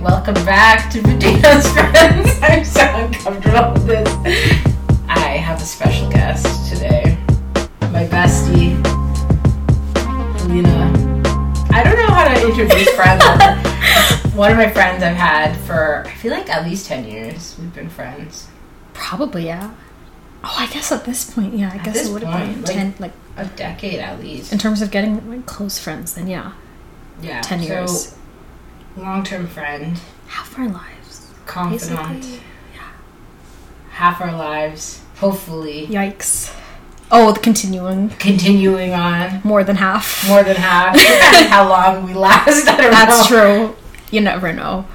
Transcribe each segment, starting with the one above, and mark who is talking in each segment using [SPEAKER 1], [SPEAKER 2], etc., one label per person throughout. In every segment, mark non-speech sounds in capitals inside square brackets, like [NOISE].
[SPEAKER 1] welcome back to Between us [LAUGHS] Friends. I'm so uncomfortable with this. I have a special guest today. My bestie, Hillina. I don't know how to introduce friends. [LAUGHS] One of my friends I've had for, I feel like at least 10 years. We've been friends.
[SPEAKER 2] Probably, yeah. Oh, I guess at this point, yeah, I
[SPEAKER 1] At
[SPEAKER 2] guess it would have been
[SPEAKER 1] like-
[SPEAKER 2] 10, like,
[SPEAKER 1] A decade at least.
[SPEAKER 2] in terms of getting like, close friends, then yeah,
[SPEAKER 1] Yeah.
[SPEAKER 2] 10 years.
[SPEAKER 1] Long term friend,
[SPEAKER 2] Half our lives.
[SPEAKER 1] confidant.
[SPEAKER 2] Basically.
[SPEAKER 1] Half our lives, hopefully.
[SPEAKER 2] Yikes. Oh, the continuing.
[SPEAKER 1] Continuing on.
[SPEAKER 2] More than half.
[SPEAKER 1] more than half. [LAUGHS] How long we last. I don't
[SPEAKER 2] That's
[SPEAKER 1] know.
[SPEAKER 2] true. You never know.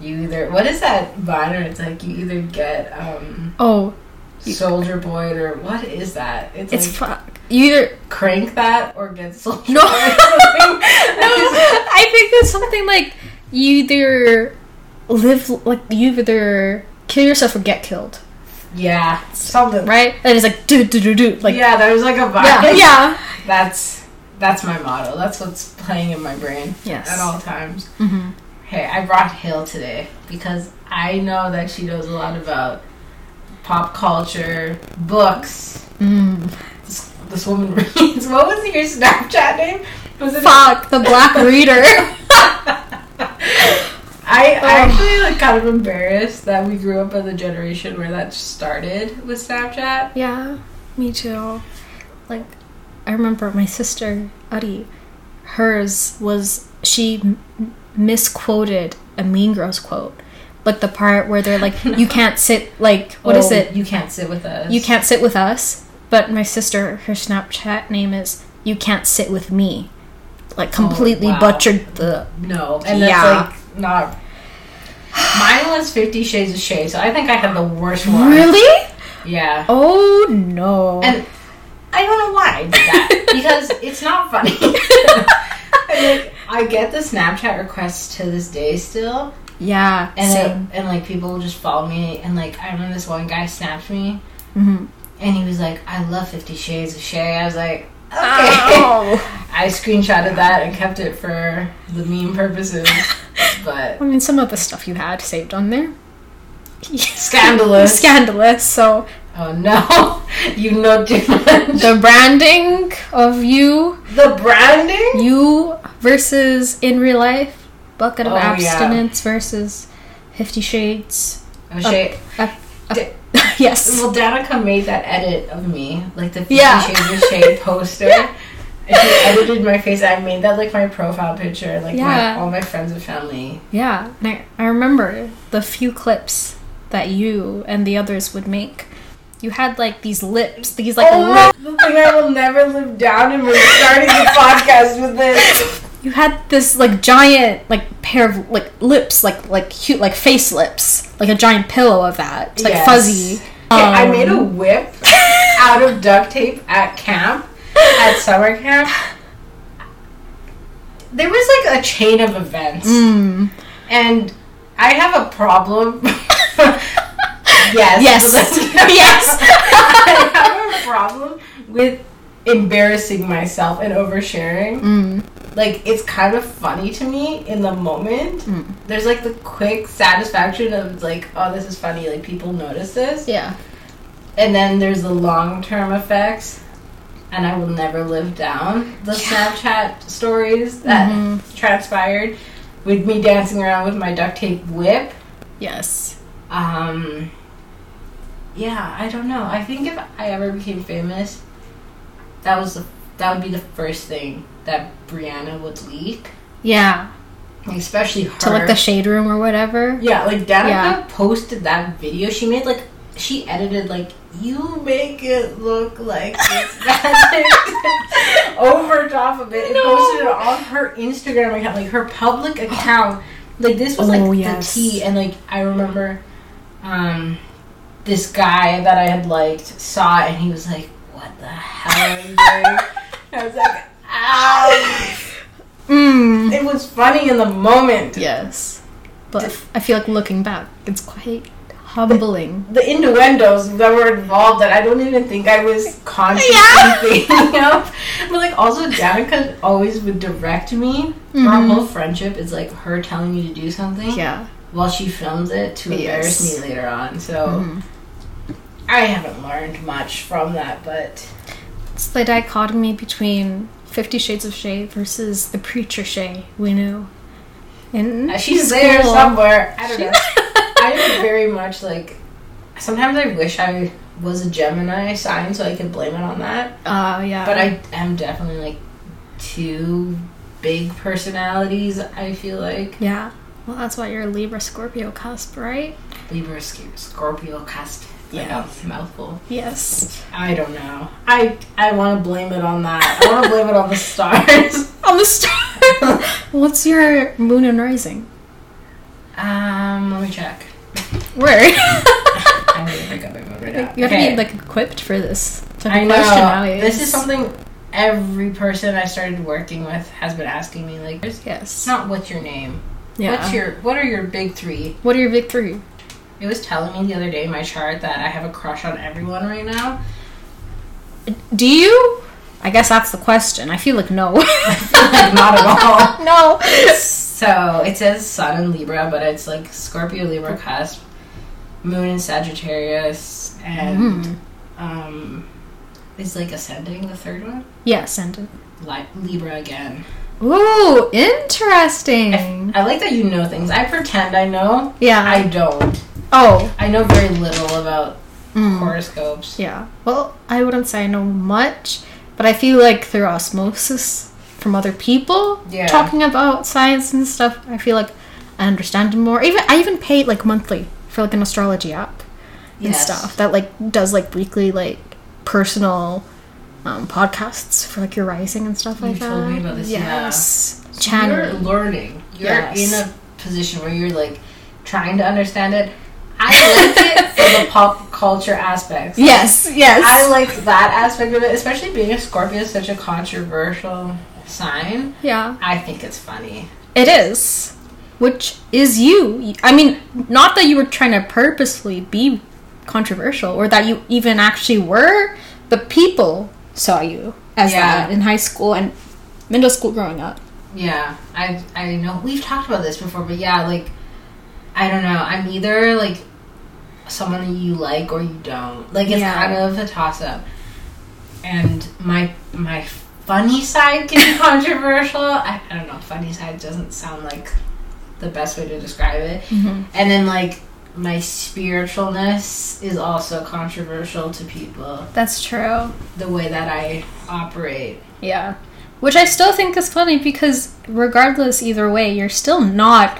[SPEAKER 1] You either what is that? Or it's like you either get um
[SPEAKER 2] Oh,
[SPEAKER 1] Soldier Boy or what is that? It's,
[SPEAKER 2] it's
[SPEAKER 1] like
[SPEAKER 2] fuck. You either.
[SPEAKER 1] crank that or get Soldier [LAUGHS]
[SPEAKER 2] No.
[SPEAKER 1] Boy. or something.
[SPEAKER 2] No, I think it's something like you either live, like, you either kill yourself or get killed,
[SPEAKER 1] yeah, something.
[SPEAKER 2] right? And it's like, do, do, do, do. Like,
[SPEAKER 1] yeah, there's like a vibe.
[SPEAKER 2] yeah. [LAUGHS] yeah.
[SPEAKER 1] That's that's my motto. That's what's playing in my brain
[SPEAKER 2] Yes.
[SPEAKER 1] at all times.
[SPEAKER 2] Mm-hmm.
[SPEAKER 1] Hey, I brought Hill today because I know that she knows a lot about pop culture, books.
[SPEAKER 2] Mm.
[SPEAKER 1] This, woman [LAUGHS] reads. What was your Snapchat name? Was it?
[SPEAKER 2] Fuck, the Black [LAUGHS] Reader.
[SPEAKER 1] I
[SPEAKER 2] Oh.
[SPEAKER 1] I actually like kind of embarrassed that we grew up in the generation where that started with Snapchat.
[SPEAKER 2] Yeah, me too. Like, I remember my sister, Adi, hers was, she m- misquoted a Mean Girls quote. Like the part where they're like, [LAUGHS] you can't sit, like, what is
[SPEAKER 1] Oh,
[SPEAKER 2] it?
[SPEAKER 1] You can't sit with us.
[SPEAKER 2] You can't sit with us. But my sister, her Snapchat name is, you can't sit with me. Like, completely
[SPEAKER 1] Oh, wow.
[SPEAKER 2] butchered the.
[SPEAKER 1] No, and that's
[SPEAKER 2] Yeah.
[SPEAKER 1] like not. Mine was Fifty Shades of Shade, so I think I had the worst one.
[SPEAKER 2] Really?
[SPEAKER 1] Yeah.
[SPEAKER 2] Oh no.
[SPEAKER 1] And I don't know why I did that [LAUGHS] because it's not funny. [LAUGHS] like, I get the Snapchat requests to this day still,
[SPEAKER 2] yeah,
[SPEAKER 1] and
[SPEAKER 2] same.
[SPEAKER 1] and like people just follow me, and like I remember this one guy snapped me,
[SPEAKER 2] hmm
[SPEAKER 1] and he was like, "I love Fifty Shades of Shay." I was like, "Okay."
[SPEAKER 2] Oh. [LAUGHS]
[SPEAKER 1] I screenshotted that and kept it for the meme purposes, [LAUGHS] but
[SPEAKER 2] I mean, some of the stuff you had saved on there. [LAUGHS]
[SPEAKER 1] Scandalous.
[SPEAKER 2] Scandalous. So
[SPEAKER 1] oh no, you know too much.
[SPEAKER 2] the branding of you,
[SPEAKER 1] The branding.
[SPEAKER 2] you versus in real life, bucket of
[SPEAKER 1] Oh, yeah.
[SPEAKER 2] abstinence versus Fifty Shades.
[SPEAKER 1] Shay.
[SPEAKER 2] Uh,
[SPEAKER 1] Di- [LAUGHS]
[SPEAKER 2] yes.
[SPEAKER 1] Well, Danica made that edit of me, like the Fifty
[SPEAKER 2] Yeah.
[SPEAKER 1] Shades of Shade [LAUGHS] poster. And she edited my face. I made that like my profile picture. Like
[SPEAKER 2] Yeah.
[SPEAKER 1] my, all my friends and family.
[SPEAKER 2] Yeah. And I, I remember the few clips that you and the others would make. You had like these lips, these like
[SPEAKER 1] oh,
[SPEAKER 2] lip-
[SPEAKER 1] the thing I will never live down, and we're starting the [LAUGHS] podcast with this.
[SPEAKER 2] You had this like giant like pair of like lips, like like cute like face lips, like a giant pillow of that, like
[SPEAKER 1] Yes.
[SPEAKER 2] fuzzy.
[SPEAKER 1] Okay, I made a
[SPEAKER 2] Um,
[SPEAKER 1] whip [LAUGHS] out of duct tape at camp, at summer camp. There was like a chain of events,
[SPEAKER 2] Mm.
[SPEAKER 1] and I have a problem. [LAUGHS] yes.
[SPEAKER 2] Yes. [LAUGHS] yes.
[SPEAKER 1] I have a problem with embarrassing myself and oversharing.
[SPEAKER 2] Mm.
[SPEAKER 1] Like it's kind of funny to me in the moment.
[SPEAKER 2] Mm.
[SPEAKER 1] There's like the quick satisfaction of like, oh, this is funny. Like people notice this,
[SPEAKER 2] Yeah.
[SPEAKER 1] and then there's the long term effects. And I will never live down the
[SPEAKER 2] Yeah.
[SPEAKER 1] Snapchat stories that
[SPEAKER 2] Mhm.
[SPEAKER 1] transpired with me dancing around with my duct tape whip.
[SPEAKER 2] Yes.
[SPEAKER 1] Um, yeah, I don't know. I think if I ever became famous, that was the, that would be the first thing that Brianna would leak,
[SPEAKER 2] Yeah.
[SPEAKER 1] especially her.
[SPEAKER 2] To like the shade room or whatever.
[SPEAKER 1] yeah, like Danica
[SPEAKER 2] Yeah.
[SPEAKER 1] posted that video. She made like she edited like you make it look like it's [LAUGHS] magic [LAUGHS] over top of it and
[SPEAKER 2] No.
[SPEAKER 1] posted it on her Instagram account, like her public account. Like this was like
[SPEAKER 2] Oh,
[SPEAKER 1] the
[SPEAKER 2] yes.
[SPEAKER 1] tea, and like I remember, um, this guy that I had liked saw it and he was like, "What the hell are you doing?" [LAUGHS] [LAUGHS] I was like, "Ow!"
[SPEAKER 2] Mm.
[SPEAKER 1] It was funny in the moment.
[SPEAKER 2] Yes. But I feel like looking back, it's quite humbling.
[SPEAKER 1] the innuendos that were involved that I don't even think I was [LAUGHS] consciously
[SPEAKER 2] Yeah.
[SPEAKER 1] thinking of. But like also Danica always would direct me. Our
[SPEAKER 2] Mhm.
[SPEAKER 1] whole friendship is like her telling me to do something
[SPEAKER 2] Yeah.
[SPEAKER 1] while she films it to embarrass me later on. So
[SPEAKER 2] Mhm.
[SPEAKER 1] I haven't learned much from that, but
[SPEAKER 2] It's the dichotomy between Fifty Shades of Shay versus the preacher Shae we knew. In
[SPEAKER 1] uh, she's there somewhere. I don't
[SPEAKER 2] She-
[SPEAKER 1] know. [LAUGHS] I am very much like. Sometimes I wish I was a Gemini sign so I could blame it on that.
[SPEAKER 2] Uh, yeah.
[SPEAKER 1] But I am definitely like two big personalities. I feel like
[SPEAKER 2] Yeah. Well, that's why you're a Libra Scorpio cusp, right?
[SPEAKER 1] Libra, Scorpio, cusp.
[SPEAKER 2] Yeah.
[SPEAKER 1] Yeah, mouthful.
[SPEAKER 2] Yes.
[SPEAKER 1] I don't know. I I want to blame it on that. I want to blame it on the stars. [LAUGHS]
[SPEAKER 2] On the stars. [LAUGHS] What's your moon and rising?
[SPEAKER 1] Um, let me check.
[SPEAKER 2] Where? [LAUGHS]
[SPEAKER 1] I need to pick up my phone right now.
[SPEAKER 2] you have to be like equipped for this
[SPEAKER 1] I know.
[SPEAKER 2] nowadays.
[SPEAKER 1] This is something every person I started working with has been asking me. Like, it's
[SPEAKER 2] Yes.
[SPEAKER 1] not what's your name.
[SPEAKER 2] Yeah.
[SPEAKER 1] What's your What are your big three?
[SPEAKER 2] what are your big three?
[SPEAKER 1] It was telling me the other day in my chart that I have a crush on everyone right now.
[SPEAKER 2] Do you? I guess that's the question. I feel like no. [LAUGHS]
[SPEAKER 1] like not at all. [LAUGHS]
[SPEAKER 2] no.
[SPEAKER 1] So it says Sun in Libra, but it's like Scorpio, Libra, cusp, Moon in Sagittarius, and
[SPEAKER 2] Mm.
[SPEAKER 1] um, is like ascending the third one.
[SPEAKER 2] Yeah, send it.
[SPEAKER 1] Li- Libra again.
[SPEAKER 2] Ooh, interesting.
[SPEAKER 1] I like that you know things. I pretend I know.
[SPEAKER 2] yeah.
[SPEAKER 1] I don't.
[SPEAKER 2] Oh.
[SPEAKER 1] I know very little about
[SPEAKER 2] Mm.
[SPEAKER 1] horoscopes.
[SPEAKER 2] Yeah. Well, I wouldn't say I know much, but I feel like through osmosis from other people
[SPEAKER 1] Yeah.
[SPEAKER 2] talking about science and stuff, I feel like I understand more. Even I even pay like monthly for like an astrology app and
[SPEAKER 1] Yes.
[SPEAKER 2] stuff that like does like weekly like personal um, podcasts for like your rising and stuff
[SPEAKER 1] You
[SPEAKER 2] like that.
[SPEAKER 1] told me about this, yeah.
[SPEAKER 2] Yes.
[SPEAKER 1] You're
[SPEAKER 2] Channeling.
[SPEAKER 1] learning. You're
[SPEAKER 2] Yes.
[SPEAKER 1] in a position where you're like trying to understand it. I like it for the pop culture aspects. [LAUGHS]
[SPEAKER 2] Yes. Yes.
[SPEAKER 1] I like that aspect of it, especially being a Scorpio is such a controversial sign.
[SPEAKER 2] yeah.
[SPEAKER 1] I think it's funny.
[SPEAKER 2] It is. Which is you. I mean, not that you were trying to purposely be controversial or that you even actually were, but people saw you as
[SPEAKER 1] Yeah.
[SPEAKER 2] that in high school and middle school growing up.
[SPEAKER 1] Yeah, I I know we've talked about this before, but yeah, like I don't know. I'm either like someone that you like or you don't. Like it's
[SPEAKER 2] Yeah.
[SPEAKER 1] kind of a toss up. And my my funny side can be [LAUGHS] controversial. I, I don't know. Funny side doesn't sound like the best way to describe it.
[SPEAKER 2] Mm-hmm.
[SPEAKER 1] And then like my spiritualness is also controversial to people.
[SPEAKER 2] That's true.
[SPEAKER 1] The way that I operate.
[SPEAKER 2] Yeah. Which I still think is funny because regardless either way, you're still not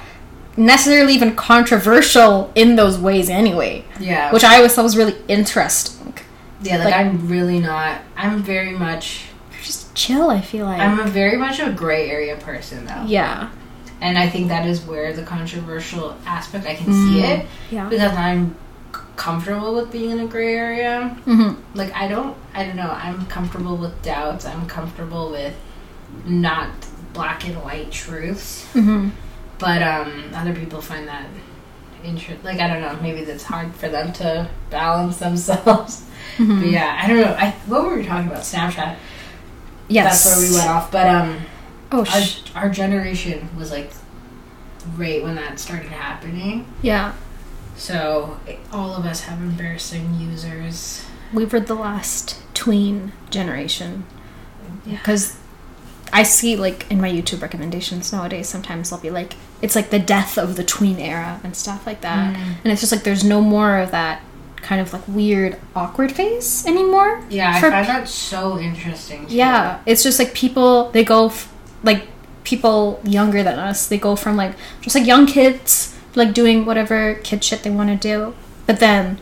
[SPEAKER 2] necessarily even controversial in those ways anyway.
[SPEAKER 1] Yeah.
[SPEAKER 2] Which I always thought was really interesting.
[SPEAKER 1] yeah, like,
[SPEAKER 2] like-
[SPEAKER 1] I'm really not. I'm very much.
[SPEAKER 2] You're just chill, I feel like.
[SPEAKER 1] I'm a very much a gray area person though.
[SPEAKER 2] yeah.
[SPEAKER 1] And I think that is where the controversial aspect I can see
[SPEAKER 2] Mm.
[SPEAKER 1] it
[SPEAKER 2] Yeah.
[SPEAKER 1] because I'm comfortable with being in a gray area.
[SPEAKER 2] hmm
[SPEAKER 1] Like I don't I don't know, I'm comfortable with doubts. I'm comfortable with not black and white truths.
[SPEAKER 2] hmm
[SPEAKER 1] But um other people find that interest like I don't know, maybe that's hard for them to balance themselves.
[SPEAKER 2] Mm-hmm.
[SPEAKER 1] But yeah, I don't know. I what were we talking about? Snapchat.
[SPEAKER 2] Yes.
[SPEAKER 1] That's where we went off. But um
[SPEAKER 2] Oh,
[SPEAKER 1] our,
[SPEAKER 2] sh-
[SPEAKER 1] our generation was like right when that started happening.
[SPEAKER 2] yeah.
[SPEAKER 1] So all of us have embarrassing users.
[SPEAKER 2] We were the last tween generation.
[SPEAKER 1] Yeah.
[SPEAKER 2] Because I see, like, in my YouTube recommendations nowadays, sometimes I'll be like, it's like the death of the tween era and stuff like that.
[SPEAKER 1] Mm.
[SPEAKER 2] And it's just like there's no more of that kind of like weird, awkward phase anymore.
[SPEAKER 1] Yeah, I find that so interesting. too.
[SPEAKER 2] Yeah, it's just like people they go f- like people younger than us. They go from like just like young kids like doing whatever kid shit they want to do, but then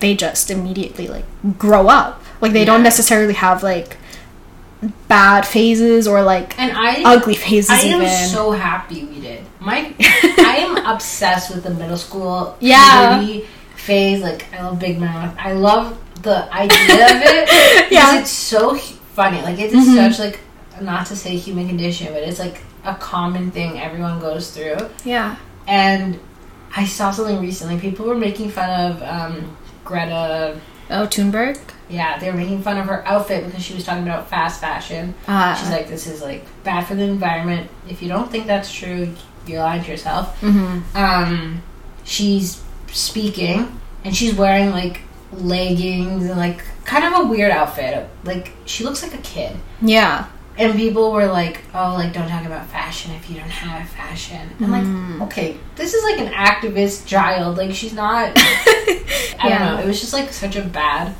[SPEAKER 2] they just immediately like grow up. Like they don't necessarily have like bad phases or like
[SPEAKER 1] And I
[SPEAKER 2] ugly phases
[SPEAKER 1] I am so happy we did. My [LAUGHS] I am obsessed with the middle school
[SPEAKER 2] Yeah.
[SPEAKER 1] phase. Like I love Big Mouth. I love the idea of it. because [LAUGHS]
[SPEAKER 2] Yeah.
[SPEAKER 1] it's so funny. Like it's
[SPEAKER 2] Mhm.
[SPEAKER 1] such like not to say human condition, but it's like a common thing everyone goes through.
[SPEAKER 2] yeah.
[SPEAKER 1] And I saw something recently. People were making fun of um, Greta.
[SPEAKER 2] Oh, Thunberg.
[SPEAKER 1] Yeah, they were making fun of her outfit because she was talking about fast fashion.
[SPEAKER 2] Uh,
[SPEAKER 1] She's like, "This is like bad for the environment." If you don't think that's true, you're lying to yourself.
[SPEAKER 2] mhm.
[SPEAKER 1] Um, she's speaking and she's wearing like leggings and like kind of a weird outfit. Like she looks like a kid.
[SPEAKER 2] Yeah.
[SPEAKER 1] And people were like, "Oh, like don't talk about fashion if you don't have fashion." I'm
[SPEAKER 2] Mm.
[SPEAKER 1] like, "Okay, this is like an activist child. Like she's not." [LAUGHS] I
[SPEAKER 2] Yeah.
[SPEAKER 1] don't know. It was just like such a bad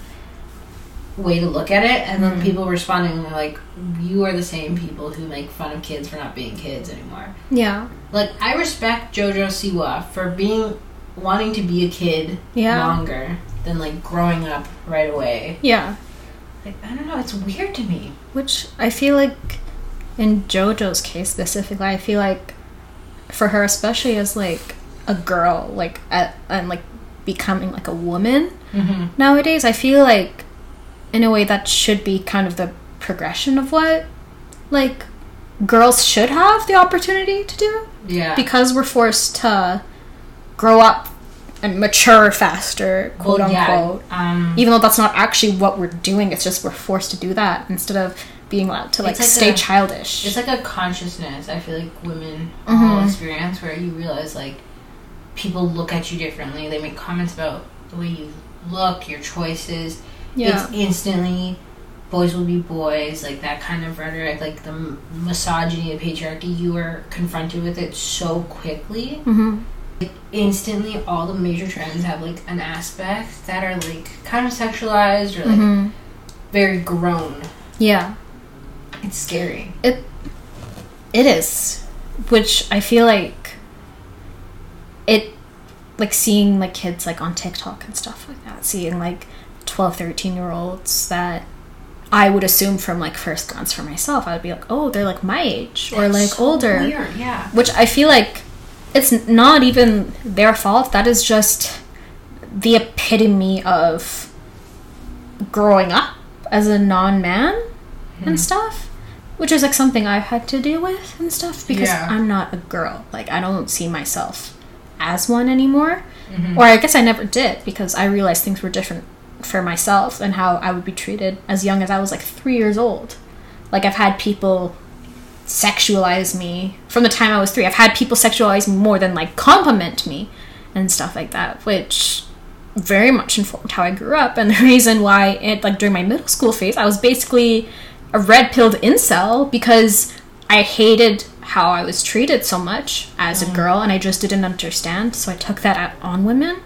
[SPEAKER 1] way to look at it. And then
[SPEAKER 2] Mm.
[SPEAKER 1] people responding and they're like, "You are the same people who make fun of kids for not being kids anymore."
[SPEAKER 2] Yeah.
[SPEAKER 1] Like I respect Jojo Siwa for being wanting to be a kid
[SPEAKER 2] Yeah.
[SPEAKER 1] longer than like growing up right away.
[SPEAKER 2] Yeah.
[SPEAKER 1] Like I don't know, it's weird to me.
[SPEAKER 2] Which I feel like in JoJo's case specifically, I feel like for her, especially as like a girl, like at, and like becoming like a woman
[SPEAKER 1] Mm-hmm.
[SPEAKER 2] nowadays, I feel like in a way that should be kind of the progression of what like girls should have the opportunity to do
[SPEAKER 1] Yeah.
[SPEAKER 2] because we're forced to grow up and mature faster, quote
[SPEAKER 1] Well, yeah,
[SPEAKER 2] unquote.
[SPEAKER 1] Um,
[SPEAKER 2] Even though that's not actually what we're doing, it's just we're forced to do that instead of being allowed to like,
[SPEAKER 1] like
[SPEAKER 2] stay
[SPEAKER 1] a-
[SPEAKER 2] childish.
[SPEAKER 1] it's like a consciousness. I feel like women all
[SPEAKER 2] Mhm.
[SPEAKER 1] experience where you realize like people look at you differently. They make comments about the way you look, your choices.
[SPEAKER 2] yeah.
[SPEAKER 1] It's instantly boys will be boys, like that kind of rhetoric, like the misogyny, the patriarchy. You were confronted with it so quickly.
[SPEAKER 2] Hmm
[SPEAKER 1] Instantly, all the major trends have like an aspect that are like kind of sexualized or like
[SPEAKER 2] hmm
[SPEAKER 1] very grown.
[SPEAKER 2] Yeah.
[SPEAKER 1] It's scary.
[SPEAKER 2] It It is, which I feel like it like seeing like kids like on TikTok and stuff like that, seeing like 12, 13 year olds that I would assume from like first glance for myself, I would be like, oh, they're like my age or like older.
[SPEAKER 1] Weird, yeah.
[SPEAKER 2] which I feel like it's not even their fault. That is just the epitome of growing up as a non-man
[SPEAKER 1] Hmm.
[SPEAKER 2] and stuff, which is like something I've had to deal with and stuff because
[SPEAKER 1] Yeah.
[SPEAKER 2] I'm not a girl. Like I don't see myself as one anymore,
[SPEAKER 1] Mm-hmm.
[SPEAKER 2] or I guess I never did because I realized things were different for myself and how I would be treated as young as I was like three years old. Like I've had people sexualize me from the time I was three. I've had people sexualize me more than like compliment me and stuff like that, which very much informed how I grew up and [LAUGHS] the reason why it like during my middle school phase I was basically a red pilled incel because I hated how I was treated so much as a mm. girl and I just didn't understand so I took that out on women.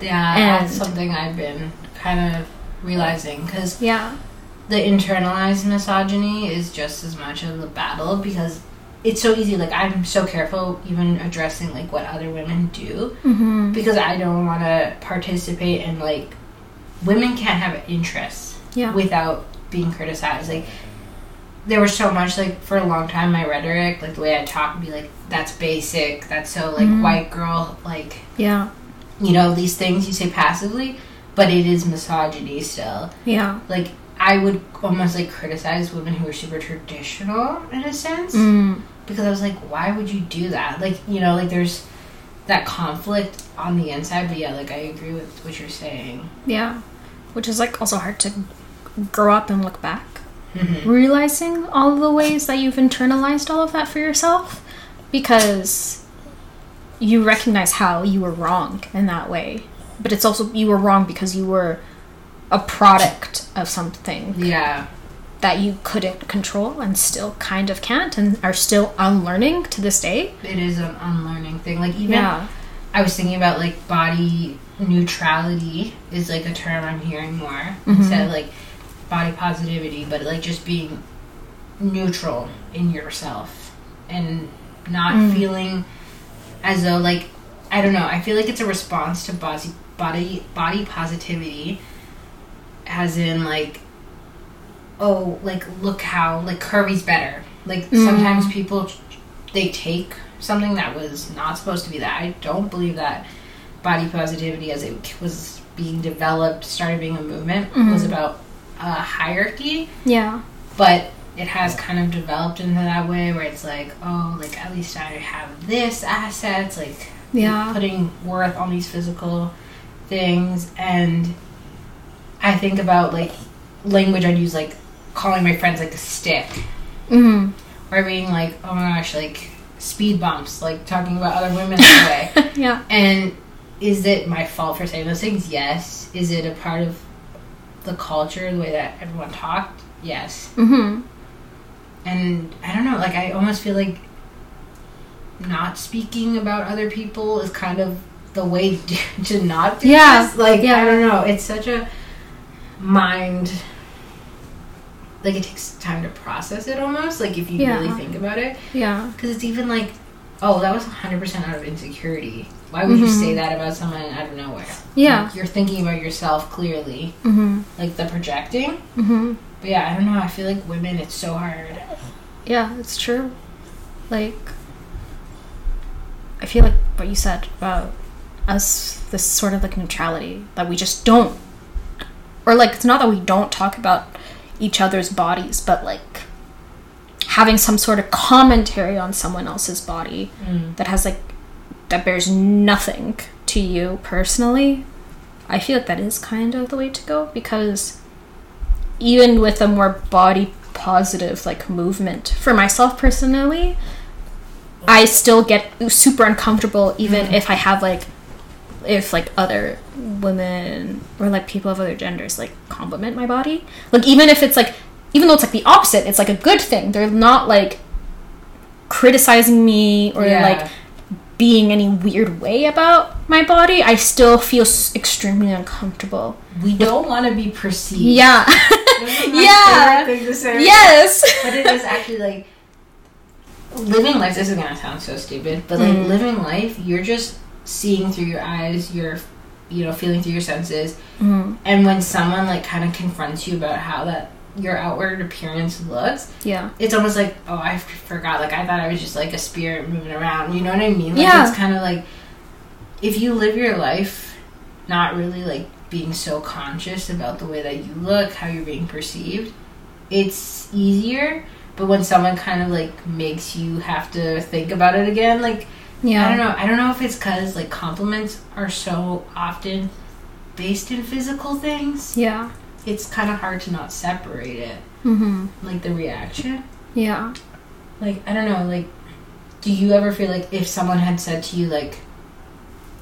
[SPEAKER 1] Yeah, that's
[SPEAKER 2] And-
[SPEAKER 1] something I've been kind of realizing because
[SPEAKER 2] Yeah.
[SPEAKER 1] The internalized misogyny is just as much of the battle because it's so easy. Like I'm so careful even addressing like what other women do
[SPEAKER 2] Mhm.
[SPEAKER 1] because I don't want to participate in like women can't have interests
[SPEAKER 2] Yeah.
[SPEAKER 1] without being criticized. Like there was so much like for a long time my rhetoric, like the way I talk would be like that's basic, that's so like
[SPEAKER 2] Mhm.
[SPEAKER 1] white girl like
[SPEAKER 2] yeah.
[SPEAKER 1] you know these things you say passively but it is misogyny still
[SPEAKER 2] Yeah.
[SPEAKER 1] like i would almost like criticize women who are super traditional in a sense
[SPEAKER 2] Mm.
[SPEAKER 1] because i was like why would you do that like you know like there's that conflict on the inside but yeah like i agree with what you're saying
[SPEAKER 2] Yeah. Which is like also hard to grow up and look back.
[SPEAKER 1] Mm-hmm.
[SPEAKER 2] realizing all the ways that you've internalized all of that for yourself because you recognize how you were wrong in that way but it's also you were wrong because you were a product of something
[SPEAKER 1] yeah.
[SPEAKER 2] that you couldn't control and still kind of can't and are still unlearning to this day.
[SPEAKER 1] It is an unlearning thing. Like even
[SPEAKER 2] yeah.
[SPEAKER 1] I was thinking about like body neutrality is like a term i'm hearing more.
[SPEAKER 2] Mm-hmm.
[SPEAKER 1] instead of like body positivity but like just being neutral in yourself and not
[SPEAKER 2] Mm.
[SPEAKER 1] feeling as though like i don't know. I feel like it's a response to body body body positivity as in like oh like look how like curvy's better like
[SPEAKER 2] Mm.
[SPEAKER 1] sometimes people they take something that was not supposed to be that i don't believe that body positivity as it was being developed started being a movement was
[SPEAKER 2] Mhm.
[SPEAKER 1] about a hierarchy
[SPEAKER 2] yeah
[SPEAKER 1] but it has kind of developed into that way where it's like oh like at least i have this assets like
[SPEAKER 2] Yeah.
[SPEAKER 1] putting worth on these physical things and I think about like language I'd use like calling my friends like a stick
[SPEAKER 2] Mm.
[SPEAKER 1] or being like oh my gosh like speed bumps like talking about other women that way [LAUGHS]
[SPEAKER 2] yeah.
[SPEAKER 1] and is it my fault for saying those things yes is it a part of the culture the way that everyone talked yes
[SPEAKER 2] Mm-hmm.
[SPEAKER 1] and I don't know, like I almost feel like not speaking about other people is kind of the way [LAUGHS] to not do
[SPEAKER 2] Yeah,
[SPEAKER 1] this. Like
[SPEAKER 2] yeah.
[SPEAKER 1] I don't know, it's such a mind. Like it takes time to process it almost. Like if you
[SPEAKER 2] Yeah.
[SPEAKER 1] really think about it,
[SPEAKER 2] Yeah.
[SPEAKER 1] because it's even like, oh, that was hundred percent out of insecurity. Why would you
[SPEAKER 2] Mhm.
[SPEAKER 1] say that about someone out of nowhere?
[SPEAKER 2] Yeah.
[SPEAKER 1] Like, you're thinking about yourself clearly,
[SPEAKER 2] Mm-hmm.
[SPEAKER 1] like the projecting.
[SPEAKER 2] Mm-hmm.
[SPEAKER 1] But yeah, I don't know. I feel like women, it's so hard.
[SPEAKER 2] Yeah, it's true. Like, I feel like what you said about us, this sort of like neutrality that we just don't, or like it's not that we don't talk about each other's bodies, but like having some sort of commentary on someone else's body that has like that bears nothing to you personally. I feel like that is kind of the way to go because even with a more body positive like movement for myself personally i still get super uncomfortable even
[SPEAKER 1] Mhm.
[SPEAKER 2] if i have like if like other women or like people of other genders like compliment my body like even if it's like even though it's like the opposite it's like a good thing they're not like criticizing me or
[SPEAKER 1] Yeah.
[SPEAKER 2] like being any weird way about my body i still feel s- extremely uncomfortable
[SPEAKER 1] we don't want to be perceived.
[SPEAKER 2] yeah [LAUGHS] Yeah.
[SPEAKER 1] thing to say.
[SPEAKER 2] yes
[SPEAKER 1] but it is actually like living life. This is gonna sound so stupid, but like
[SPEAKER 2] Mm.
[SPEAKER 1] living life, you're just seeing through your eyes. You're, you know, feeling through your senses.
[SPEAKER 2] mm,
[SPEAKER 1] And when someone like kind of confronts you about how that your outward appearance looks,
[SPEAKER 2] yeah
[SPEAKER 1] it's almost like, oh, I forgot. Like I thought I was just like a spirit moving around. You know what I mean? Like,
[SPEAKER 2] Yeah.
[SPEAKER 1] It's kind of like if you live your life not really like being so conscious about the way that you look, how you're being perceived, it's easier. But when someone kind of like makes you have to think about it again, like
[SPEAKER 2] yeah
[SPEAKER 1] I don't know. I don't know if it's because like compliments are so often based in physical things.
[SPEAKER 2] yeah
[SPEAKER 1] It's kind of hard to not separate it,
[SPEAKER 2] mm-hmm
[SPEAKER 1] like the reaction.
[SPEAKER 2] yeah
[SPEAKER 1] Like I don't know. Like, do you ever feel like if someone had said to you like,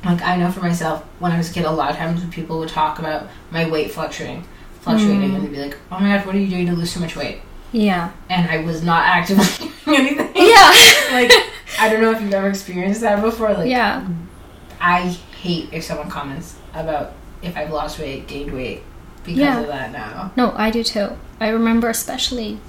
[SPEAKER 1] like I know for myself when I was a kid, a lot of times when people would talk about my weight fluctuating, fluctuating,
[SPEAKER 2] Mm.
[SPEAKER 1] and they'd be like, "Oh my gosh, what are you doing to lose so much weight?"
[SPEAKER 2] yeah
[SPEAKER 1] And I was not actively doing [LAUGHS] anything.
[SPEAKER 2] yeah [LAUGHS]
[SPEAKER 1] like I don't know if you've ever experienced that before. Like
[SPEAKER 2] yeah
[SPEAKER 1] I hate if someone comments about if I've lost weight, gained weight because
[SPEAKER 2] Yeah.
[SPEAKER 1] of that now.
[SPEAKER 2] no i do too i remember especially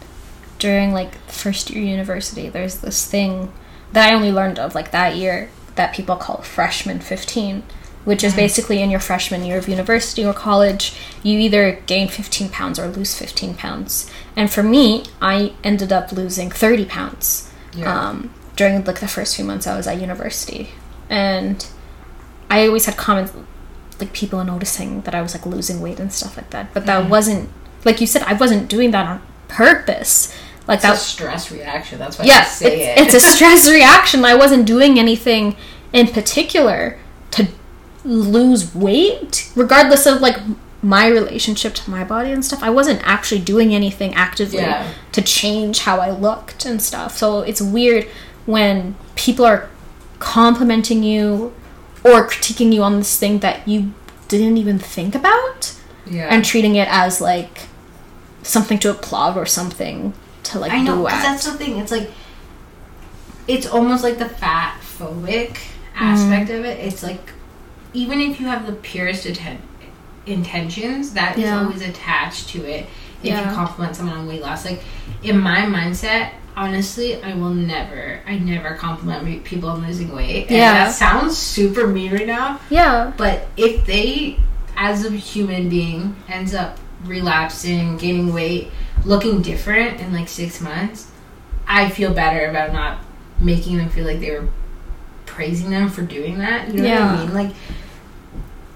[SPEAKER 2] during like first year university there's this thing that i only learned of like that year that people call freshman 15 which is basically in your freshman year of university or college you either gain 15 pounds or lose 15 pounds and for me i ended up losing 30 pounds um, during like the first few months I was at university, and I always had comments like people noticing that I was like losing weight and stuff like that. But that
[SPEAKER 1] Mhm.
[SPEAKER 2] wasn't like you said. I wasn't doing that on purpose. Like
[SPEAKER 1] It's a stress reaction. That's why I
[SPEAKER 2] Yeah,
[SPEAKER 1] say
[SPEAKER 2] it's,
[SPEAKER 1] it.
[SPEAKER 2] it's a [LAUGHS] stress reaction. I wasn't doing anything in particular to lose weight, regardless of like my relationship to my body and stuff. I wasn't actually doing anything actively
[SPEAKER 1] Yeah.
[SPEAKER 2] to change how I looked and stuff. So it's weird when people are complimenting you or critiquing you on this thing that you didn't even think about
[SPEAKER 1] yeah.
[SPEAKER 2] and treating it as like something to applaud or something to like
[SPEAKER 1] I know
[SPEAKER 2] at.
[SPEAKER 1] that's the thing. It's like it's almost like the fat phobic aspect of it. It's like even if you have the purest atten- intentions, that is
[SPEAKER 2] Yeah.
[SPEAKER 1] always attached to it. If
[SPEAKER 2] Yeah.
[SPEAKER 1] you compliment someone on weight loss, like in my mindset, honestly, I will never, I never compliment people on losing weight. And
[SPEAKER 2] Yeah.
[SPEAKER 1] that sounds super mean right now,
[SPEAKER 2] yeah.
[SPEAKER 1] but if they, as a human being, ends up relapsing, gaining weight, looking different in like six months, I feel better about not making them feel like they were praising them for doing that. You know what
[SPEAKER 2] Yeah.
[SPEAKER 1] I mean? Like,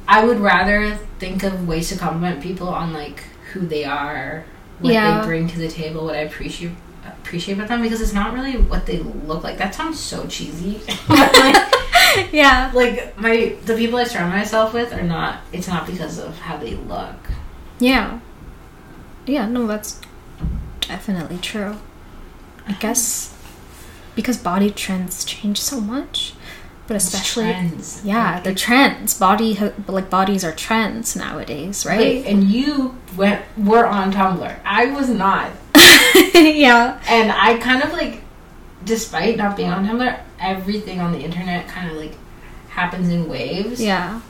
[SPEAKER 1] I would rather think of ways to compliment people on like who they are, what
[SPEAKER 2] Yeah.
[SPEAKER 1] they bring to the table, what I appreciate appreciate about them because it's not really what they look like. That sounds so cheesy. [LAUGHS] Like,
[SPEAKER 2] yeah.
[SPEAKER 1] like my the people I surround myself with are not. It's not because of how they look.
[SPEAKER 2] Yeah. Yeah, no, that's definitely true. I guess because body trends change so much, but especially
[SPEAKER 1] trends.
[SPEAKER 2] yeah,
[SPEAKER 1] Like,
[SPEAKER 2] the trends. Body like bodies are trends nowadays, right?
[SPEAKER 1] Wait, and you went were on Tumblr. I was not. [LAUGHS]
[SPEAKER 2] yeah.
[SPEAKER 1] And I kind of like despite not being on Tumblr, everything on the internet kind of like happens in waves.
[SPEAKER 2] Yeah.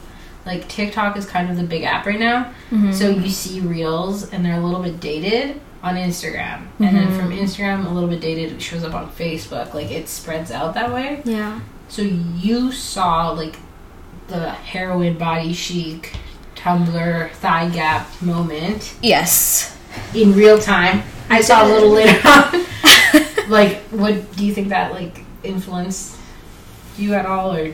[SPEAKER 1] Like TikTok is kind of the big app right now.
[SPEAKER 2] Mhm.
[SPEAKER 1] So you see reels and they're a little bit dated on Instagram. And then
[SPEAKER 2] Mhm.
[SPEAKER 1] from Instagram a little bit dated it shows up on Facebook. Like it spreads out that way.
[SPEAKER 2] yeah.
[SPEAKER 1] So you saw like the heroin body chic Tumblr thigh gap moment
[SPEAKER 2] Yes.
[SPEAKER 1] in real time. I saw a little later [LAUGHS] on. like, what do you think that like influenced you at all, or do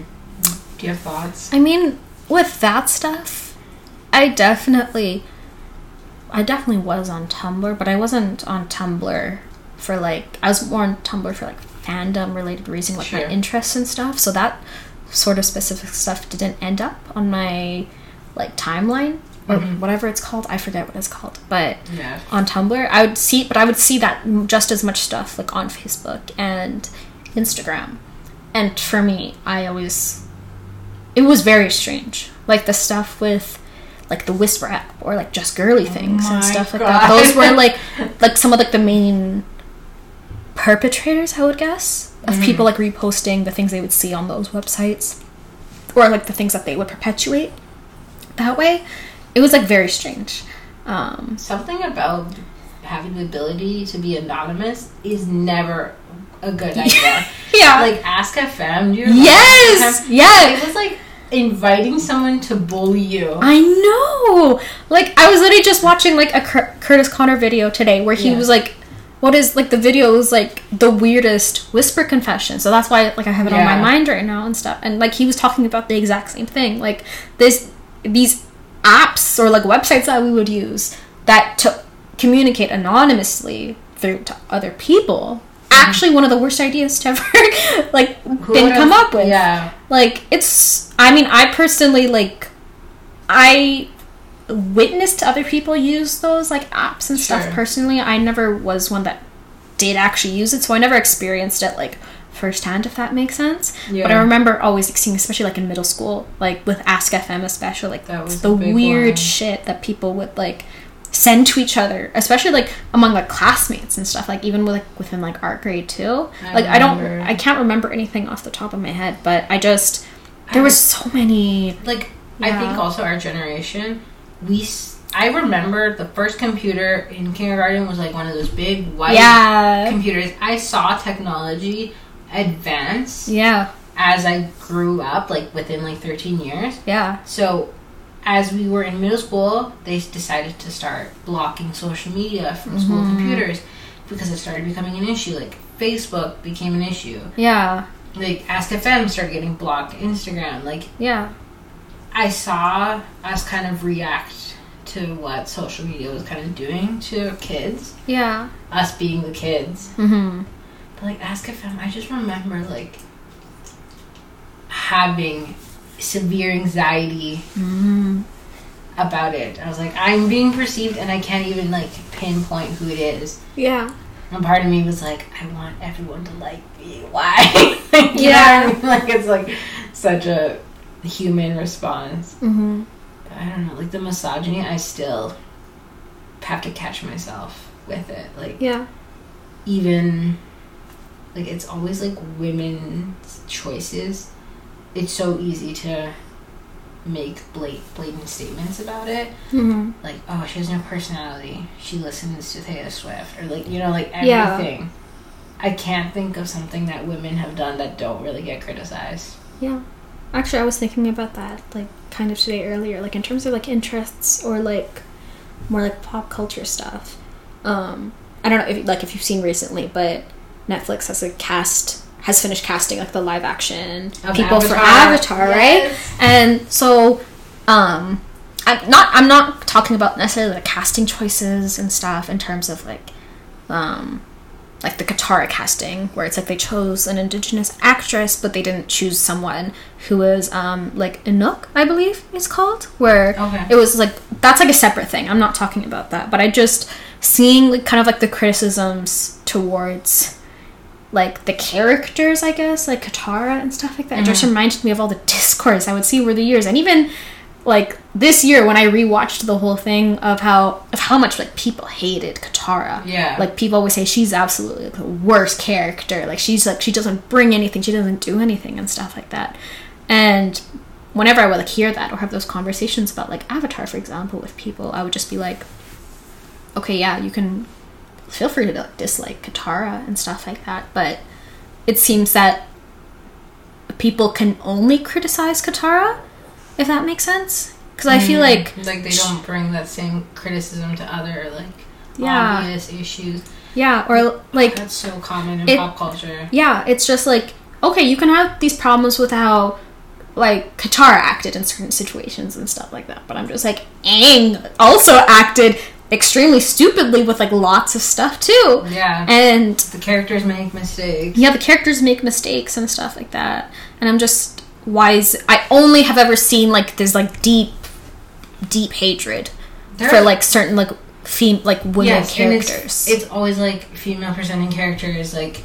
[SPEAKER 1] you have thoughts?
[SPEAKER 2] I mean, with that stuff, I definitely, I definitely was on Tumblr, but I wasn't on Tumblr for like, I was more on Tumblr for like fandom related reasons, like
[SPEAKER 1] Sure.
[SPEAKER 2] my interests and stuff. So that sort of specific stuff didn't end up on my like timeline or
[SPEAKER 1] Mhm.
[SPEAKER 2] whatever it's called. I forget what it's called, but
[SPEAKER 1] Yeah.
[SPEAKER 2] on Tumblr. I would see, but I would see that just as much stuff like on Facebook and Instagram. And for me, I always, it was very strange. Like the stuff with, like the Whisper app or like just girly things
[SPEAKER 1] Oh
[SPEAKER 2] and stuff like
[SPEAKER 1] God.
[SPEAKER 2] that. Those were like, [LAUGHS] like some of like the main perpetrators, I would guess, of
[SPEAKER 1] Mhm.
[SPEAKER 2] people like reposting the things they would see on those websites, or like the things that they would perpetuate. That way, it was like very strange. Um,
[SPEAKER 1] Something about having the ability to be anonymous is never a good [LAUGHS] idea.
[SPEAKER 2] yeah.
[SPEAKER 1] like Ask FM. Do you
[SPEAKER 2] Yes!
[SPEAKER 1] Ask
[SPEAKER 2] Yeah.
[SPEAKER 1] It was like inviting someone to bully you.
[SPEAKER 2] I know. Like I was literally just watching like a Cur- Curtis Conner video today where he
[SPEAKER 1] Yeah.
[SPEAKER 2] was like, "What is like the video was like the weirdest whisper confession." So that's why like I have it on my mind right now and stuff. And like he was talking about the exact same thing. Like this these apps or like websites that we would use that to communicate anonymously through to other people. Mm-hmm. Actually, one of the worst ideas to ever [LAUGHS] like
[SPEAKER 1] Who
[SPEAKER 2] been come up with
[SPEAKER 1] Yeah.
[SPEAKER 2] like it's i mean i personally like i witnessed other people use those like apps and stuff personally i never was one that did actually use it so i never experienced it like firsthand if that makes sense
[SPEAKER 1] Yeah.
[SPEAKER 2] but i remember always like, seeing especially like in middle school like with ask fm especially like
[SPEAKER 1] That was
[SPEAKER 2] the weird
[SPEAKER 1] one.
[SPEAKER 2] shit that people would like send to each other especially like among like classmates and stuff like even with like within like art grade too
[SPEAKER 1] I
[SPEAKER 2] like i don't i can't remember anything off the top of my head but i just there was so many
[SPEAKER 1] like I think also our generation, we s- I remember the first computer in kindergarten was like one of those big white
[SPEAKER 2] yeah
[SPEAKER 1] computers. I saw technology advance
[SPEAKER 2] yeah
[SPEAKER 1] as I grew up, like within like 13 years.
[SPEAKER 2] yeah
[SPEAKER 1] So as we were in middle school, they decided to start blocking social media from school
[SPEAKER 2] Mhm.
[SPEAKER 1] computers because it started becoming an issue. Like Facebook became an issue.
[SPEAKER 2] yeah
[SPEAKER 1] Like Ask FM started getting blocked. Instagram, like
[SPEAKER 2] yeah
[SPEAKER 1] I saw us kind of react to what social media was kind of doing to kids,
[SPEAKER 2] yeah
[SPEAKER 1] us being the kids.
[SPEAKER 2] mm-hmm
[SPEAKER 1] But like Ask FM, I just remember like having severe anxiety
[SPEAKER 2] mm
[SPEAKER 1] about it. I was like, I'm being perceived and I can't even like pinpoint who it is.
[SPEAKER 2] yeah
[SPEAKER 1] And part of me was like, I want everyone to like me. Why? [LAUGHS]
[SPEAKER 2] Yeah.
[SPEAKER 1] I mean? Like it's like such a human response.
[SPEAKER 2] mm-hmm
[SPEAKER 1] I don't know, like the misogyny, I still have to catch myself with it. Like,
[SPEAKER 2] yeah
[SPEAKER 1] even, like, it's always like women's choices. It's so easy to make blat- blatant statements about it.
[SPEAKER 2] mm-hmm
[SPEAKER 1] Like, oh, she has no personality. She listens to Taylor Swift. Or, like, you know, like
[SPEAKER 2] Yeah.
[SPEAKER 1] everything. I can't think of something that women have done that don't really get criticized.
[SPEAKER 2] yeah actually i was thinking about that like kind of today earlier like in terms of like interests or like more like pop culture stuff um i don't know if like if you've seen recently but netflix has a cast has finished casting like the live action
[SPEAKER 1] Of
[SPEAKER 2] people for
[SPEAKER 1] Avatar.
[SPEAKER 2] avatar right and so um i'm not i'm not talking about necessarily the casting choices and stuff in terms of like um like the Katara casting, where it's like they chose an indigenous actress, but they didn't choose someone who was um, like Inuk, I believe it's called, where
[SPEAKER 1] Okay.
[SPEAKER 2] it was like that's like a separate thing. I'm not talking about that, but I just seeing like kind of like the criticisms towards like the characters, I guess, like Katara and stuff like that. It just
[SPEAKER 1] Mm-hmm.
[SPEAKER 2] reminded me of all the [LAUGHS] discourse I would see over the years, and even like this year when I rewatched the whole thing of how of how much like people hated Katara.
[SPEAKER 1] Yeah.
[SPEAKER 2] Like people always say she's absolutely like, the worst character. Like she's like she doesn't bring anything, she doesn't do anything and stuff like that. And whenever I would like hear that or have those conversations about like Avatar, for example, with people, I would just be like, okay, yeah, you can feel free to like, dislike Katara and stuff like that, but it seems that people can only criticize Katara, if that makes sense. Because I feel mm. like
[SPEAKER 1] like they don't bring that same criticism to other like
[SPEAKER 2] Yeah.
[SPEAKER 1] obvious issues.
[SPEAKER 2] yeah, or like
[SPEAKER 1] That's so common in
[SPEAKER 2] It-
[SPEAKER 1] pop culture.
[SPEAKER 2] yeah, it's just like okay, you can have these problems with how like Katara acted in certain situations and stuff like that, but I'm just like Aang also acted extremely stupidly with like lots of stuff too.
[SPEAKER 1] Yeah.
[SPEAKER 2] And
[SPEAKER 1] the characters make mistakes.
[SPEAKER 2] yeah, the characters make mistakes and stuff like that. And I'm just wise. I only have ever seen like this like deep, deep hatred
[SPEAKER 1] There-
[SPEAKER 2] for like certain like fem like women
[SPEAKER 1] Yes,
[SPEAKER 2] characters.
[SPEAKER 1] it's, it's always like female presenting characters, like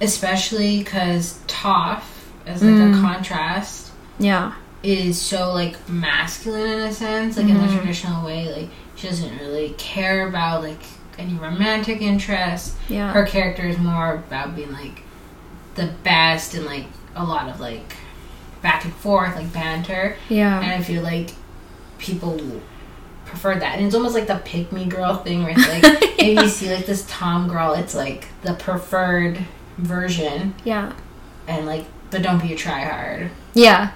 [SPEAKER 1] especially because Toph, as like
[SPEAKER 2] Mm.
[SPEAKER 1] a contrast,
[SPEAKER 2] yeah,
[SPEAKER 1] is so like masculine in a sense, like in
[SPEAKER 2] Mm-hmm.
[SPEAKER 1] the traditional way. Like she doesn't really care about like any romantic interests.
[SPEAKER 2] yeah,
[SPEAKER 1] Her character is more about being like the best and like a lot of like back and forth, like banter.
[SPEAKER 2] yeah,
[SPEAKER 1] And I feel like people prefer that. And it's almost like the pick me girl thing where it's like [LAUGHS] if you see like this Tom girl, it's like the preferred version
[SPEAKER 2] yeah,
[SPEAKER 1] and like but don't be a try hard.
[SPEAKER 2] yeah,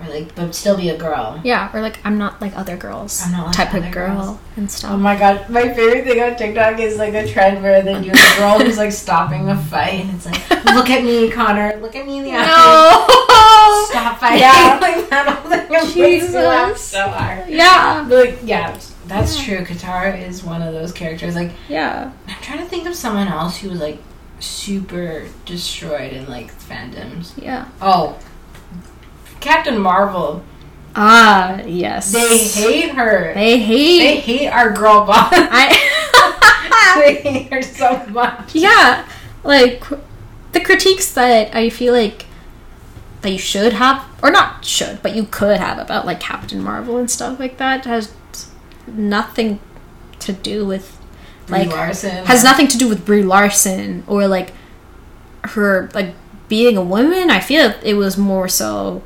[SPEAKER 1] Or like but still be a girl.
[SPEAKER 2] yeah. Or like I'm not like other girls.
[SPEAKER 1] I'm not like
[SPEAKER 2] type of
[SPEAKER 1] other
[SPEAKER 2] girl
[SPEAKER 1] girls.
[SPEAKER 2] and stuff.
[SPEAKER 1] Oh my god, my favorite thing on TikTok is like a trend where they do the girl who's like stopping a fight and it's like, [LAUGHS] look at me, Connor, look at me in the eye.
[SPEAKER 2] no. [LAUGHS]
[SPEAKER 1] Stop fighting.
[SPEAKER 2] Yeah. [LAUGHS]
[SPEAKER 1] like that whole thing makes me laugh so hard.
[SPEAKER 2] yeah,
[SPEAKER 1] But, like, yeah, that's true. Katara is one of those characters. Like,
[SPEAKER 2] yeah.
[SPEAKER 1] I'm trying to think of someone else who was like super destroyed in like fandoms.
[SPEAKER 2] Yeah.
[SPEAKER 1] Oh, Captain Marvel.
[SPEAKER 2] Ah, yes.
[SPEAKER 1] They hate her.
[SPEAKER 2] They hate.
[SPEAKER 1] They hate our girl boss.
[SPEAKER 2] I. [LAUGHS] [LAUGHS]
[SPEAKER 1] they hate her so much.
[SPEAKER 2] yeah, like the critiques that I feel like that you should have, or not should, but you could have about like Captain Marvel and stuff like that has nothing to do with
[SPEAKER 1] Brie
[SPEAKER 2] like
[SPEAKER 1] Larson
[SPEAKER 2] has nothing to do with Brie Larson or like her like being a woman. I feel it was more so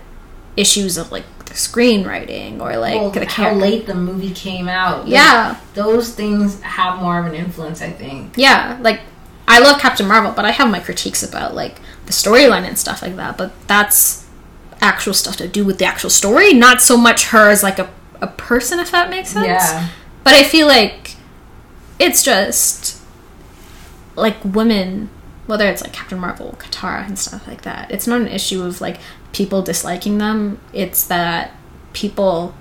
[SPEAKER 2] issues of like the screenwriting or like
[SPEAKER 1] well,
[SPEAKER 2] the
[SPEAKER 1] how
[SPEAKER 2] character.
[SPEAKER 1] late the movie came out. Like,
[SPEAKER 2] Yeah,
[SPEAKER 1] those things have more of an influence, I think.
[SPEAKER 2] yeah. Like I love Captain Marvel, but I have my critiques about like the storyline and stuff like that. But that's actual stuff to do with the actual story, not so much her as like a a person, if that makes sense.
[SPEAKER 1] Yeah,
[SPEAKER 2] But I feel like it's just like women, whether it's like Captain Marvel, Katara, and stuff like that. It's not an issue of like people disliking them. It's that people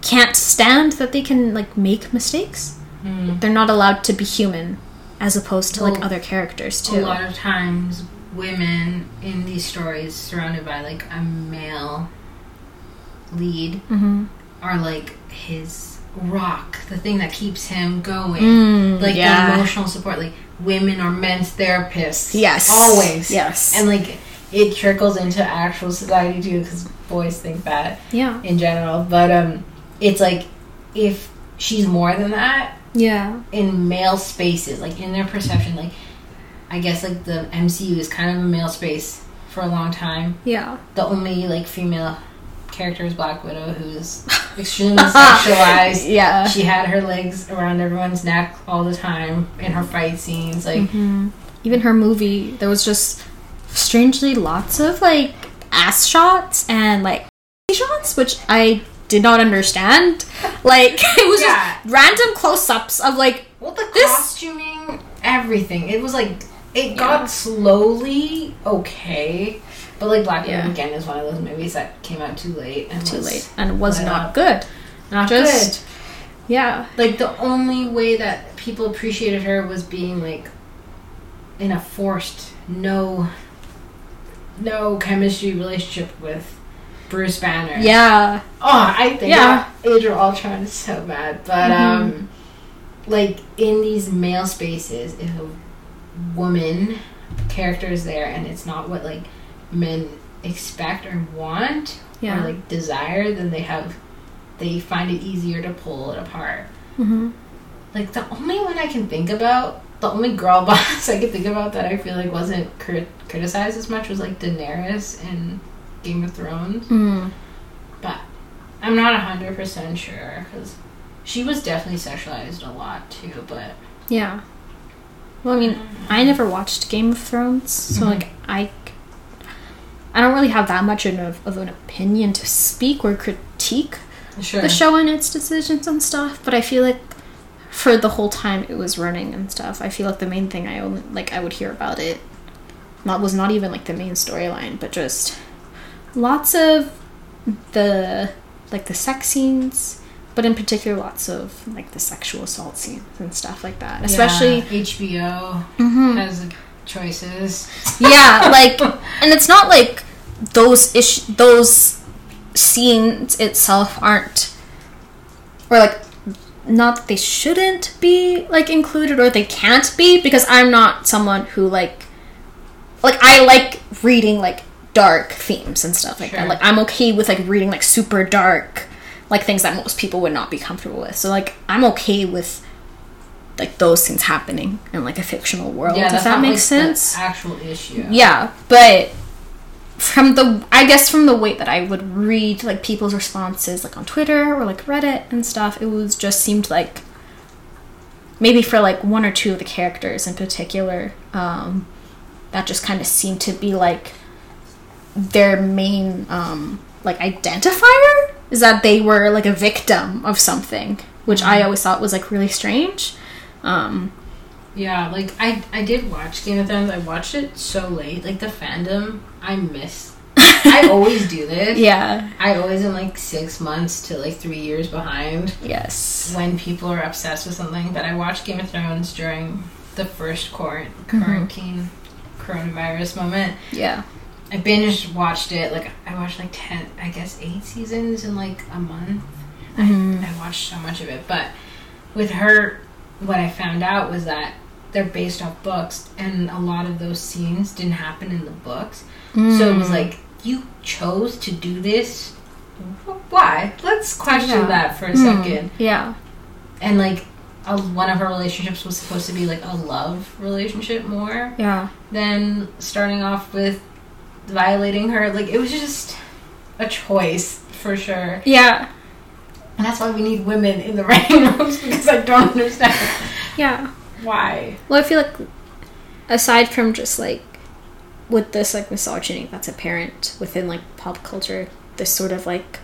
[SPEAKER 2] can't stand that they can like make mistakes.
[SPEAKER 1] Mm.
[SPEAKER 2] They're not allowed to be human, as opposed to like other characters too.
[SPEAKER 1] a lot of times women in these stories surrounded by like a male lead
[SPEAKER 2] hmm
[SPEAKER 1] are like his rock, the thing that keeps him going.
[SPEAKER 2] Mm,
[SPEAKER 1] like
[SPEAKER 2] yeah.
[SPEAKER 1] the emotional support. Like women are men's therapists.
[SPEAKER 2] Yes.
[SPEAKER 1] always.
[SPEAKER 2] Yes.
[SPEAKER 1] and like it trickles into actual society too, because boys think that
[SPEAKER 2] yeah.
[SPEAKER 1] in general. But um, it's like if she's more than that
[SPEAKER 2] Yeah.
[SPEAKER 1] in male spaces, like in their perception, like I guess like the MCU is kind of a male space for a long time.
[SPEAKER 2] Yeah.
[SPEAKER 1] The only like female character is Black Widow, who's [LAUGHS] extremely sexualized. [LAUGHS]
[SPEAKER 2] Yeah.
[SPEAKER 1] She had her legs around everyone's neck all the time in her fight scenes. Like,
[SPEAKER 2] Mhm. Even her movie, there was just strangely lots of like ass shots and like shots, which I did not understand. [LAUGHS] Like it was
[SPEAKER 1] Yeah.
[SPEAKER 2] just random close-ups of like
[SPEAKER 1] well, the
[SPEAKER 2] This-
[SPEAKER 1] costuming, everything. It was like it
[SPEAKER 2] Yeah.
[SPEAKER 1] got slowly okay, but like Black Widow
[SPEAKER 2] Yeah.
[SPEAKER 1] again is one of those movies that came out too late and
[SPEAKER 2] too
[SPEAKER 1] was
[SPEAKER 2] late and was not
[SPEAKER 1] up.
[SPEAKER 2] good.
[SPEAKER 1] Not
[SPEAKER 2] Just
[SPEAKER 1] good.
[SPEAKER 2] yeah.
[SPEAKER 1] Like the only way that people appreciated her was being like in a forced no no chemistry relationship with Bruce Banner.
[SPEAKER 2] Yeah.
[SPEAKER 1] Oh, I think
[SPEAKER 2] Yeah.
[SPEAKER 1] of Ultron is so bad. But
[SPEAKER 2] Mhm.
[SPEAKER 1] um like in these male spaces, if a woman character is there and it's not what like men expect or want
[SPEAKER 2] Yeah.
[SPEAKER 1] or like desire, then they have they find it easier to pull it apart.
[SPEAKER 2] hmm
[SPEAKER 1] Like the only one I can think about, the only girl [LAUGHS] boss I could think about that I feel like wasn't crit- criticized as much was like Daenerys in Game of Thrones.
[SPEAKER 2] Mm.
[SPEAKER 1] But I'm not hundred percent sure because she was definitely sexualized a lot too. But
[SPEAKER 2] Yeah. Well, I mean, I never watched Game of Thrones, so
[SPEAKER 1] Mhm.
[SPEAKER 2] like I, I don't really have that much of, of an opinion to speak or critique
[SPEAKER 1] sure,
[SPEAKER 2] the show and its decisions and stuff. But I feel like for the whole time it was running and stuff, I feel like the main thing I only like I would hear about it, not was not even like the main storyline, but just lots of the like the sex scenes. But in particular, lots of like the sexual assault scenes and stuff like that. Especially,
[SPEAKER 1] Yeah, HBO
[SPEAKER 2] Mhm.
[SPEAKER 1] has choices.
[SPEAKER 2] yeah [LAUGHS] like and it's not like those ish those scenes itself aren't or like not that they shouldn't be like included or they can't be because i'm not someone who like like i like reading like dark themes and stuff like
[SPEAKER 1] Sure.
[SPEAKER 2] that like i'm okay with like reading like super dark like things that most people would not be comfortable with so like i'm okay with like those things happening in like a fictional world
[SPEAKER 1] yeah,
[SPEAKER 2] if that makes sense
[SPEAKER 1] actual issue.
[SPEAKER 2] yeah, but from the I guess from the way that I would read like people's responses like on Twitter or like Reddit and stuff, it was just seemed like maybe for like one or two of the characters in particular, um, that just kind of seemed to be like their main um, like identifier is that they were like a victim of something, which I always thought was like really strange. Um,
[SPEAKER 1] Yeah, like I I did watch Game of Thrones. I watched it so late. Like the fandom, I miss. [LAUGHS] I always do this.
[SPEAKER 2] yeah.
[SPEAKER 1] I always am like six months to like three years behind
[SPEAKER 2] Yes.
[SPEAKER 1] when people are obsessed with something. But I watched Game of Thrones during the first quarant-
[SPEAKER 2] Mm-hmm.
[SPEAKER 1] quarantine coronavirus moment.
[SPEAKER 2] Yeah.
[SPEAKER 1] I binge watched it. Like I watched like ten, I guess eight seasons in like a month.
[SPEAKER 2] Mhm.
[SPEAKER 1] I watched so much of it, but with her, what I found out was that they're based off books, and a lot of those scenes didn't happen in the books. So it was
[SPEAKER 2] Mm.
[SPEAKER 1] like you chose to do this. Why? Let's question
[SPEAKER 2] Yeah.
[SPEAKER 1] that for a
[SPEAKER 2] Mm,
[SPEAKER 1] second.
[SPEAKER 2] Yeah.
[SPEAKER 1] And like, a, one of her relationships was supposed to be like a love relationship more
[SPEAKER 2] Yeah.
[SPEAKER 1] than starting off with violating her. Like it was just a choice for sure.
[SPEAKER 2] Yeah.
[SPEAKER 1] And that's why we need women in the [LAUGHS] writing rooms because I don't understand
[SPEAKER 2] Yeah.
[SPEAKER 1] why.
[SPEAKER 2] Well, I feel like aside from just like with this like misogyny that's apparent within like pop culture, this sort of like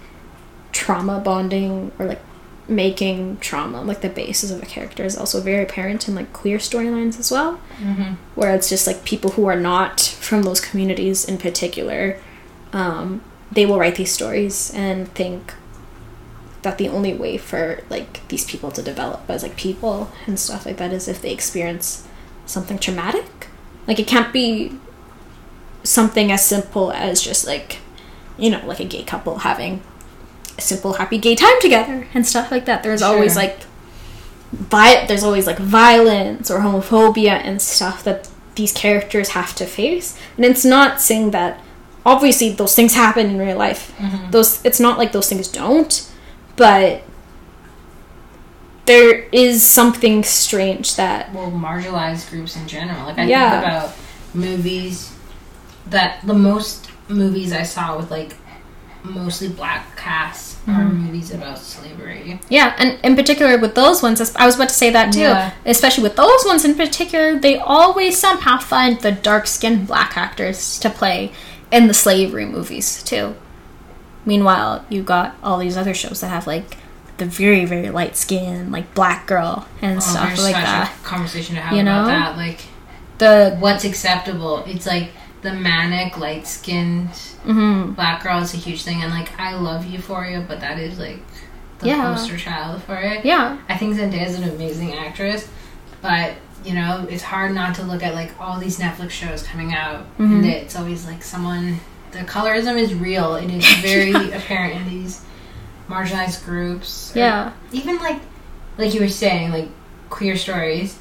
[SPEAKER 2] trauma bonding or like making trauma like the basis of a character is also very apparent in like queer storylines as well.
[SPEAKER 1] Mm-hmm.
[SPEAKER 2] where it's just like people who are not from those communities in particular um, they will write these stories and think that the only way for like these people to develop as like people and stuff like that is if they experience something traumatic? Like it can't be something as simple as just like you know like a gay couple having a simple happy gay time together and stuff like that. There's always like vi- there's always like violence or homophobia and stuff that these characters have to face. And it's not saying that obviously those things happen in real life.
[SPEAKER 1] Mm-hmm.
[SPEAKER 2] those it's not like those things don't but there is something strange that
[SPEAKER 1] Well, marginalized groups in general. Like I
[SPEAKER 2] Yeah.
[SPEAKER 1] think about movies that the most movies I saw with like mostly black casts are
[SPEAKER 2] Mhm.
[SPEAKER 1] movies about slavery.
[SPEAKER 2] yeah and in particular with those ones i was about to say that too
[SPEAKER 1] Yeah.
[SPEAKER 2] especially with those ones in particular they always somehow find the dark skinned black actors to play in the slavery movies too meanwhile you got all these other shows that have like the very very light skin like black girl and
[SPEAKER 1] Oh,
[SPEAKER 2] stuff like
[SPEAKER 1] such
[SPEAKER 2] that
[SPEAKER 1] a conversation to have
[SPEAKER 2] You
[SPEAKER 1] about
[SPEAKER 2] know?
[SPEAKER 1] that. Like
[SPEAKER 2] the
[SPEAKER 1] what's acceptable? It's like the manic, light skinned
[SPEAKER 2] mhm.
[SPEAKER 1] black girl is a huge thing, and like I love Euphoria, but that is like the
[SPEAKER 2] Yeah.
[SPEAKER 1] poster child for it.
[SPEAKER 2] yeah
[SPEAKER 1] I think Zendaya is an amazing actress, but you know, it's hard not to look at like all these Netflix shows coming out,
[SPEAKER 2] Mhm.
[SPEAKER 1] and it's always like someone. The colorism is real. It is [LAUGHS] very apparent in these marginalized groups.
[SPEAKER 2] Yeah.
[SPEAKER 1] even like, like you were saying, like queer stories.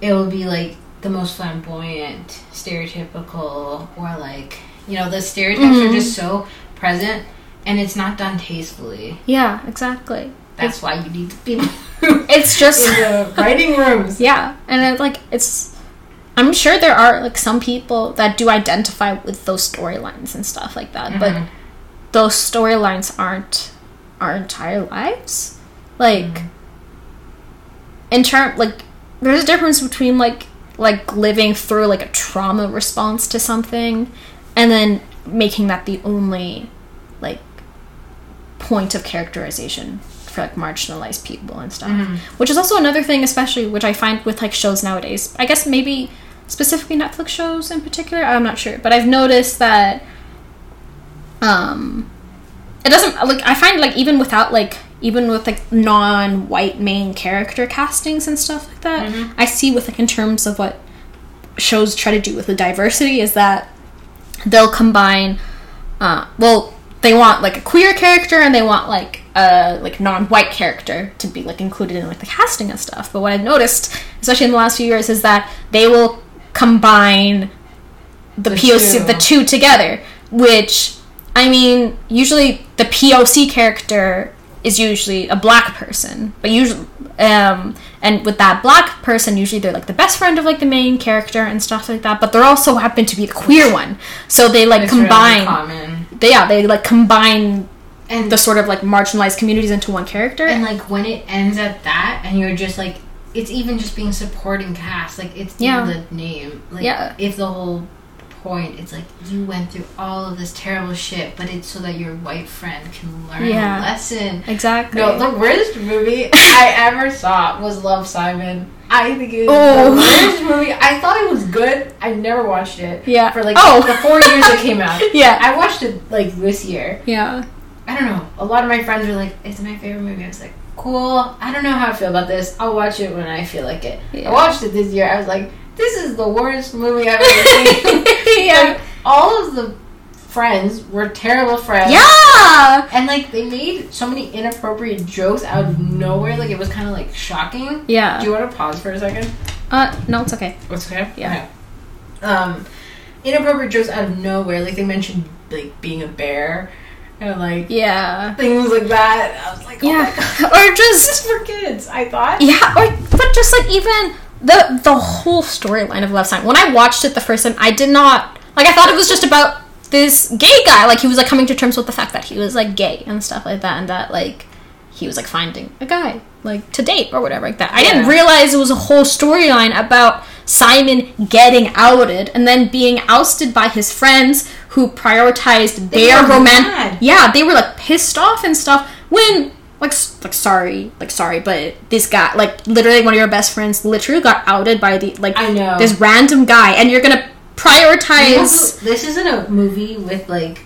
[SPEAKER 1] It will be like the most flamboyant, stereotypical, or like you know the stereotypes
[SPEAKER 2] Mhm.
[SPEAKER 1] are just so present, and it's not done tastefully.
[SPEAKER 2] Yeah, exactly.
[SPEAKER 1] That's why you need people [LAUGHS]
[SPEAKER 2] It's just [LAUGHS]
[SPEAKER 1] in the writing rooms.
[SPEAKER 2] Yeah, and it, like it's I'm sure there are like some people that do identify with those storylines and stuff like that, but
[SPEAKER 1] Mhm.
[SPEAKER 2] those storylines aren't our entire lives. Like in term like there's a difference between like like living through like a trauma response to something and then making that the only like point of characterization for like marginalized people and stuff
[SPEAKER 1] Mhm.
[SPEAKER 2] which is also another thing especially which i find with like shows nowadays i guess maybe specifically netflix shows in particular i'm not sure but i've noticed that um it doesn't like i find like even without like even with like non-white main character castings and stuff like that
[SPEAKER 1] Mhm.
[SPEAKER 2] i see with like in terms of what shows try to do with the diversity is that they'll combine uh well they want like a queer character and they want like a like non-white character to be like included in like the casting and stuff but what i've noticed especially in the last few years is that they will combine the,
[SPEAKER 1] The
[SPEAKER 2] poc
[SPEAKER 1] two.
[SPEAKER 2] the two together which i mean usually the poc character is usually a black person but usually um and with that black person usually they're like the best friend of like the main character and stuff like that but they're also happen to be the queer one so they like
[SPEAKER 1] It's
[SPEAKER 2] combine
[SPEAKER 1] common.
[SPEAKER 2] they, yeah they like combine
[SPEAKER 1] And
[SPEAKER 2] the sort of like marginalized communities into one character
[SPEAKER 1] and like when it ends at that, and you're just like, it's even just being supporting cast. Like it's
[SPEAKER 2] Yeah.
[SPEAKER 1] the name. Like
[SPEAKER 2] Yeah.
[SPEAKER 1] if the whole point, it's like you went through all of this terrible shit, but it's so that your white friend can learn
[SPEAKER 2] Yeah.
[SPEAKER 1] a lesson.
[SPEAKER 2] exactly
[SPEAKER 1] No, the worst movie [LAUGHS] I ever saw was Love Simon. I think it was
[SPEAKER 2] Oh.
[SPEAKER 1] the worst movie. I thought it was good. I never watched it.
[SPEAKER 2] Yeah.
[SPEAKER 1] For like
[SPEAKER 2] Oh.
[SPEAKER 1] the four years it came out. [LAUGHS]
[SPEAKER 2] yeah
[SPEAKER 1] I watched it like this year.
[SPEAKER 2] yeah
[SPEAKER 1] I don't know. A lot of my friends were like, "It's my favorite movie." I was like, "Cool." I don't know how I feel about this. I'll watch it when I feel like it.
[SPEAKER 2] Yeah.
[SPEAKER 1] I watched it this year. I was like, "This is the worst movie I've ever seen." [LAUGHS]
[SPEAKER 2] yeah
[SPEAKER 1] Like, all of the friends were terrible friends.
[SPEAKER 2] yeah
[SPEAKER 1] And like they made so many inappropriate jokes out of nowhere. Like it was kind of like shocking.
[SPEAKER 2] yeah
[SPEAKER 1] Do you want to pause for a second?
[SPEAKER 2] uh no it's okay
[SPEAKER 1] It's okay.
[SPEAKER 2] Yeah.
[SPEAKER 1] Okay. Um, inappropriate jokes out of nowhere. Like they mentioned like being a bear and like
[SPEAKER 2] yeah
[SPEAKER 1] things like that. I was like, oh
[SPEAKER 2] yeah
[SPEAKER 1] my God.
[SPEAKER 2] or just
[SPEAKER 1] for kids. I thought.
[SPEAKER 2] yeah or but just like even the the whole storyline of Love Simon when i watched it the first time i did not like i thought it was just about this gay guy like he was like coming to terms with the fact that he was like gay and stuff like that and that like he was like finding a guy like to date or whatever like that i didn't realize it was a whole storyline about simon getting outed and then being ousted by his friends who prioritized
[SPEAKER 1] They
[SPEAKER 2] their romantic yeah they were like pissed off and stuff when like like sorry like sorry but this guy like literally one of your best friends literally got outed by the like
[SPEAKER 1] I know.
[SPEAKER 2] this random guy and you're gonna prioritize
[SPEAKER 1] this isn't a movie with like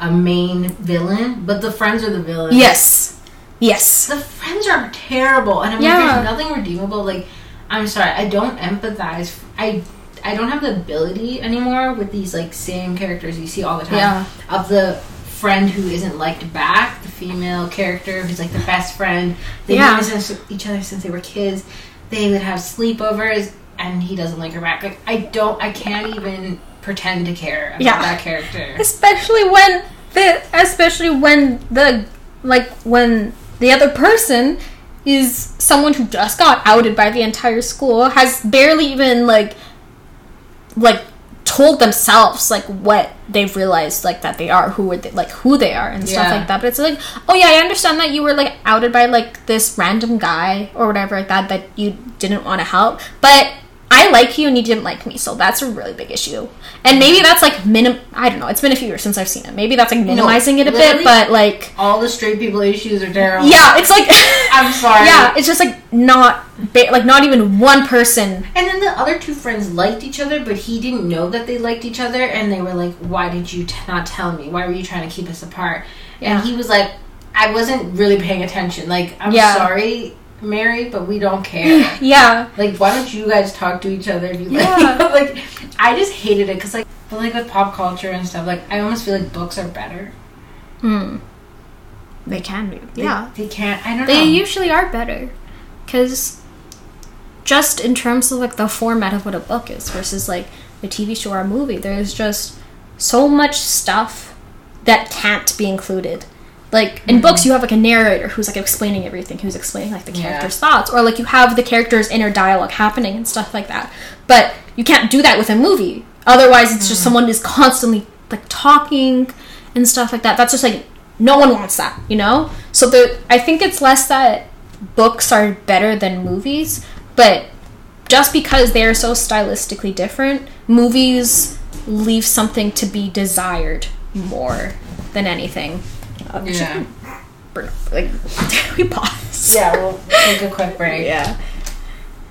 [SPEAKER 1] a main villain, but the friends are the villain.
[SPEAKER 2] yes yes
[SPEAKER 1] The friends are terrible, and I'm
[SPEAKER 2] Yeah.
[SPEAKER 1] like, there's nothing redeemable. Like, I'm sorry, I don't empathize. I I don't have the ability anymore with these like same characters you see all the time.
[SPEAKER 2] Yeah.
[SPEAKER 1] Of the friend who isn't liked back, the female character who's like the best friend. They
[SPEAKER 2] Yeah.
[SPEAKER 1] since each other since they were kids. They would have sleepovers, and he doesn't like her back. Like, I don't. I can't even pretend to care about
[SPEAKER 2] Yeah.
[SPEAKER 1] that character.
[SPEAKER 2] especially when the especially when the like when the other person is someone who just got outed by the entire school has barely even like like told themselves like what they've realized like that they are who are they, like who they are and stuff like that. But it's like oh yeah i understand that you were like outed by like this random guy or whatever like that that you didn't want to help but i like you and you didn't like me so that's a really big issue and maybe that's like minim i don't know it's been a few years since i've seen it maybe that's like minimizing it a bit but like
[SPEAKER 1] All the straight people issues are terrible.
[SPEAKER 2] yeah it's like [LAUGHS]
[SPEAKER 1] I'm sorry.
[SPEAKER 2] yeah it's just like not ba- like not even one person
[SPEAKER 1] And then the other two friends liked each other, but he didn't know that they liked each other, and they were like, "Why did you t- not tell me? Why were you trying to keep us apart?"
[SPEAKER 2] Yeah.
[SPEAKER 1] And he was like, "I wasn't really paying attention. Like, I'm
[SPEAKER 2] Yeah.
[SPEAKER 1] sorry. Married, but we don't care. [LAUGHS]
[SPEAKER 2] Yeah.
[SPEAKER 1] like, why don't you guys talk to each other if you
[SPEAKER 2] Yeah.
[SPEAKER 1] like? [LAUGHS] like, I just hated it because, like, but like with pop culture and stuff, like, I almost feel like books are better.
[SPEAKER 2] Hmm. They can be.
[SPEAKER 1] They-
[SPEAKER 2] Yeah.
[SPEAKER 1] they can't. I don't
[SPEAKER 2] They
[SPEAKER 1] know.
[SPEAKER 2] usually are better. Because just in terms of like the format of what a book is versus like a TV show or a movie, there's just so much stuff that can't be included. Like in mm-hmm. books, you have like a narrator who's like explaining everything, who's explaining like the
[SPEAKER 1] Yeah.
[SPEAKER 2] character's thoughts, or like you have the character's inner dialogue happening and stuff like that. But you can't do that with a movie. Otherwise, it's just mm. someone is constantly like talking and stuff like that. That's just like no one wants that, you know. So the I think it's less that books are better than movies, but just because they are so stylistically different, movies leave something to be desired more than anything. Should
[SPEAKER 1] yeah.
[SPEAKER 2] burn up, Like [LAUGHS] we pause.
[SPEAKER 1] Yeah, we'll take a quick break.
[SPEAKER 2] Yeah.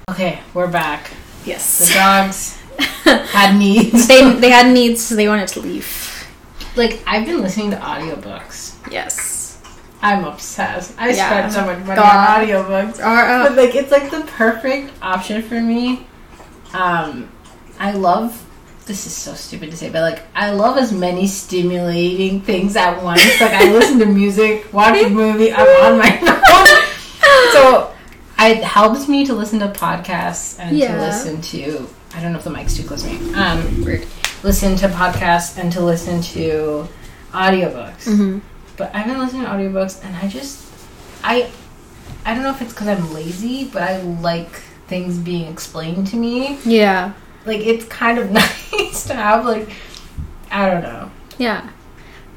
[SPEAKER 1] Okay, we're back.
[SPEAKER 2] Yes.
[SPEAKER 1] The dogs [LAUGHS] had needs.
[SPEAKER 2] they they had needs, so they wanted to leave.
[SPEAKER 1] like, I've been listening to audiobooks.
[SPEAKER 2] Yes.
[SPEAKER 1] I'm obsessed. I
[SPEAKER 2] Yeah.
[SPEAKER 1] spend so much money
[SPEAKER 2] God.
[SPEAKER 1] on audiobooks.
[SPEAKER 2] Or, uh,
[SPEAKER 1] But like it's like the perfect option for me. Um I love this is so stupid to say, but like I love as many stimulating things at once. like I listen to music, [LAUGHS] watch a movie, I'm on my phone. [LAUGHS] so it helps me to listen to podcasts and
[SPEAKER 2] Yeah.
[SPEAKER 1] to listen to I don't know if the mic's too close to me. Um
[SPEAKER 2] Weird.
[SPEAKER 1] listen to podcasts and to listen to audiobooks.
[SPEAKER 2] Mhm.
[SPEAKER 1] But I've been listening to audiobooks and I just I I don't know if it's because I'm lazy, but I like things being explained to me.
[SPEAKER 2] Yeah.
[SPEAKER 1] Like it's kind of [LAUGHS] nice to have like I don't know.
[SPEAKER 2] Yeah.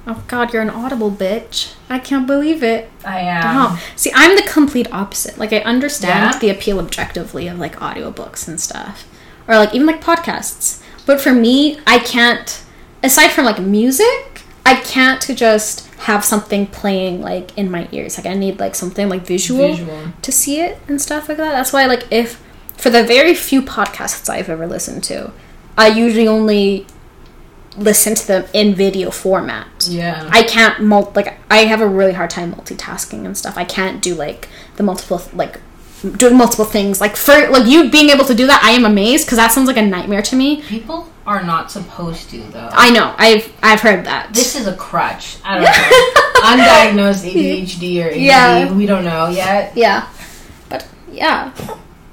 [SPEAKER 2] Oh God, you're an audible bitch. I can't believe it.
[SPEAKER 1] I am.
[SPEAKER 2] Wow. See, I'm the complete opposite. Like, I understand
[SPEAKER 1] Yeah?
[SPEAKER 2] the appeal objectively of like audiobooks and stuff, or like even like podcasts. But for me, I can't. Aside from like music, I can't just have something playing like in my ears. Like, I need like something like visual,
[SPEAKER 1] Visual.
[SPEAKER 2] to see it and stuff like that. That's why, like, if for the very few podcasts I've ever listened to, I usually only listen to them in video format.
[SPEAKER 1] Yeah.
[SPEAKER 2] I can't mul- like I have a really hard time multitasking and stuff. I can't do like the multiple like doing multiple things. Like for like you being able to do that, I am amazed because that sounds like a nightmare to me.
[SPEAKER 1] People are not supposed to though.
[SPEAKER 2] I know. I've I've heard that.
[SPEAKER 1] this is a crutch. I don't [LAUGHS] know. Undiagnosed ADHD or ADD.
[SPEAKER 2] Yeah.
[SPEAKER 1] We don't know yet.
[SPEAKER 2] yeah, but yeah.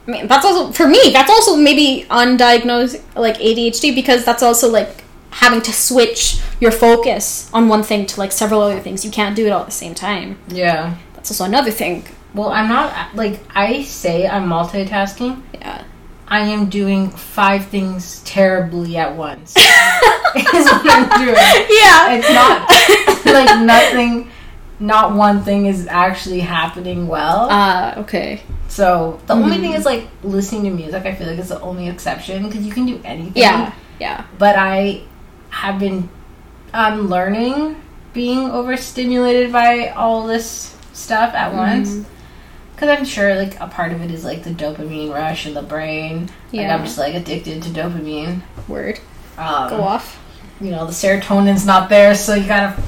[SPEAKER 2] I mean, that's also for me. That's also maybe undiagnosed like ADHD because that's also like having to switch your focus on one thing to like several other things. You can't do it all at the same time.
[SPEAKER 1] Yeah.
[SPEAKER 2] That's also another thing.
[SPEAKER 1] Well, I'm not like I say I'm multitasking.
[SPEAKER 2] Yeah.
[SPEAKER 1] I am doing five things terribly at once. [LAUGHS] is what I'm doing. [LAUGHS]
[SPEAKER 2] Yeah.
[SPEAKER 1] It's not like nothing, not one thing is actually happening well.
[SPEAKER 2] Ah, okay.
[SPEAKER 1] so the only
[SPEAKER 2] Mm-hmm.
[SPEAKER 1] thing is like listening to music. I feel like is the only exception because you can do anything.
[SPEAKER 2] Yeah. Yeah.
[SPEAKER 1] But I have been I'm learning being overstimulated by all this stuff at once.
[SPEAKER 2] Mm-hmm.
[SPEAKER 1] Because I'm sure like a part of it is like the dopamine rush in the brain. Like
[SPEAKER 2] Yeah.
[SPEAKER 1] I'm just like addicted to dopamine.
[SPEAKER 2] Word.
[SPEAKER 1] Um,
[SPEAKER 2] Go off.
[SPEAKER 1] You know the serotonin's not there, so you gotta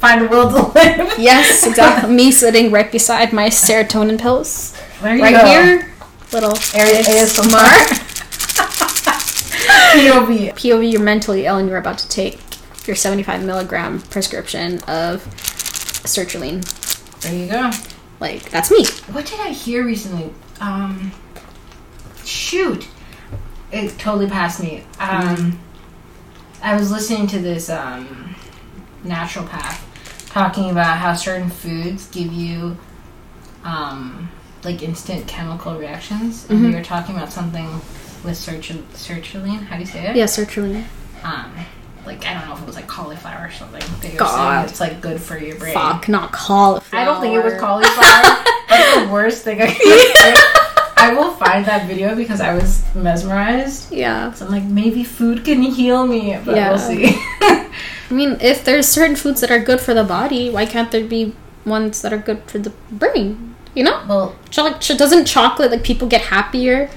[SPEAKER 1] find a will to live.
[SPEAKER 2] Yes, [LAUGHS] exactly. Me sitting right beside my serotonin pills.
[SPEAKER 1] There you
[SPEAKER 2] Right
[SPEAKER 1] go.
[SPEAKER 2] here. Little
[SPEAKER 1] Area ASMR. [LAUGHS] POV.
[SPEAKER 2] POV, you're mentally ill and you're about to take your 75 milligram prescription of sertraline.
[SPEAKER 1] There you go.
[SPEAKER 2] Like, that's me.
[SPEAKER 1] What did I hear recently? Um, shoot, it totally passed me. Um, I was listening to this um, naturopath talking about how certain foods give you um, like instant chemical reactions, and we were talking about something with sertral- sertraline. How do you say it?
[SPEAKER 2] Yeah, sertraline.
[SPEAKER 1] Um, like I don't know if it was like cauliflower or something. They
[SPEAKER 2] God.
[SPEAKER 1] it's like good for your brain.
[SPEAKER 2] Fuck, not cauliflower.
[SPEAKER 1] I don't think it was [LAUGHS] cauliflower. That's the worst thing I can do. [LAUGHS] I will find that video because I was mesmerized.
[SPEAKER 2] Yeah.
[SPEAKER 1] So I'm like, maybe food can heal me, but
[SPEAKER 2] Yeah.
[SPEAKER 1] we'll see. [LAUGHS]
[SPEAKER 2] I mean, if there's certain foods that are good for the body, why can't there be ones that are good for the brain? You know?
[SPEAKER 1] well,
[SPEAKER 2] ch- doesn't chocolate like people get happier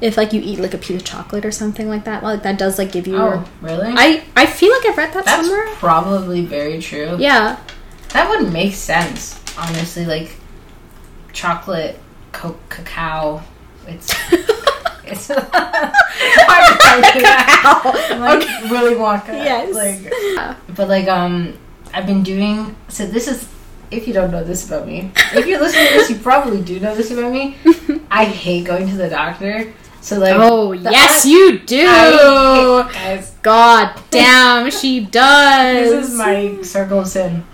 [SPEAKER 2] if like you eat like a piece of chocolate or something like that? Like that does like give you.
[SPEAKER 1] oh, really?
[SPEAKER 2] I I feel like I've read that
[SPEAKER 1] That's
[SPEAKER 2] somewhere.
[SPEAKER 1] probably very true.
[SPEAKER 2] Yeah.
[SPEAKER 1] That would make sense, honestly. Like, chocolate co- cacao. It's [LAUGHS] [LAUGHS] it's hard to tell you that. Like Willy Wonka.
[SPEAKER 2] Yes.
[SPEAKER 1] Like, but like um, I've been doing. So this is. If you don't know this about me, if you're listening to this, you probably do know this about me. [LAUGHS] I hate going to the doctor. So like,
[SPEAKER 2] Oh yes, you do.
[SPEAKER 1] I
[SPEAKER 2] God [LAUGHS] damn, she does.
[SPEAKER 1] this is my circle of sin.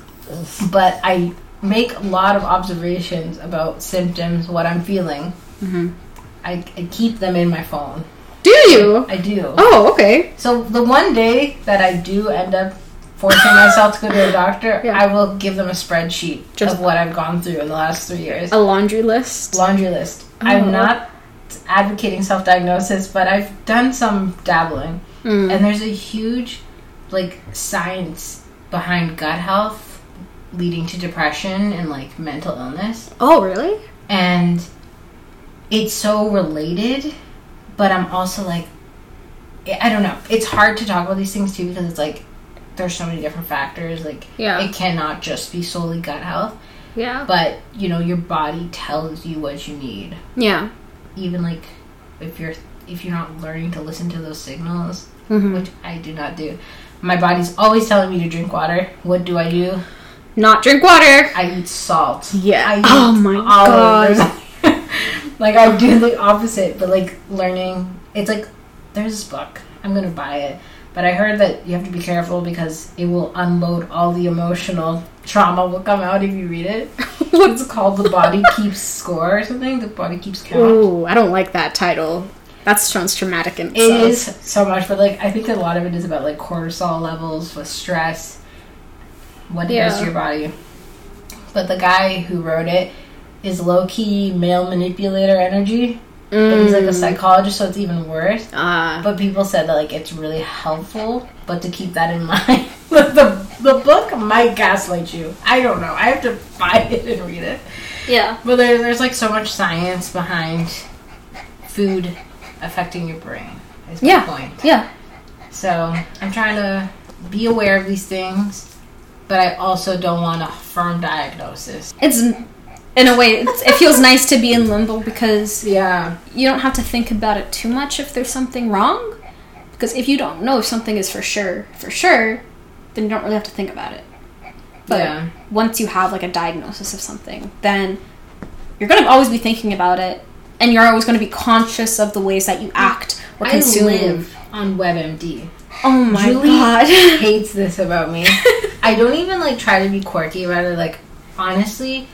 [SPEAKER 1] But I make a lot of observations about symptoms, what I'm feeling.
[SPEAKER 2] Mhm.
[SPEAKER 1] I, I keep them in my phone.
[SPEAKER 2] Do you?
[SPEAKER 1] I do.
[SPEAKER 2] Oh, okay.
[SPEAKER 1] So the one day that I do end up forcing myself to go to a doctor,
[SPEAKER 2] Yeah.
[SPEAKER 1] I will give them a spreadsheet
[SPEAKER 2] Just-
[SPEAKER 1] of what I've gone through in the last three years.
[SPEAKER 2] A laundry list.
[SPEAKER 1] Laundry list.
[SPEAKER 2] Oh.
[SPEAKER 1] I'm not advocating self-diagnosis, but I've done some dabbling.
[SPEAKER 2] Mm.
[SPEAKER 1] And there's a huge like science behind gut health leading to depression and like mental illness.
[SPEAKER 2] Oh, really?
[SPEAKER 1] And it's so related, but I'm also like I don't know. It's hard to talk about these things too because it's like there's so many different factors. Like
[SPEAKER 2] Yeah.
[SPEAKER 1] it cannot just be solely gut health,
[SPEAKER 2] Yeah.
[SPEAKER 1] but you know your body tells you what you need.
[SPEAKER 2] Yeah.
[SPEAKER 1] Even like if you're if you're not learning to listen to those signals,
[SPEAKER 2] hmm
[SPEAKER 1] which I do not do. My body's always telling me to drink water. What do I do?
[SPEAKER 2] Not drink water.
[SPEAKER 1] I eat salt.
[SPEAKER 2] Yeah.
[SPEAKER 1] I eat
[SPEAKER 2] Oh my. God. [LAUGHS]
[SPEAKER 1] like I do the opposite, but like learning. It's like there's this book. I'm gonna buy it, but I heard that you have to be careful because it will unload all the emotional trauma will come out if you read it. [LAUGHS] What's called the body [LAUGHS] keeps score or something. The body keeps count.
[SPEAKER 2] Ooh, I don't like that title. That sounds traumatic in itself.
[SPEAKER 1] is so much, but like I think a lot of it is about like cortisol levels with stress, what it does your body. But the guy who wrote it is low key male manipulator energy, but he's like a
[SPEAKER 2] Mm.
[SPEAKER 1] psychologist, so it's even worse.
[SPEAKER 2] Ah.
[SPEAKER 1] But people said that like it's really helpful, but to keep that in [LAUGHS] mind. The the book might gaslight you. I don't know. I have to buy [LAUGHS] it and read it.
[SPEAKER 2] yeah.
[SPEAKER 1] But there, there's like so much science behind food affecting your brain. Is my
[SPEAKER 2] Yeah.
[SPEAKER 1] point.
[SPEAKER 2] Yeah.
[SPEAKER 1] So I'm trying to be aware of these things, but I also don't want a firm diagnosis.
[SPEAKER 2] It's in a way it's, it feels nice to be in limbo because
[SPEAKER 1] Yeah.
[SPEAKER 2] you don't have to think about it too much if there's something wrong. Because if you don't know if something is for sure, for sure, then you don't really have to think about it. But
[SPEAKER 1] yeah.
[SPEAKER 2] once you have like a diagnosis of something, then you're going to always be thinking about it and you're always going to be conscious of the ways that you act or consume.
[SPEAKER 1] I live on WebMD.
[SPEAKER 2] Oh my
[SPEAKER 1] Julie
[SPEAKER 2] god.
[SPEAKER 1] hates this about me. [LAUGHS] I don't even like try to be quirky about it. Like honestly,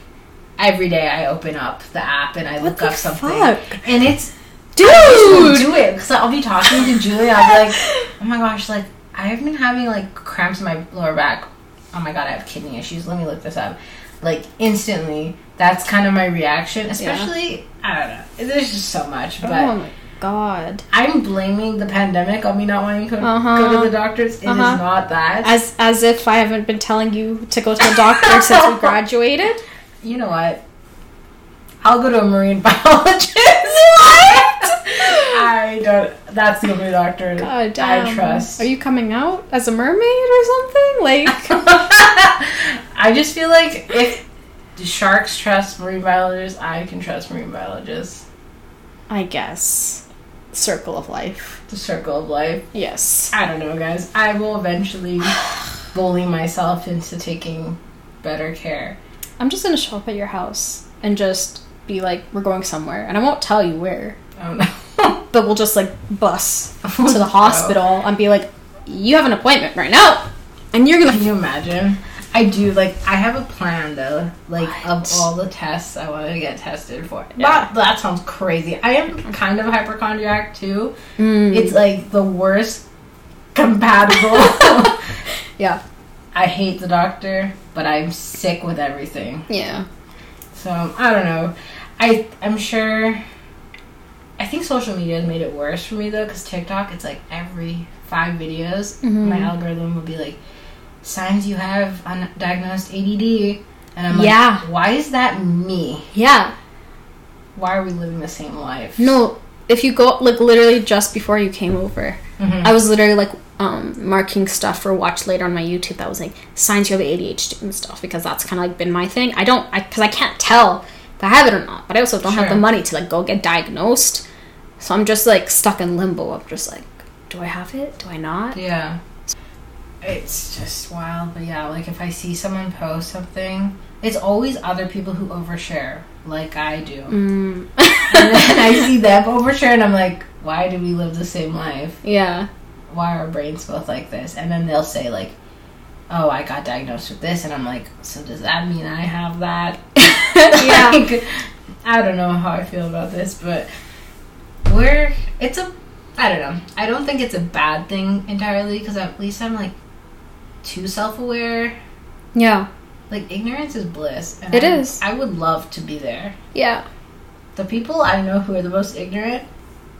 [SPEAKER 1] every day I open up the app and I look up something,
[SPEAKER 2] fuck?
[SPEAKER 1] and it's I
[SPEAKER 2] Dude!
[SPEAKER 1] do it because I'll be talking to Julia. I'll be like, [LAUGHS] oh my gosh, like I've been having like cramps in my lower back. Oh my god, I have kidney issues. Let me look this up. Like instantly, that's kind of my reaction. Especially, I don't know. There's just so much, but.
[SPEAKER 2] Oh my god.
[SPEAKER 1] I'm blaming the pandemic on me not wanting to
[SPEAKER 2] Uh-huh.
[SPEAKER 1] go to the doctors. It is
[SPEAKER 2] Uh-huh.
[SPEAKER 1] not that.
[SPEAKER 2] As as if I haven't been telling you to go to the doctor since we [LAUGHS] graduated.
[SPEAKER 1] You know what? I'll go to a marine [LAUGHS] biologist. I don't. That's the only doctor
[SPEAKER 2] God damn.
[SPEAKER 1] I trust.
[SPEAKER 2] Are you coming out as a mermaid or something? Like [LAUGHS]
[SPEAKER 1] I just feel like if the sharks trust marine biologists, I can trust marine biologists.
[SPEAKER 2] I guess. Circle of life.
[SPEAKER 1] The circle of life.
[SPEAKER 2] Yes.
[SPEAKER 1] I don't know, guys. I will eventually [SIGHS] bully myself into taking better care.
[SPEAKER 2] I'm just gonna show up at your house and just be like, we're going somewhere. And I won't tell you where.
[SPEAKER 1] I don't. [LAUGHS]
[SPEAKER 2] But we'll just like bus [LAUGHS] to the hospital and be like, you have an appointment right now. And you're gonna Can
[SPEAKER 1] you imagine? I do like I have a plan though, like of all the tests I want to get tested for.
[SPEAKER 2] Yeah.
[SPEAKER 1] That that sounds crazy. I am kind of a hypochondriac too.
[SPEAKER 2] Mm.
[SPEAKER 1] It's like the worst compatible. [LAUGHS]
[SPEAKER 2] Yeah.
[SPEAKER 1] I hate the doctor, but I'm sick with everything.
[SPEAKER 2] Yeah.
[SPEAKER 1] So I don't know. I I'm sure. I think social media has made it worse for me though, because TikTok, it's like every five videos,
[SPEAKER 2] Mhm.
[SPEAKER 1] my algorithm will be like, signs you have undiagnosed ADD, and I'm like,
[SPEAKER 2] Yeah.
[SPEAKER 1] why is that me?
[SPEAKER 2] Yeah.
[SPEAKER 1] Why are we living the same life?
[SPEAKER 2] No, if you go like literally just before you came over,
[SPEAKER 1] Mhm.
[SPEAKER 2] I was literally like um, marking stuff for watch later on my YouTube that was like signs you have ADHD and stuff because that's kind of like been my thing. I don't, I because I can't tell if I have it or not. But I also don't have the money to like go get diagnosed. So I'm just like stuck in limbo of just like, do I have it? Do I not?
[SPEAKER 1] Yeah. It's just wild, but yeah, like if I see someone post something, it's always other people who overshare, like I do.
[SPEAKER 2] Mm,
[SPEAKER 1] and then I [LAUGHS] see them overshare, and I'm like, why do we live the same life?
[SPEAKER 2] yeah.
[SPEAKER 1] Why are our brains both like this? And then they'll say, like, oh, I got diagnosed with this, and I'm like, so does that mean I have that? [LAUGHS]
[SPEAKER 2] Yeah.
[SPEAKER 1] Like, I don't know how I feel about this, but we're, it's a, I don't know. I don't think it's a bad thing entirely, because at least I'm like too self aware.
[SPEAKER 2] Yeah.
[SPEAKER 1] Like, ignorance is bliss. And
[SPEAKER 2] It
[SPEAKER 1] I,
[SPEAKER 2] is.
[SPEAKER 1] I would love to be there.
[SPEAKER 2] Yeah.
[SPEAKER 1] The people I know who are the most ignorant,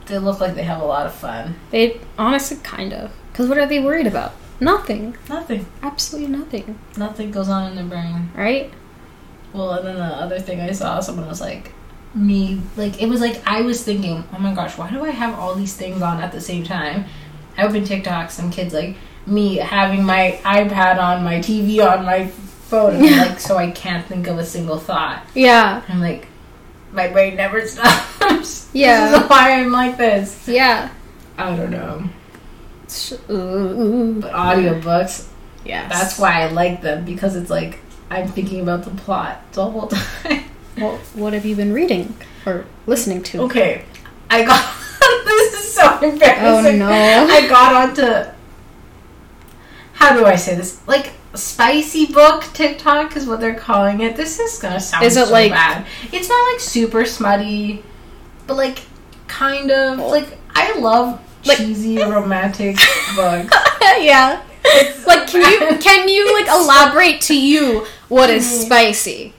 [SPEAKER 1] they look like they have a lot of fun.
[SPEAKER 2] They honestly kind of. Because what are they worried about? Nothing.
[SPEAKER 1] Nothing.
[SPEAKER 2] Absolutely nothing.
[SPEAKER 1] Nothing goes on in their brain.
[SPEAKER 2] Right?
[SPEAKER 1] Well, and then the other thing I saw, someone was like, me, like, it was like I was thinking, oh my gosh, why do I have all these things on at the same time? I open TikTok, some kids like me having my iPad on, my TV on, my phone, like, [LAUGHS] so I can't think of a single thought.
[SPEAKER 2] Yeah.
[SPEAKER 1] I'm like, my brain never stops.
[SPEAKER 2] Yeah. [LAUGHS]
[SPEAKER 1] This is why I'm like this.
[SPEAKER 2] Yeah.
[SPEAKER 1] I don't know.
[SPEAKER 2] Ooh.
[SPEAKER 1] But audiobooks,
[SPEAKER 2] yeah,
[SPEAKER 1] that's why I like them because it's like I'm thinking about the plot the whole [LAUGHS] time.
[SPEAKER 2] What, what have you been reading or listening to?
[SPEAKER 1] Okay, I got. [LAUGHS] this is so embarrassing.
[SPEAKER 2] Oh
[SPEAKER 1] embarrassing.
[SPEAKER 2] no.
[SPEAKER 1] I got onto. How do I say this? Like spicy book TikTok is what they're calling it. This is gonna sound
[SPEAKER 2] Is it
[SPEAKER 1] so
[SPEAKER 2] like-
[SPEAKER 1] bad. It's not like super smutty, but like kind of like I love
[SPEAKER 2] Like-
[SPEAKER 1] cheesy [LAUGHS] romantic books. [LAUGHS]
[SPEAKER 2] yeah. Like can you [LAUGHS] can you like elaborate to you what is mm-hmm. spicy?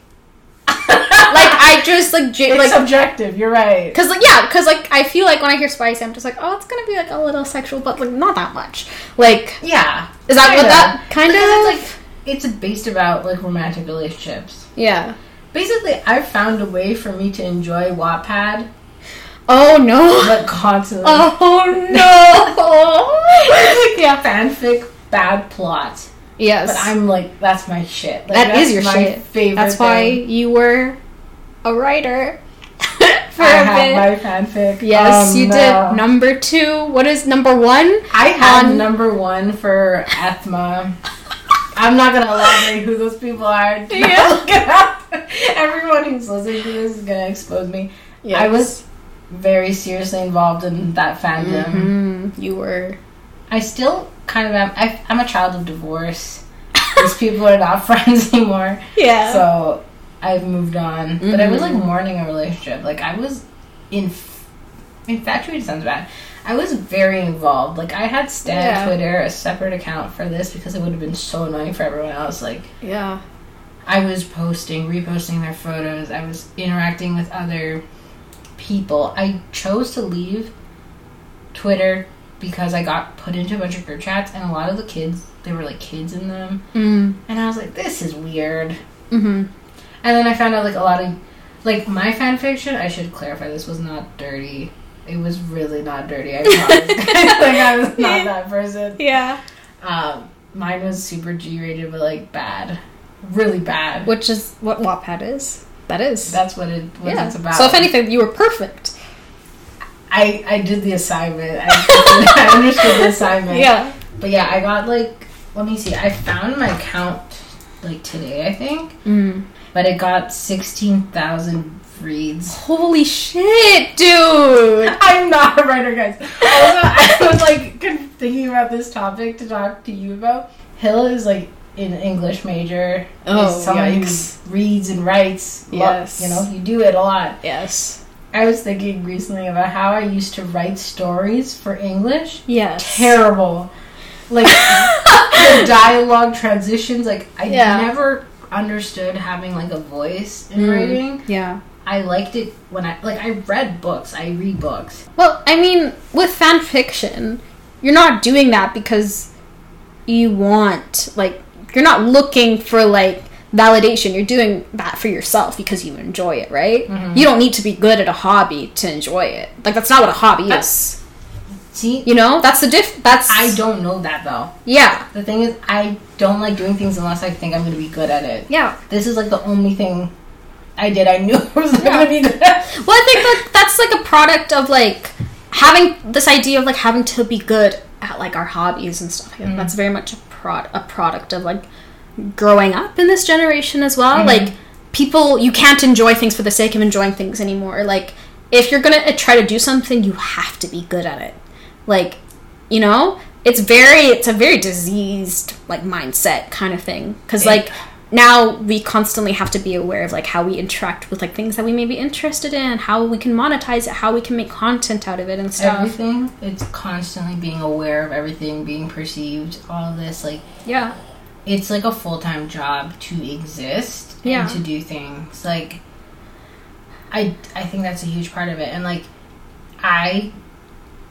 [SPEAKER 2] like I just like j-
[SPEAKER 1] It's
[SPEAKER 2] like
[SPEAKER 1] subjective. You're right.
[SPEAKER 2] Cause like yeah, cause like I feel like when I hear spicy, I'm just like, oh, it's gonna be like a little sexual, but like not that much. Like,
[SPEAKER 1] Yeah.
[SPEAKER 2] Is that what
[SPEAKER 1] Kinda.
[SPEAKER 2] that kind
[SPEAKER 1] Because
[SPEAKER 2] of?
[SPEAKER 1] it's like it's based about like romantic relationships.
[SPEAKER 2] yeah.
[SPEAKER 1] Basically, I've found a way for me to enjoy Wattpad,
[SPEAKER 2] Oh no.
[SPEAKER 1] but constantly [LAUGHS]
[SPEAKER 2] Oh no. yeah.
[SPEAKER 1] fanfic, bad plot.
[SPEAKER 2] Yes.
[SPEAKER 1] But I'm like, that's my shit. Like,
[SPEAKER 2] That
[SPEAKER 1] that's
[SPEAKER 2] is your
[SPEAKER 1] my
[SPEAKER 2] shit.
[SPEAKER 1] Favorite.
[SPEAKER 2] That's why you were a writer for
[SPEAKER 1] I
[SPEAKER 2] a
[SPEAKER 1] have
[SPEAKER 2] bit.
[SPEAKER 1] my fanfic.
[SPEAKER 2] yes,
[SPEAKER 1] Um,
[SPEAKER 2] you did. Number two. What is number one?
[SPEAKER 1] I
[SPEAKER 2] on-
[SPEAKER 1] number one for Ethma. I'm not gonna elaborate who those people are. [LAUGHS]
[SPEAKER 2] Yeah.
[SPEAKER 1] Look it up. Everyone who's listening to this is gonna expose me. I was very seriously involved in that fandom.
[SPEAKER 2] Mhm, You were.
[SPEAKER 1] I still kind of am. I, I'm a child of divorce. These people are not [LAUGHS] friends anymore.
[SPEAKER 2] Yeah.
[SPEAKER 1] So I've moved on. But I was like
[SPEAKER 2] Mhm.
[SPEAKER 1] mourning a relationship. Like I was in infatuated sounds bad. I was very involved. Like I had Stan
[SPEAKER 2] Yeah.
[SPEAKER 1] Twitter, a separate account for this because it would have been so annoying for everyone else. Like
[SPEAKER 2] yeah.
[SPEAKER 1] I was posting, reposting their photos. I was interacting with other people. I chose to leave Twitter because I got put into a bunch of group chats, and a lot of the kids, they were like kids in them,
[SPEAKER 2] Mm.
[SPEAKER 1] and I was like, this is weird.
[SPEAKER 2] Mm-hmm.
[SPEAKER 1] And then I found out like a lot of, like my fan fiction. I should clarify, this was not dirty. It was really not dirty. I promise. [LAUGHS] like I was not that person.
[SPEAKER 2] Yeah.
[SPEAKER 1] Um, mine was super G-rated, but like bad, really bad.
[SPEAKER 2] Which is what Wattpad is. That is.
[SPEAKER 1] That's what it what
[SPEAKER 2] yeah.
[SPEAKER 1] it's about.
[SPEAKER 2] So if anything, you were perfect.
[SPEAKER 1] I I did the assignment. I, [LAUGHS] I understood the assignment.
[SPEAKER 2] Yeah.
[SPEAKER 1] But yeah, I got like let me see. I found my count like today, I think,
[SPEAKER 2] Mm.
[SPEAKER 1] But it got sixteen thousand reads.
[SPEAKER 2] Holy shit, dude! [LAUGHS]
[SPEAKER 1] I'm not a writer, guys. Also, I was like thinking about this topic to talk to you about. Hill is like an English major.
[SPEAKER 2] Oh,
[SPEAKER 1] is someone
[SPEAKER 2] yikes.
[SPEAKER 1] who reads and writes.
[SPEAKER 2] Yes.
[SPEAKER 1] you know, you do it a lot.
[SPEAKER 2] Yes.
[SPEAKER 1] I was thinking recently about how I used to write stories for English.
[SPEAKER 2] Yes.
[SPEAKER 1] Terrible. Like [LAUGHS] the dialogue transitions, like I
[SPEAKER 2] Yeah.
[SPEAKER 1] never understood having like a voice in
[SPEAKER 2] Mm.
[SPEAKER 1] writing.
[SPEAKER 2] Yeah.
[SPEAKER 1] I liked it when I like I read books. I read books.
[SPEAKER 2] Well, I mean, with fan fiction, you're not doing that because you want like you're not looking for like validation. You're doing that for yourself because you enjoy it, right?
[SPEAKER 1] Mhm.
[SPEAKER 2] You don't need to be good at a hobby to enjoy it. Like that's not what a hobby is.
[SPEAKER 1] See,
[SPEAKER 2] You know, that's the diff. That's
[SPEAKER 1] I don't know that though.
[SPEAKER 2] Yeah.
[SPEAKER 1] The thing is, I don't like doing things unless I think I'm going to be good at it.
[SPEAKER 2] Yeah.
[SPEAKER 1] This is like the only thing I did. I knew [LAUGHS] I was
[SPEAKER 2] Yeah.
[SPEAKER 1] gonna be good.
[SPEAKER 2] Well, I think that that's like a product of like having this idea of like having to be good at like our hobbies and stuff.
[SPEAKER 1] Mm.
[SPEAKER 2] That's very much a prod a product of like growing up in this generation as well.
[SPEAKER 1] Mhm.
[SPEAKER 2] Like people, you can't enjoy things for the sake of enjoying things anymore. Like if you're gonna uh, try to do something, you have to be good at it. Like you know, it's very it's a very diseased like mindset kind of thing because like now we constantly have to be aware of like how we interact with like things that we may be interested in how we can monetize it how we can make content out of it and stuff
[SPEAKER 1] Everything. It's constantly being aware of everything, being perceived. All this, like
[SPEAKER 2] yeah
[SPEAKER 1] it's like a full time job to exist
[SPEAKER 2] Yeah.
[SPEAKER 1] and to do things. Like I I think that's a huge part of it. And like I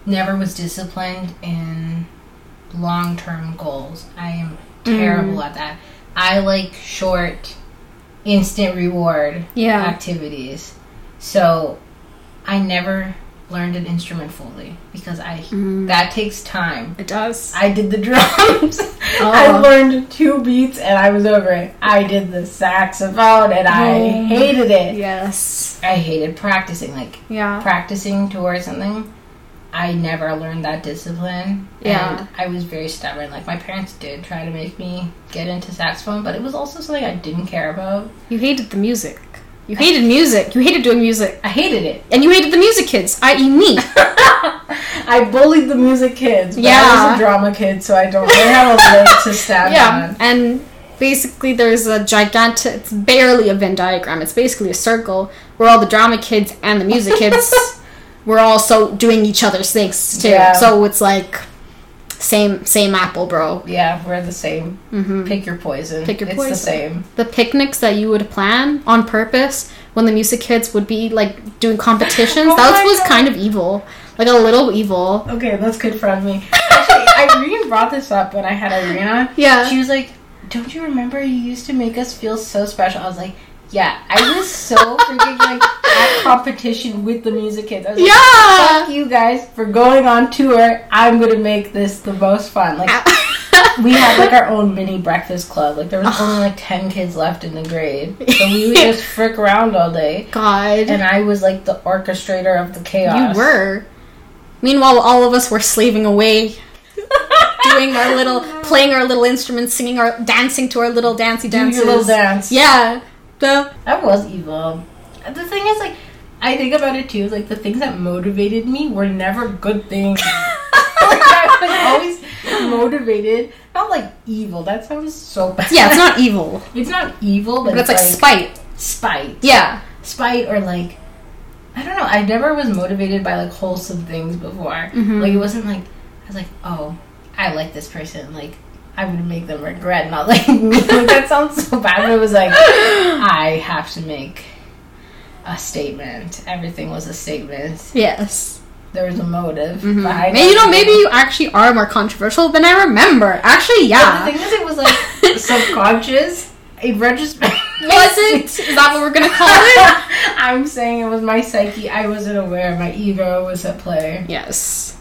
[SPEAKER 1] never was disciplined in long term goals. I am terrible at that. I like short instant reward
[SPEAKER 2] yeah
[SPEAKER 1] activities. So I never learned an instrument fully because I
[SPEAKER 2] Mm.
[SPEAKER 1] that takes time.
[SPEAKER 2] it does
[SPEAKER 1] I did the [LAUGHS] drums.
[SPEAKER 2] Oh.
[SPEAKER 1] I learned two beats and I was over it. I did the saxophone and I
[SPEAKER 2] Oh.
[SPEAKER 1] hated it.
[SPEAKER 2] yes
[SPEAKER 1] I hated practicing. Like
[SPEAKER 2] yeah
[SPEAKER 1] practicing towards something. I never learned that discipline.
[SPEAKER 2] Yeah.
[SPEAKER 1] And I was very stubborn. Like my parents did try to make me get into saxophone, but it was also something I didn't care about.
[SPEAKER 2] you hated the music you hated music you hated doing music
[SPEAKER 1] I hated it.
[SPEAKER 2] and you hated the music kids i.e me [LAUGHS]
[SPEAKER 1] I bullied the music kids. But I was a drama kid, so I don't really have a leg to stand
[SPEAKER 2] yeah
[SPEAKER 1] on.
[SPEAKER 2] and basically there's a gigantic it's barely a venn diagram it's basically a circle where all the drama kids and the music kids [LAUGHS] were also doing each other's things too
[SPEAKER 1] Yeah.
[SPEAKER 2] so it's like same same apple bro
[SPEAKER 1] Yeah, we're the same.
[SPEAKER 2] hmm
[SPEAKER 1] Pick your poison.
[SPEAKER 2] Pick your
[SPEAKER 1] it's
[SPEAKER 2] poison.
[SPEAKER 1] the same.
[SPEAKER 2] the picnics that you would plan on purpose when the music kids would be like doing competitions [LAUGHS]
[SPEAKER 1] Oh
[SPEAKER 2] that was
[SPEAKER 1] God.
[SPEAKER 2] kind of evil like a little evil
[SPEAKER 1] Okay, that's good for me. Actually, Irene [LAUGHS] brought this up when I had Irina.
[SPEAKER 2] yeah
[SPEAKER 1] She was like, "Don't you remember you used to make us feel so special?" I was like, "Yeah, I was so freaking like at competition with the music kids. I was like,
[SPEAKER 2] yeah
[SPEAKER 1] fuck you guys for going on tour. I'm gonna make this the most fun. Like [LAUGHS] we had like our own mini breakfast club. Like there was only like ten kids left in the grade, [LAUGHS] so we would just frick around all day.
[SPEAKER 2] god
[SPEAKER 1] And I was like the orchestrator of the chaos.
[SPEAKER 2] You were. Meanwhile, all of us were slaving away, [LAUGHS] doing our little, playing our little instruments, singing our, dancing to our little dancey dances.
[SPEAKER 1] your little dance.
[SPEAKER 2] Yeah. The
[SPEAKER 1] I was evil. The thing is, like, I think about it too. Like the things that motivated me were never good things. [LAUGHS] like, I was always motivated. Not like evil. That sounds so bad.
[SPEAKER 2] yeah, it's not evil, [LAUGHS]
[SPEAKER 1] It's not evil, but,
[SPEAKER 2] but it's like
[SPEAKER 1] like
[SPEAKER 2] spite.
[SPEAKER 1] spite.
[SPEAKER 2] Yeah.
[SPEAKER 1] spite or like I don't know. I never was motivated by like wholesome things before.
[SPEAKER 2] Mhm.
[SPEAKER 1] Like it wasn't like I was like, oh, I like this person. Like I would make them regret not liking me. [LAUGHS] like that sounds so bad. But it was like I have to make a statement. Everything was a statement.
[SPEAKER 2] Yes.
[SPEAKER 1] There was a motive
[SPEAKER 2] Mhm.
[SPEAKER 1] behind
[SPEAKER 2] Maybe, you know, maybe you actually are more controversial than I remember. Actually,
[SPEAKER 1] But
[SPEAKER 2] yeah.
[SPEAKER 1] the thing is, it was like [LAUGHS] subconscious. In retrospect,
[SPEAKER 2] Was it? [LAUGHS] Is that what we're gonna call it?
[SPEAKER 1] I'm saying it was my psyche. I wasn't aware. My ego was at play.
[SPEAKER 2] yes.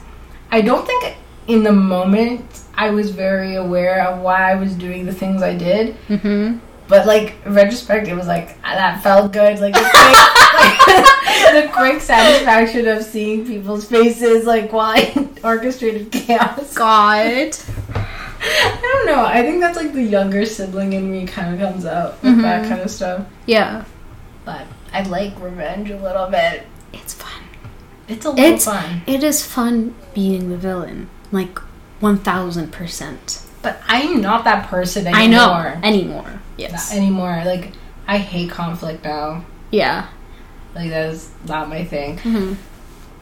[SPEAKER 1] I don't think in the moment I was very aware of why I was doing the things I did.
[SPEAKER 2] Mm-hmm.
[SPEAKER 1] But like retrospect, it was like ah, that felt good. Like the quick, like, [LAUGHS] the quick satisfaction of seeing people's faces, like while I [LAUGHS] orchestrated chaos.
[SPEAKER 2] God. [LAUGHS]
[SPEAKER 1] I don't know. I think that's like the younger sibling in me kind of comes out with that
[SPEAKER 2] Mhm.
[SPEAKER 1] kind of stuff.
[SPEAKER 2] Yeah.
[SPEAKER 1] But I like revenge a little bit.
[SPEAKER 2] It's fun.
[SPEAKER 1] It's a little
[SPEAKER 2] It's-
[SPEAKER 1] fun.
[SPEAKER 2] It is fun being the villain. Like, 1000%.
[SPEAKER 1] But I'm not that person anymore.
[SPEAKER 2] I know. Anymore.
[SPEAKER 1] Not
[SPEAKER 2] Yes.
[SPEAKER 1] anymore. Like I hate conflict now.
[SPEAKER 2] Yeah.
[SPEAKER 1] Like that's not my thing.
[SPEAKER 2] hmm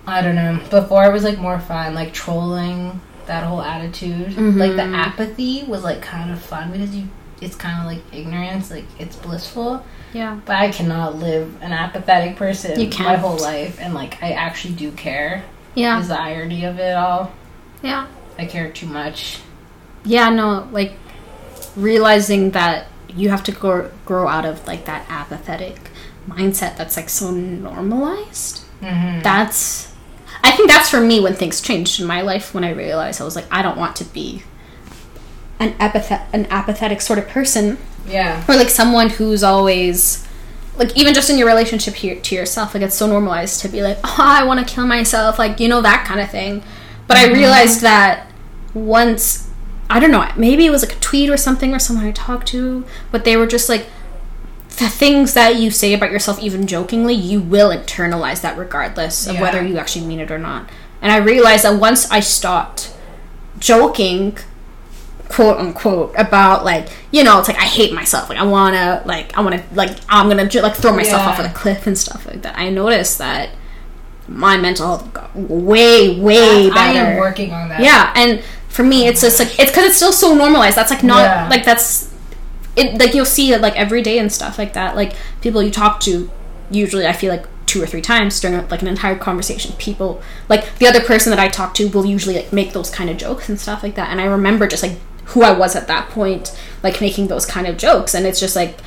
[SPEAKER 1] I don't know. Before it was like more fun, like trolling that whole attitude. Like the apathy was like kind of fun because you it's kind of like ignorance, like it's blissful.
[SPEAKER 2] Yeah.
[SPEAKER 1] But I cannot live an apathetic person
[SPEAKER 2] You
[SPEAKER 1] my
[SPEAKER 2] can't.
[SPEAKER 1] my whole life and like I actually do care.
[SPEAKER 2] Yeah.
[SPEAKER 1] Is the irony of it all.
[SPEAKER 2] Yeah.
[SPEAKER 1] I care too much.
[SPEAKER 2] Yeah, no, like realizing that you have to grow, grow out of like that apathetic mindset that's like so normalized.
[SPEAKER 1] Mm-hmm.
[SPEAKER 2] That's I think that's for me when things changed in my life when I realized I was like I don't want to be an apathet an apathetic sort of person
[SPEAKER 1] yeah.
[SPEAKER 2] or like someone who's always like even just in your relationship here to yourself, like it's so normalized to be like, oh, I want to kill myself, like you know that kind of thing. But I mm-hmm. realized that once I don't know, maybe it was like a tweet or something or someone I talked to, but they were just like the things that you say about yourself, even jokingly, you will internalize that regardless of
[SPEAKER 1] Yeah.
[SPEAKER 2] whether you actually mean it or not. And I realized that once I stopped joking, quote unquote, about like, you know, it's like I hate myself. Like I wanna, like I wanna, like I'm gonna like throw myself
[SPEAKER 1] Yeah.
[SPEAKER 2] off of the cliff and stuff like that. I noticed that my mental health got way, way better.
[SPEAKER 1] I am working on that.
[SPEAKER 2] Yeah, and for me, it's just like it's because it's still so normalized. That's like not
[SPEAKER 1] Yeah.
[SPEAKER 2] like that's it. Like you'll see it like every day and stuff like that. Like people you talk to, usually I feel like two or three times during like an entire conversation. People like the other person that I talk to will usually like make those kind of jokes and stuff like that. And I remember just like who I was at that point, like making those kind of jokes. And it's just like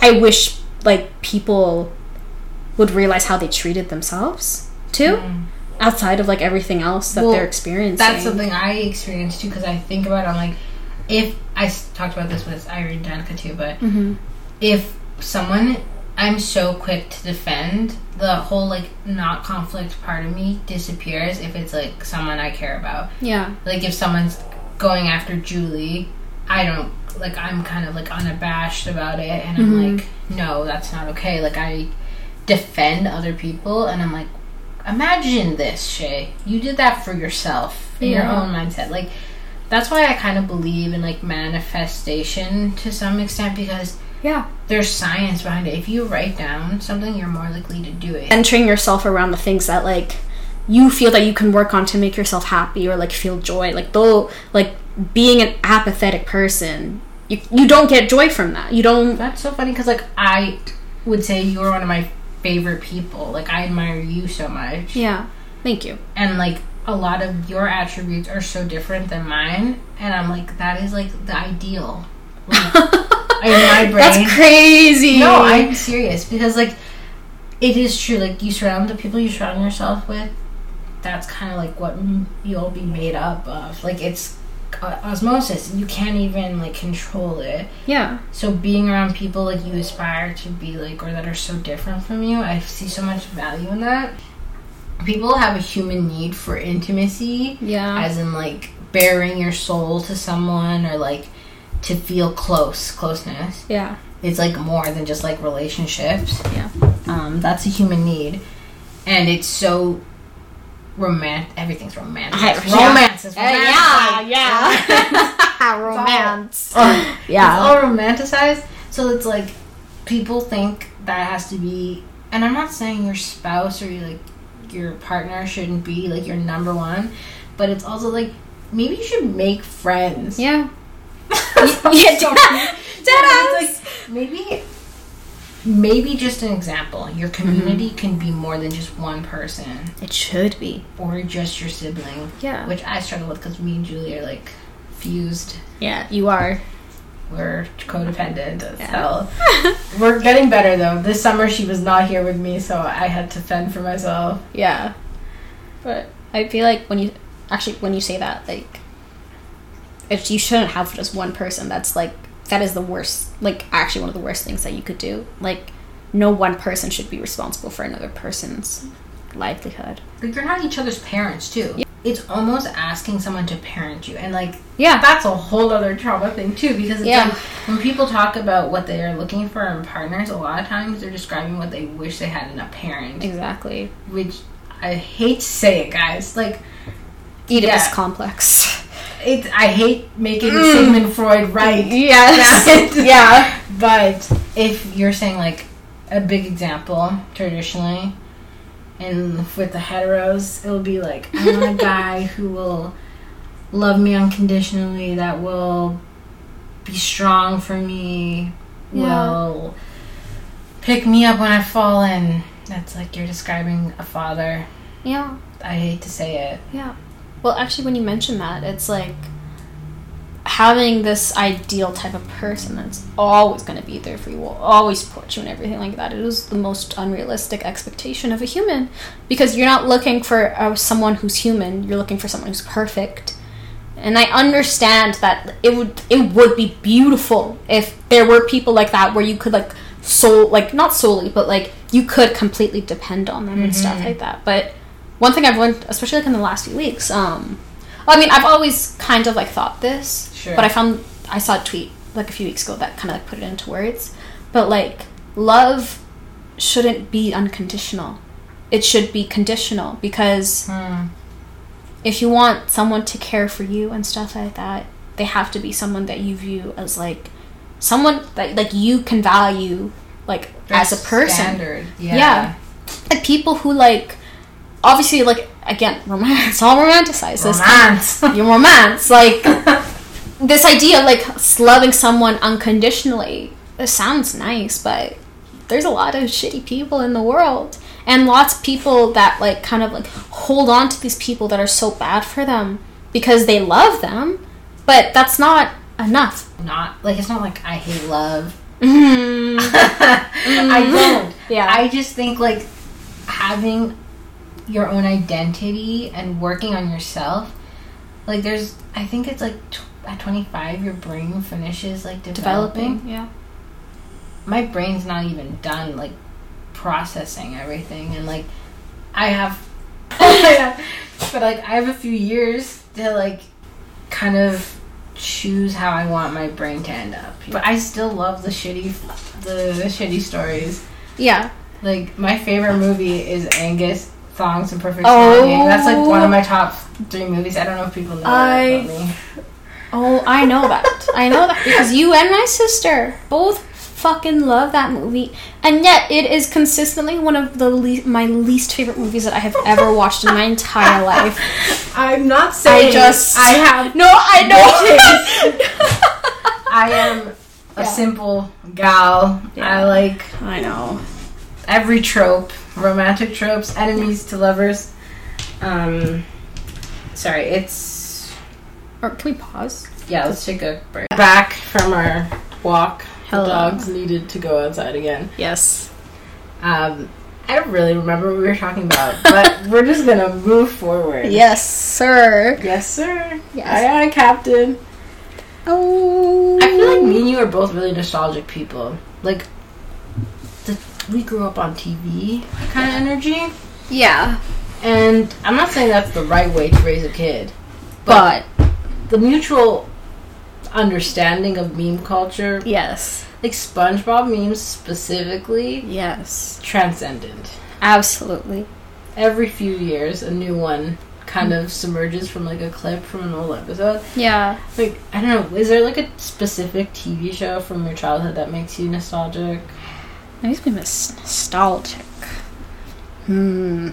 [SPEAKER 2] I wish like people would realize how they treated themselves too. Outside of like everything else that
[SPEAKER 1] Well,
[SPEAKER 2] they're experiencing.
[SPEAKER 1] That's something I experienced too because I think about it, I'm like, if I talked about this with Irene Danica too, but
[SPEAKER 2] Mm-hmm.
[SPEAKER 1] if someone, I'm so quick to defend, the whole like not conflict part of me disappears if it's like someone I care about.
[SPEAKER 2] Yeah.
[SPEAKER 1] Like if someone's going after Julie, I don't like I'm kind of like unabashed about it and I'm
[SPEAKER 2] Mhm.
[SPEAKER 1] like, no, that's not okay. Like I defend other people and I'm like, imagine this, Shae. You did that for yourself in your own mindset. Like that's why I kind of believe in like manifestation to some extent because
[SPEAKER 2] Yeah.
[SPEAKER 1] there's science behind it. If you write down something, you're more likely to do it.
[SPEAKER 2] Centering yourself around the things that like you feel that you can work on to make yourself happy or like feel joy. Like though like being an apathetic person, you you don't get joy from that. You don't
[SPEAKER 1] That's so funny because like I would say you're one of my favorite people. Like I admire you so much,
[SPEAKER 2] Yeah. Thank you.
[SPEAKER 1] and like a lot of your attributes are so different than mine, and I'm like that is like the ideal. Like, [LAUGHS] in my brain,
[SPEAKER 2] That's crazy.
[SPEAKER 1] no, I'm serious because like it is true. Like you surround the people you surround yourself with. That's kind of like what you'll be made up of. Like it's uh, osmosis. You can't even like control it.
[SPEAKER 2] Yeah.
[SPEAKER 1] So being around people like you aspire to be like or that are so different from you, I see so much value in that. People have a human need for intimacy,
[SPEAKER 2] Yeah.
[SPEAKER 1] as in like bearing your soul to someone or like to feel close, closeness.
[SPEAKER 2] yeah.
[SPEAKER 1] It's like more than just like relationships.
[SPEAKER 2] Yeah.
[SPEAKER 1] Um, that's a human need. And it's so romantic. Everything's romantic.
[SPEAKER 2] I-
[SPEAKER 1] It's
[SPEAKER 2] yeah. [LAUGHS]
[SPEAKER 1] romance. [LAUGHS] It's
[SPEAKER 2] yeah,
[SPEAKER 1] romantic.
[SPEAKER 2] yeah.
[SPEAKER 1] Romance.
[SPEAKER 2] Yeah.
[SPEAKER 1] It's all romanticized. So it's like people think that has to be and I'm not saying your spouse or your like your partner shouldn't be like your number one, but it's also like maybe you should make friends.
[SPEAKER 2] Yeah. [LAUGHS]
[SPEAKER 1] yeah,
[SPEAKER 2] So-
[SPEAKER 1] It's like maybe maybe just an example. Your community
[SPEAKER 2] Mm-hmm.
[SPEAKER 1] can be more than just one person
[SPEAKER 2] It should be.
[SPEAKER 1] or just your sibling,
[SPEAKER 2] Yeah.
[SPEAKER 1] which I struggle with because me and Julie are like fused.
[SPEAKER 2] Yeah, you are.
[SPEAKER 1] We're codependent as
[SPEAKER 2] Yeah.
[SPEAKER 1] hell. [LAUGHS] We're getting better though. This summer she was not here with me, so I had to fend for myself.
[SPEAKER 2] Yeah. But I feel like when you actually when you say that, like if you shouldn't have just one person, that's like that is the worst like actually one of the worst things that you could do. Like no one person should be responsible for another person's livelihood.
[SPEAKER 1] Like you're not each other's parents too. It's almost asking someone to parent you, and like
[SPEAKER 2] Yeah.
[SPEAKER 1] that's a whole other trauma thing too. Because it's
[SPEAKER 2] Yeah.
[SPEAKER 1] like when people talk about what they are looking for in partners, a lot of times they're describing what they wish they had in a parent.
[SPEAKER 2] Exactly.
[SPEAKER 1] Which I hate to say it, guys. Like
[SPEAKER 2] Oedipus
[SPEAKER 1] Yeah.
[SPEAKER 2] complex. [LAUGHS]
[SPEAKER 1] it, I hate making mm. Sigmund Freud right.
[SPEAKER 2] Yes. [LAUGHS] yeah. [LAUGHS]
[SPEAKER 1] But if you're saying like a big example traditionally, and with the heteros, it'll be like I want a [LAUGHS] guy who will love me unconditionally, that will be strong for me,
[SPEAKER 2] Yeah.
[SPEAKER 1] will pick me up when I fall in. That's like you're describing a father.
[SPEAKER 2] Yeah.
[SPEAKER 1] I hate to say it.
[SPEAKER 2] Yeah. Well, actually, when you mention that, it's like having this ideal type of person that's always going to be there for you, will always support you and everything like that. It is the most unrealistic expectation of a human because you're not looking for uh, someone who's human. You're looking for someone who's perfect. And I understand that it would it would be beautiful if there were people like that where you could like soul like not solely, but like you could completely depend on them and stuff like that. But one thing I've learned, especially like in the last few weeks, um, I mean, I've always kind of like thought this,
[SPEAKER 1] Sure.
[SPEAKER 2] but I found I saw a tweet like a few weeks ago that kind of like put it into words. But like, love shouldn't be unconditional. It should be conditional because
[SPEAKER 1] Hmm.
[SPEAKER 2] if you want someone to care for you and stuff like that, they have to be someone that you view as like someone that like you can value like as a person.
[SPEAKER 1] Standard. Yeah.
[SPEAKER 2] Yeah. Like people who like obviously like again romance [LAUGHS] all romanticized this
[SPEAKER 1] Romance. [LAUGHS]
[SPEAKER 2] your romance like [LAUGHS] this idea of like loving someone unconditionally it sounds nice but there's a lot of shitty people in the world and lots of people that like kind of like hold on to these people that are so bad for them because they love them but that's not enough
[SPEAKER 1] not like it's not like I hate love.
[SPEAKER 2] mm.
[SPEAKER 1] I don't.
[SPEAKER 2] Yeah.
[SPEAKER 1] I just think like having your own identity and working on yourself. Like there's, I think it's like tw- at 25 your brain finishes like developing.
[SPEAKER 2] developing yeah
[SPEAKER 1] My brain's not even done like processing everything and like I have, [LAUGHS] but like I have a few years to like kind of choose how I want my brain to end up. But I still love the shitty, the shitty stories.
[SPEAKER 2] yeah
[SPEAKER 1] Like my favorite movie is Angus Thongs and Perfect
[SPEAKER 2] Oh.
[SPEAKER 1] That's like one of my top three movies. I don't know if people know
[SPEAKER 2] I-
[SPEAKER 1] that about me.
[SPEAKER 2] Oh, I know that. [LAUGHS] I know that because you and my sister both fucking love that movie, and yet it is consistently one of the le- my least favorite movies that I have ever watched in my entire life. [LAUGHS]
[SPEAKER 1] I'm not saying
[SPEAKER 2] I just
[SPEAKER 1] I have [LAUGHS]
[SPEAKER 2] no, I know.
[SPEAKER 1] I am a
[SPEAKER 2] Yeah.
[SPEAKER 1] simple gal.
[SPEAKER 2] Yeah.
[SPEAKER 1] I like
[SPEAKER 2] I know.
[SPEAKER 1] every trope, romantic tropes, enemies to lovers. Um, sorry, it's
[SPEAKER 2] Or can we pause?
[SPEAKER 1] yeah. Let's take a break. Back from our walk.
[SPEAKER 2] Hello.
[SPEAKER 1] The dogs needed to go outside again.
[SPEAKER 2] Yes.
[SPEAKER 1] Um, I don't really remember what we were talking about, but [LAUGHS] we're just gonna move forward.
[SPEAKER 2] Yes, sir.
[SPEAKER 1] Yes, sir.
[SPEAKER 2] Yes.
[SPEAKER 1] Aye, aye, Captain.
[SPEAKER 2] Oh.
[SPEAKER 1] I feel like me and you are both really nostalgic people. Like, the, we grew up on TV kind of energy.
[SPEAKER 2] Yeah,
[SPEAKER 1] And I'm not saying that's the right way to raise a kid,
[SPEAKER 2] but
[SPEAKER 1] the mutual understanding of meme culture,
[SPEAKER 2] yes,
[SPEAKER 1] like SpongeBob memes specifically,
[SPEAKER 2] yes,
[SPEAKER 1] transcendent.
[SPEAKER 2] absolutely.
[SPEAKER 1] Every few years, a new one kind of submerges from like a clip from an old episode.
[SPEAKER 2] Yeah.
[SPEAKER 1] Like, I don't know, is there like a specific TV show from your childhood that makes you nostalgic?
[SPEAKER 2] Makes me miss nostalgic. Hmm.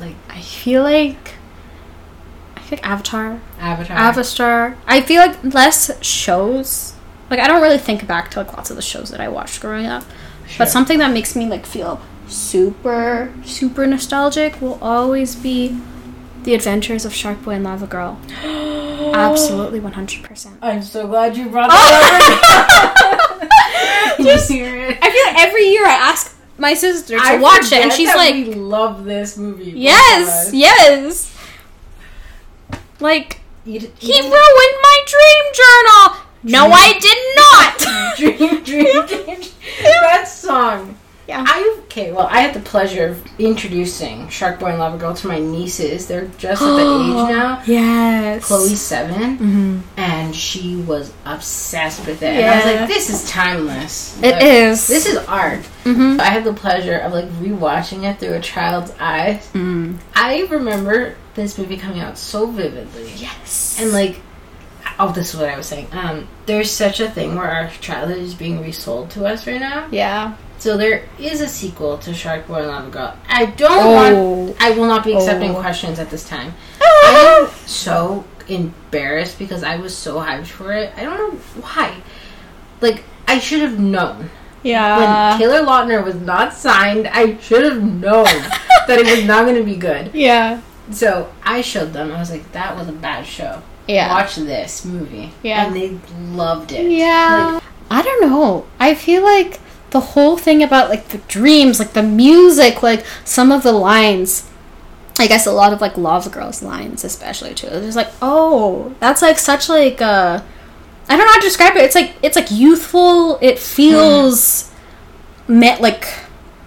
[SPEAKER 1] Like,
[SPEAKER 2] I feel like I feel like Avatar.
[SPEAKER 1] Avatar.
[SPEAKER 2] Avatar. I feel like less shows. Like I don't really think back to like lots of the shows that I watched growing up.
[SPEAKER 1] Sure.
[SPEAKER 2] But something that makes me like feel super super nostalgic will always be The Adventures of Shark Boy and Lava Girl. [GASPS] Absolutely 100%.
[SPEAKER 1] I'm so glad you brought that [LAUGHS] up. [LAUGHS] Just hear it.
[SPEAKER 2] I feel like every year I ask my sister to
[SPEAKER 1] I
[SPEAKER 2] watch it and she's like
[SPEAKER 1] we love this movie.
[SPEAKER 2] Yes, yes. Like
[SPEAKER 1] You,
[SPEAKER 2] he ruined my dream journal. No, I did not. [LAUGHS]
[SPEAKER 1] dream, [LAUGHS] dream, dream. that song.
[SPEAKER 2] Yeah.
[SPEAKER 1] I okay. Well, I had the pleasure of introducing Shark Boy and Lava Girl to my nieces. They're just at the [GASPS] age now.
[SPEAKER 2] Yes.
[SPEAKER 1] Chloe's 7
[SPEAKER 2] Mhm.
[SPEAKER 1] and she was obsessed with it. And I was like, "This is timeless.
[SPEAKER 2] It
[SPEAKER 1] Like,
[SPEAKER 2] is.
[SPEAKER 1] This is art."
[SPEAKER 2] Mm-hmm.
[SPEAKER 1] I had the pleasure of like rewatching it through a child's eyes.
[SPEAKER 2] Mm.
[SPEAKER 1] I remember this movie coming out so vividly.
[SPEAKER 2] Yes.
[SPEAKER 1] And like, oh, this is what I was saying. Um, there's such a thing where our childhood is being resold to us right now.
[SPEAKER 2] yeah.
[SPEAKER 1] So there is a sequel to Shark Boy and Lava Girl. I don't
[SPEAKER 2] Oh.
[SPEAKER 1] want. I will not be accepting
[SPEAKER 2] Oh.
[SPEAKER 1] questions at this time. Ah. I am so embarrassed because I was so hyped for it. I don't know why. Like I should have known
[SPEAKER 2] Yeah.
[SPEAKER 1] when Taylor Lautner was not signed. I should have known [LAUGHS] that it was not going to be good.
[SPEAKER 2] yeah.
[SPEAKER 1] So I showed them. I was like, "That was a bad show."
[SPEAKER 2] Yeah.
[SPEAKER 1] watch this movie.
[SPEAKER 2] Yeah.
[SPEAKER 1] And they loved it.
[SPEAKER 2] Yeah.
[SPEAKER 1] Like,
[SPEAKER 2] I don't know. I feel like the whole thing about like the dreams, like the music, like some of the lines. I guess a lot of like Lava Girl's lines, especially too. It's just like, oh, that's like such like a. I don't know how to describe it. It's like it's like youthful. It feels hmm. me- like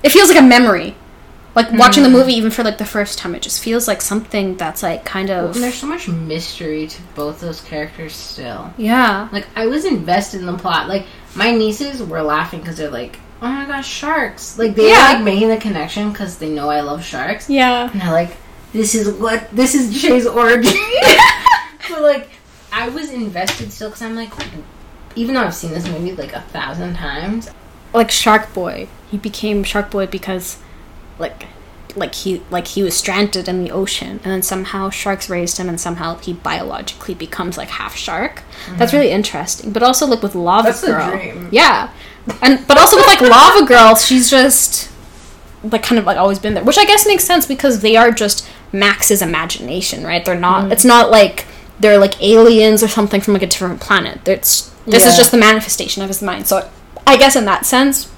[SPEAKER 2] it feels like a memory. Like hmm. watching the movie, even for like the first time, it just feels like something that's like kind of
[SPEAKER 1] And there's so much mystery to both those characters still.
[SPEAKER 2] yeah,
[SPEAKER 1] Like I was invested in the plot. Like my nieces were laughing because they're like, "Oh my gosh, sharks!" Like they
[SPEAKER 2] Yeah.
[SPEAKER 1] were like making the connection because they know I love sharks.
[SPEAKER 2] yeah,
[SPEAKER 1] And they're like, "This is what this is Jay's origin." [LAUGHS] [LAUGHS] but like, I was invested still because I'm like, even though I've seen this movie like a thousand times,
[SPEAKER 2] like Shark Boy. He became Shark Boy because like like he like he was stranded in the ocean and then somehow sharks raised him and somehow he biologically becomes like half shark. That's mm. really interesting. But also like with Lava
[SPEAKER 1] That's
[SPEAKER 2] Girl. Yeah. And but also with like Lava Girl, she's just like kind of like always been there. Which I guess makes sense because they are just Max's imagination, right? They're not mm. it's not like they're like aliens or something from like a different planet. It's this is just the manifestation of his mind. So I guess in that sense,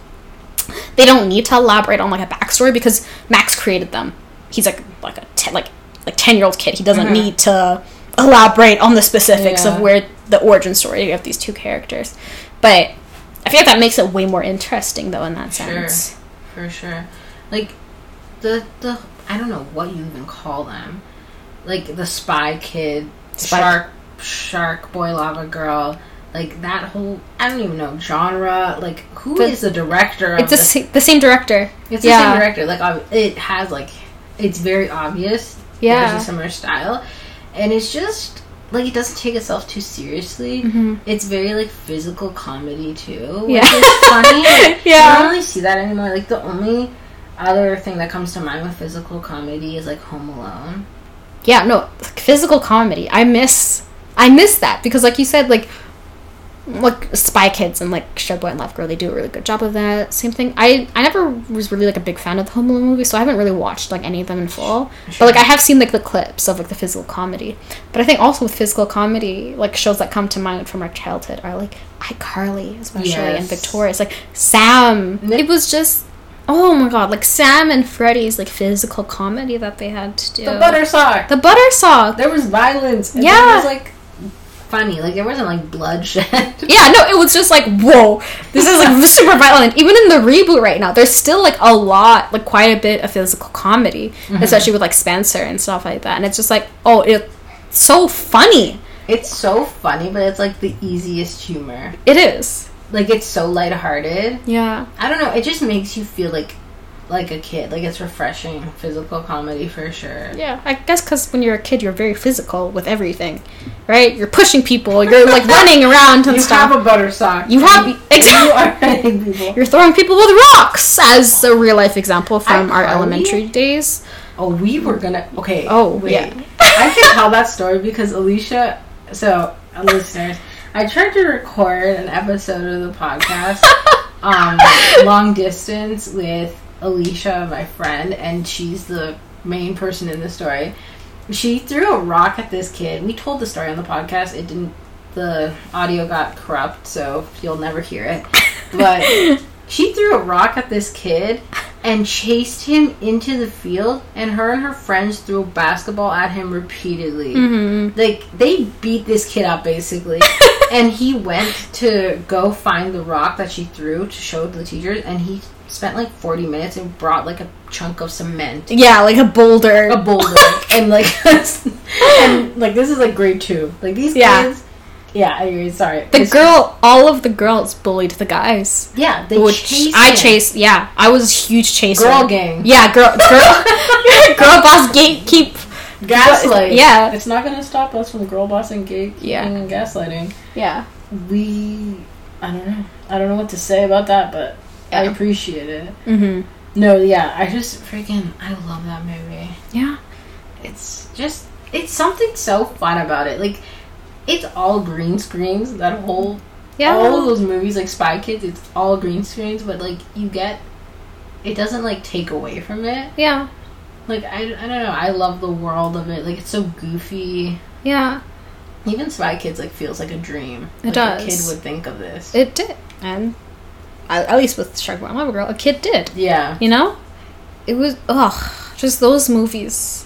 [SPEAKER 2] they don't need to elaborate on like a backstory because Max created them. He's like like a te- like like ten year old kid. He doesn't
[SPEAKER 1] Mhm.
[SPEAKER 2] need to elaborate on the specifics
[SPEAKER 1] Yeah.
[SPEAKER 2] of where the origin story of these two characters. But I feel like that makes it way more interesting though in that
[SPEAKER 1] Sure.
[SPEAKER 2] sense.
[SPEAKER 1] for sure. Like the the I don't know what you even call them. Like the spy kid,
[SPEAKER 2] Spy-
[SPEAKER 1] shark shark boy lava girl. Like that whole I don't even know genre. Like who is
[SPEAKER 2] The-
[SPEAKER 1] the, director of
[SPEAKER 2] It's the, the same director.
[SPEAKER 1] It's the same director. Like it has like it's very obvious.
[SPEAKER 2] Yeah.
[SPEAKER 1] there's a similar style, and it's just like it doesn't take itself too seriously.
[SPEAKER 2] Mhm.
[SPEAKER 1] It's very like physical comedy too,
[SPEAKER 2] Yeah.
[SPEAKER 1] which is funny. [LAUGHS] Like,
[SPEAKER 2] Yeah.
[SPEAKER 1] you don't really see that anymore. Like the only other thing that comes to mind with physical comedy is like Home Alone.
[SPEAKER 2] Yeah, no, like, physical comedy. I miss I miss that because like you said like like Spy Kids and like Shark Boy and Lava Girl, they do a really good job of that. Same thing. I I never was really like a big fan of the Home Alone movies, so I haven't really watched like any of them in full. But like I have seen like the clips of like the physical comedy. But I think also with physical comedy, like shows that come to mind from our childhood are like iCarly, especially and
[SPEAKER 1] Yes.
[SPEAKER 2] Victorious. Like Sam. It was just oh my god, like Sam and Freddie's like physical comedy that they had to do.
[SPEAKER 1] The butter sock.
[SPEAKER 2] The butter sock.
[SPEAKER 1] There was violence. And
[SPEAKER 2] Yeah.
[SPEAKER 1] It was like funny. Like there wasn't like bloodshed. [LAUGHS]
[SPEAKER 2] Yeah, no, it was just like, whoa, this is like [LAUGHS] super violent. Even in the reboot right now, there's still like a lot, like quite a bit of physical comedy, mm-hmm. especially with like Spencer and stuff like that. And it's just like, oh, it's so funny.
[SPEAKER 1] It's so funny, but it's like the easiest humor.
[SPEAKER 2] It is.
[SPEAKER 1] Like it's so lighthearted.
[SPEAKER 2] Yeah.
[SPEAKER 1] I don't know. It just makes you feel like like a kid. Like it's refreshing. Physical comedy for sure.
[SPEAKER 2] Yeah, I guess because when you're a kid, you're very physical with everything, right? You're pushing people, you're like [LAUGHS] running around and
[SPEAKER 1] You
[SPEAKER 2] stuff.
[SPEAKER 1] have a butter sock.
[SPEAKER 2] You have- [LAUGHS]
[SPEAKER 1] You
[SPEAKER 2] exactly.
[SPEAKER 1] are people.
[SPEAKER 2] You're throwing people with rocks, as a real life example from our
[SPEAKER 1] iCarly?
[SPEAKER 2] elementary days.
[SPEAKER 1] Oh, we were gonna. Okay.
[SPEAKER 2] Oh,
[SPEAKER 1] wait.
[SPEAKER 2] yeah. [LAUGHS]
[SPEAKER 1] I can tell that story because Alicia. So, listeners, I tried to record an episode of the podcast, um, long distance with Alicia, my friend, and she's the main person in the story. She threw a rock at this kid. We told the story on the podcast. It didn't. The audio got corrupt, so you'll never hear it. But [LAUGHS] she threw a rock at this kid and chased him into the field and her and her friends threw a basketball at him repeatedly
[SPEAKER 2] Mm-hmm.
[SPEAKER 1] like they beat this kid up basically [LAUGHS] and he went to go find the rock that she threw to show the teachers and he spent like 40 minutes and brought like a chunk of cement
[SPEAKER 2] Yeah, like a boulder.
[SPEAKER 1] a boulder [LAUGHS] and like [LAUGHS] and like this is like grade two like these guys.
[SPEAKER 2] Yeah.
[SPEAKER 1] kids yeah anyway sorry
[SPEAKER 2] The
[SPEAKER 1] This-
[SPEAKER 2] girl, all of the girls bullied the guys.
[SPEAKER 1] yeah they
[SPEAKER 2] Which
[SPEAKER 1] chased
[SPEAKER 2] I
[SPEAKER 1] him.
[SPEAKER 2] chased. Yeah, I was a huge chaser.
[SPEAKER 1] girl gang
[SPEAKER 2] Yeah, girl, girl, [LAUGHS] girl boss gatekeep.
[SPEAKER 1] gaslight
[SPEAKER 2] Yeah.
[SPEAKER 1] it's not gonna stop us from girl bossing gate
[SPEAKER 2] Yeah.
[SPEAKER 1] and gaslighting
[SPEAKER 2] Yeah,
[SPEAKER 1] we i don't know i don't know what to say about that but i appreciate it.
[SPEAKER 2] Mm-hmm.
[SPEAKER 1] no yeah i just freaking i love that movie.
[SPEAKER 2] Yeah,
[SPEAKER 1] it's just it's something so fun about it. Like it's all green screens that whole
[SPEAKER 2] yeah.
[SPEAKER 1] all of those movies like spy kids it's all green screens but like you get it doesn't like take away from it.
[SPEAKER 2] Yeah,
[SPEAKER 1] like i, I don't know i love the world of it. Like it's so goofy.
[SPEAKER 2] Yeah.
[SPEAKER 1] even spy kids like feels like a dream.
[SPEAKER 2] It
[SPEAKER 1] like,
[SPEAKER 2] does.
[SPEAKER 1] a kid would think of this.
[SPEAKER 2] It did, and at least with Shark Boy and Lava Girl, a kid did.
[SPEAKER 1] yeah
[SPEAKER 2] You know, it was ugh, just those movies.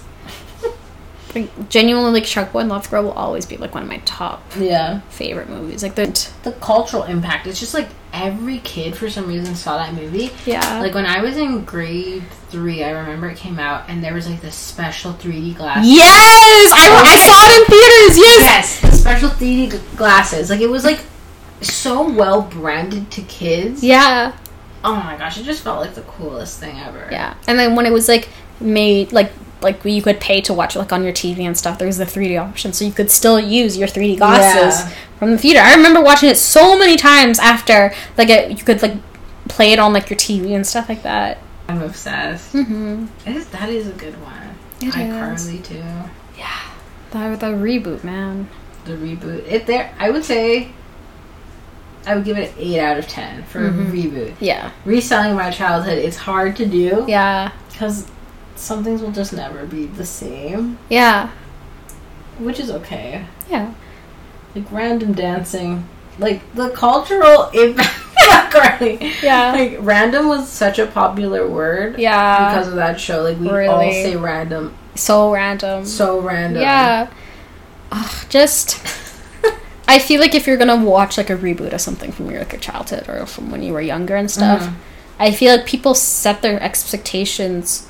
[SPEAKER 2] [LAUGHS] like genuinely, like Shark Boy and Lava Girl will always be like one of my top
[SPEAKER 1] yeah
[SPEAKER 2] favorite movies. Like the
[SPEAKER 1] the cultural impact it's just like every kid for some reason saw that movie.
[SPEAKER 2] Yeah.
[SPEAKER 1] Like when I was in grade three, I remember it came out and there was like this special 3D glass.
[SPEAKER 2] yes, I, I saw it in theaters. Yes.
[SPEAKER 1] Yes, the special 3D g- glasses. Like it was like so well branded to kids.
[SPEAKER 2] Yeah.
[SPEAKER 1] Oh my gosh, it just felt like the coolest thing ever.
[SPEAKER 2] Yeah. And then when it was like made like like you could pay to watch like on your TV and stuff, there was the 3D option, so you could still use your 3D glasses
[SPEAKER 1] Yeah.
[SPEAKER 2] from the theater. I remember watching it so many times after like it, you could like play it on like your TV and stuff like that.
[SPEAKER 1] I'm obsessed.
[SPEAKER 2] Mm-hmm.
[SPEAKER 1] It is, that is a good one.
[SPEAKER 2] It
[SPEAKER 1] iCarly too.
[SPEAKER 2] Yeah. The the reboot, man.
[SPEAKER 1] The reboot. It there. I would say. I would give it an eight out of ten for
[SPEAKER 2] Mhm.
[SPEAKER 1] a reboot.
[SPEAKER 2] Yeah.
[SPEAKER 1] Reselling my childhood, it's hard to do
[SPEAKER 2] Yeah.
[SPEAKER 1] because some things will just never be the same,
[SPEAKER 2] Yeah.
[SPEAKER 1] which is okay.
[SPEAKER 2] Yeah.
[SPEAKER 1] Like random dancing, like the cultural impact. [LAUGHS]
[SPEAKER 2] Yeah.
[SPEAKER 1] Like random was such a popular word
[SPEAKER 2] Yeah.
[SPEAKER 1] because of that show. Like we all say random,
[SPEAKER 2] so random.
[SPEAKER 1] so random.
[SPEAKER 2] Yeah. Ugh, just I feel like if you're gonna watch like a reboot of something from your like your childhood or from when you were younger and stuff,
[SPEAKER 1] Mhm.
[SPEAKER 2] I feel like people set their expectations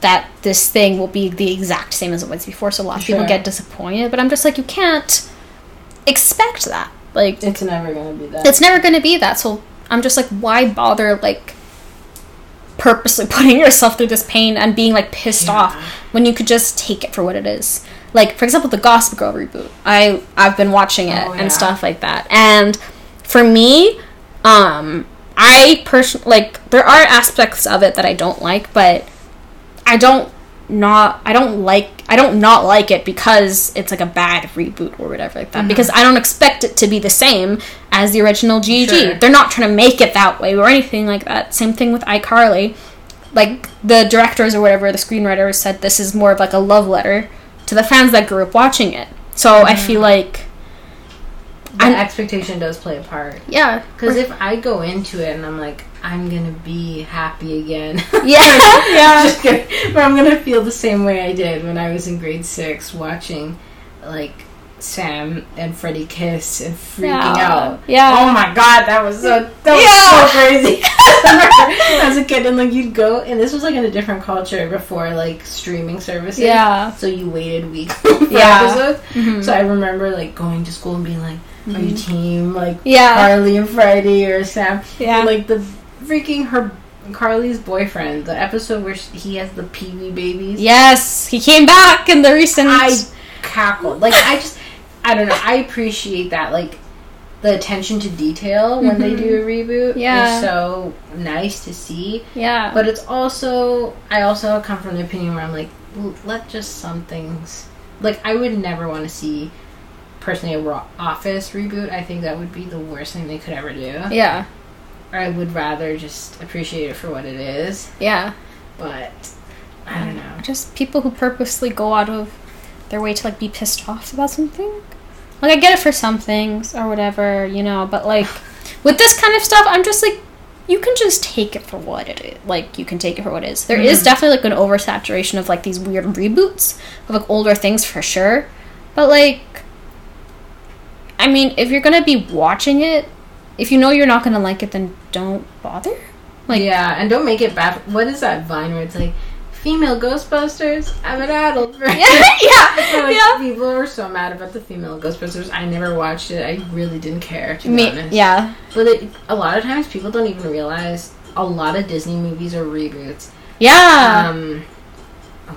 [SPEAKER 2] that this thing will be the exact same as it was before, so a lot of people get disappointed. But I'm just like, you can't expect that. Like,
[SPEAKER 1] It's never gonna be that.
[SPEAKER 2] it's never to be that. So I'm just like, why bother like purposely [LAUGHS] putting yourself through this pain and being like pissed
[SPEAKER 1] Yeah.
[SPEAKER 2] off when you could just take it for what it is? Like, for example, the Gossip Girl reboot. I I've been watching it
[SPEAKER 1] Oh, yeah.
[SPEAKER 2] and stuff like that, and for me, um, I personally like there are aspects of it that I don't like, but I don't not I don't like I don't not like it because it's like a bad reboot or whatever like that because I don't expect it to be the same as the original GG.
[SPEAKER 1] Sure.
[SPEAKER 2] They're not trying to make it that way or anything like that. Same thing with iCarly. Like the directors or whatever the screenwriters said this is more of like a love letter to the fans that grew up watching it. So I mm-hmm. feel like I'm-
[SPEAKER 1] expectation does play a part.
[SPEAKER 2] yeah,
[SPEAKER 1] Because if I go into it and I'm like, I'm gonna be happy again. [LAUGHS]
[SPEAKER 2] Yeah, [LAUGHS] yeah.
[SPEAKER 1] But I'm gonna feel the same way I did when I was in grade six watching, like, Sam and Freddie kiss and freaking
[SPEAKER 2] Yeah.
[SPEAKER 1] out.
[SPEAKER 2] Yeah.
[SPEAKER 1] Oh my god, that was so that was
[SPEAKER 2] Yeah.
[SPEAKER 1] so crazy. [LAUGHS] [LAUGHS] As a kid, and like you'd go, and this was like in a different culture before like streaming services.
[SPEAKER 2] Yeah.
[SPEAKER 1] So you waited weeks [LAUGHS] for
[SPEAKER 2] Yeah.
[SPEAKER 1] episodes.
[SPEAKER 2] Mhm.
[SPEAKER 1] So I remember like going to school and being like, "Are you team like
[SPEAKER 2] Yeah.
[SPEAKER 1] Carly and Freddie or Sam?"
[SPEAKER 2] Yeah.
[SPEAKER 1] And, like the freaking her Carly's boyfriend, the episode where sh- he has the Pee Wee babies.
[SPEAKER 2] Yes, he came back in the recent.
[SPEAKER 1] I cackled. Like I just, I don't know. I appreciate that. Like the attention to detail when they do a reboot.
[SPEAKER 2] Mm-hmm. Yeah.
[SPEAKER 1] is so nice to see.
[SPEAKER 2] yeah,
[SPEAKER 1] But it's also, I also come from the opinion where I'm like, let just some things. Like I would never want to see. Personally, a Raw Office reboot, I think that would be the worst thing they could ever do.
[SPEAKER 2] yeah,
[SPEAKER 1] I would rather just appreciate it for what it is.
[SPEAKER 2] yeah.
[SPEAKER 1] But I don't know.
[SPEAKER 2] Just people who purposely go out of their way to like be pissed off about something. Like I get it for some things or whatever, you know, but like [SIGHS] with this kind of stuff, I'm just like you can just take it for what it is. Like you can take it for what it is. There is
[SPEAKER 1] Mhm.
[SPEAKER 2] definitely like an oversaturation of like these weird reboots of like older things for sure. But like I mean, if you're gonna be watching it, if you know you're not gonna like it, then don't bother. Like
[SPEAKER 1] yeah, and don't make it bad. What is that vine where it's like, female Ghostbusters? I'm an adult. [LAUGHS]
[SPEAKER 2] yeah, yeah,
[SPEAKER 1] like,
[SPEAKER 2] yeah.
[SPEAKER 1] People were so mad about the female Ghostbusters. I never watched it. I really didn't care, to be
[SPEAKER 2] Me,
[SPEAKER 1] honest.
[SPEAKER 2] yeah,
[SPEAKER 1] But it, a lot of times people don't even realize a lot of Disney movies are reboots.
[SPEAKER 2] yeah.
[SPEAKER 1] Um,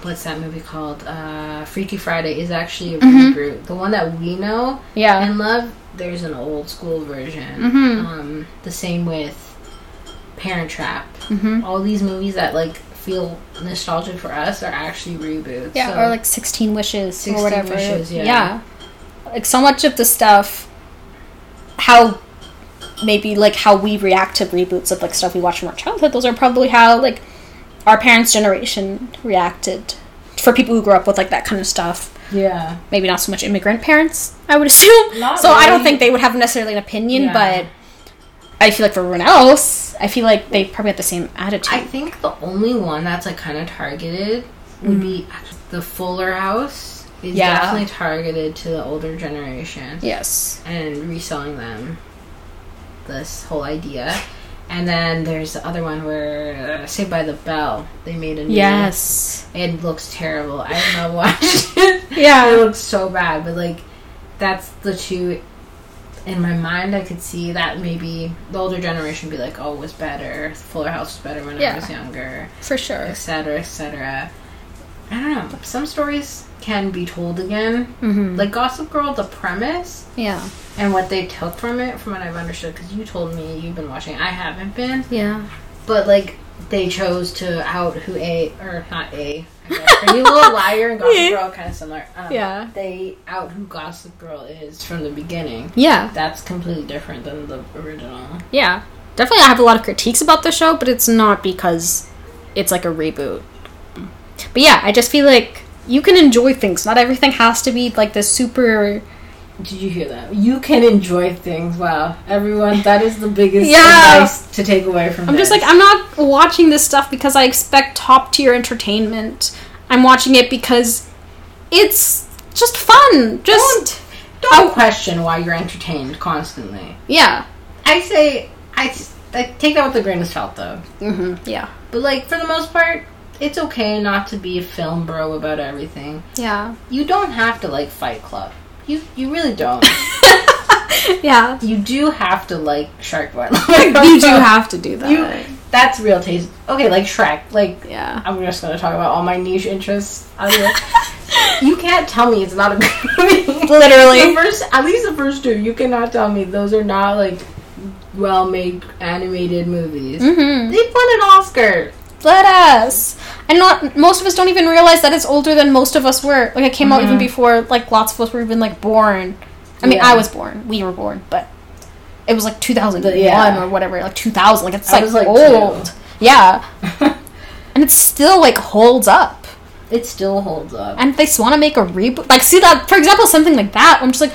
[SPEAKER 1] what's that movie called? Uh, Freaky Friday is actually a
[SPEAKER 2] Mhm.
[SPEAKER 1] reboot. The one that we know
[SPEAKER 2] yeah.
[SPEAKER 1] and love, there's an old school version.
[SPEAKER 2] Mhm.
[SPEAKER 1] Um, the same with Parent Trap.
[SPEAKER 2] hmm
[SPEAKER 1] All these movies that like feel nostalgic for us are actually reboots.
[SPEAKER 2] Yeah,
[SPEAKER 1] So-
[SPEAKER 2] or like 16 Wishes
[SPEAKER 1] 16
[SPEAKER 2] or whatever.
[SPEAKER 1] Wishes, yeah.
[SPEAKER 2] Like so much of the stuff, how maybe like how we react to reboots of like stuff we watched from our childhood, those are probably how like our parents' generation reacted for people who grew up with like that kind of stuff.
[SPEAKER 1] yeah.
[SPEAKER 2] Maybe not so much immigrant parents, I would [LAUGHS] assume.
[SPEAKER 1] Not
[SPEAKER 2] so I don't think they would have necessarily an opinion,
[SPEAKER 1] Yeah.
[SPEAKER 2] but I feel like for everyone else, I feel like they probably have the same attitude.
[SPEAKER 1] I think the only one that's like kind of targeted would be the Fuller House. Is
[SPEAKER 2] Yeah.
[SPEAKER 1] definitely targeted to the older generation
[SPEAKER 2] yes.
[SPEAKER 1] and reselling them. this whole idea. And then there's the other one where uh, Saved by the Bell. They made a new.
[SPEAKER 2] Yes.
[SPEAKER 1] It looks terrible. I have not watched it.
[SPEAKER 2] Yeah.
[SPEAKER 1] It looks so bad, but like that's the two. In my mind, I could see that maybe the older generation would be like, "Oh, it was better. Fuller House was better when I was younger."
[SPEAKER 2] For sure.
[SPEAKER 1] etc etc i don't know some stories can be told again
[SPEAKER 2] Mm-hmm.
[SPEAKER 1] like gossip girl the premise
[SPEAKER 2] yeah.
[SPEAKER 1] and what they took from it from what i've understood because you told me you've been watching i haven't been
[SPEAKER 2] Yeah.
[SPEAKER 1] but like they chose to out who a or not a I guess. Pretty Little Liar and Gossip. [LAUGHS] Girl kind of similar. Um,
[SPEAKER 2] Yeah.
[SPEAKER 1] They out who Gossip Girl is from the beginning.
[SPEAKER 2] Yeah.
[SPEAKER 1] That's completely different than the original.
[SPEAKER 2] Yeah. Definitely, I have a lot of critiques about the show, but it's not because it's like a reboot. But yeah, I just feel like you can enjoy things. Not everything has to be like this super.
[SPEAKER 1] Did you hear that? You can enjoy things. Wow, everyone, that is the biggest [LAUGHS]
[SPEAKER 2] Yeah.
[SPEAKER 1] advice to take away from.
[SPEAKER 2] I'm just like, I'm not watching this stuff because I expect top tier entertainment. I'm watching it because it's just fun. Just.
[SPEAKER 1] don't question why you're entertained constantly.
[SPEAKER 2] Yeah.
[SPEAKER 1] I say I, I take that with a grain of salt though.
[SPEAKER 2] Mm-hmm. Yeah.
[SPEAKER 1] But like for the most part, it's okay not to be a film bro about everything.
[SPEAKER 2] Yeah.
[SPEAKER 1] You don't have to like Fight Club. You you really don't. [LAUGHS]
[SPEAKER 2] Yeah.
[SPEAKER 1] you do have to like Shark Boy.
[SPEAKER 2] you do [LAUGHS] have to do that.
[SPEAKER 1] You that's real taste. Okay, like Shrek. Like
[SPEAKER 2] yeah.
[SPEAKER 1] I'm just gonna talk about all my niche interests. [LAUGHS] you can't tell me it's not a good movie.
[SPEAKER 2] Literally.
[SPEAKER 1] the first, at least the first two, you cannot tell me those are not like well-made animated movies.
[SPEAKER 2] Mm-hmm.
[SPEAKER 1] They won an Oscar.
[SPEAKER 2] Let us. And not most of us don't even realize that it's older than most of us were. Like it came out even
[SPEAKER 1] Mhm.
[SPEAKER 2] before like lots of us were even like born. I mean,
[SPEAKER 1] Yeah.
[SPEAKER 2] I was born. We were born, but it was like 2001
[SPEAKER 1] Yeah.
[SPEAKER 2] or whatever, like 2000. Like it's like,
[SPEAKER 1] was, like,
[SPEAKER 2] old.
[SPEAKER 1] two.
[SPEAKER 2] Yeah. [LAUGHS] and it still like holds up.
[SPEAKER 1] It still holds up.
[SPEAKER 2] And if they want to make a reboot, like see that for example, something like that. I'm just like,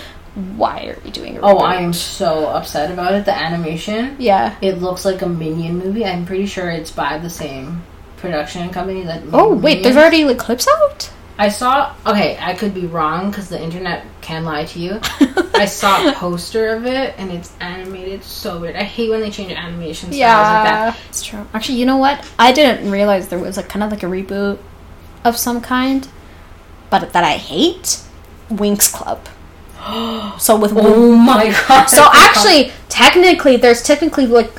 [SPEAKER 2] why are we doing a reboot?
[SPEAKER 1] oh, I am so upset about it. The animation.
[SPEAKER 2] Yeah.
[SPEAKER 1] It looks like a Minion movie. I'm pretty sure it's by the same production company that.
[SPEAKER 2] Oh wait, there's
[SPEAKER 1] Minions.
[SPEAKER 2] already like clips out.
[SPEAKER 1] I saw. Okay, I could be wrong because the internet can lie to you. [LAUGHS] I saw a poster of it and it's animated so weird. I hate when they change animation styles like that.
[SPEAKER 2] it's true. Actually, you know what? I didn't realize there was like kind of like a reboot of some kind, but that I hate Winx Club. [GASPS] so with
[SPEAKER 1] Oh my [LAUGHS] god!
[SPEAKER 2] so actually, technically, there's technically like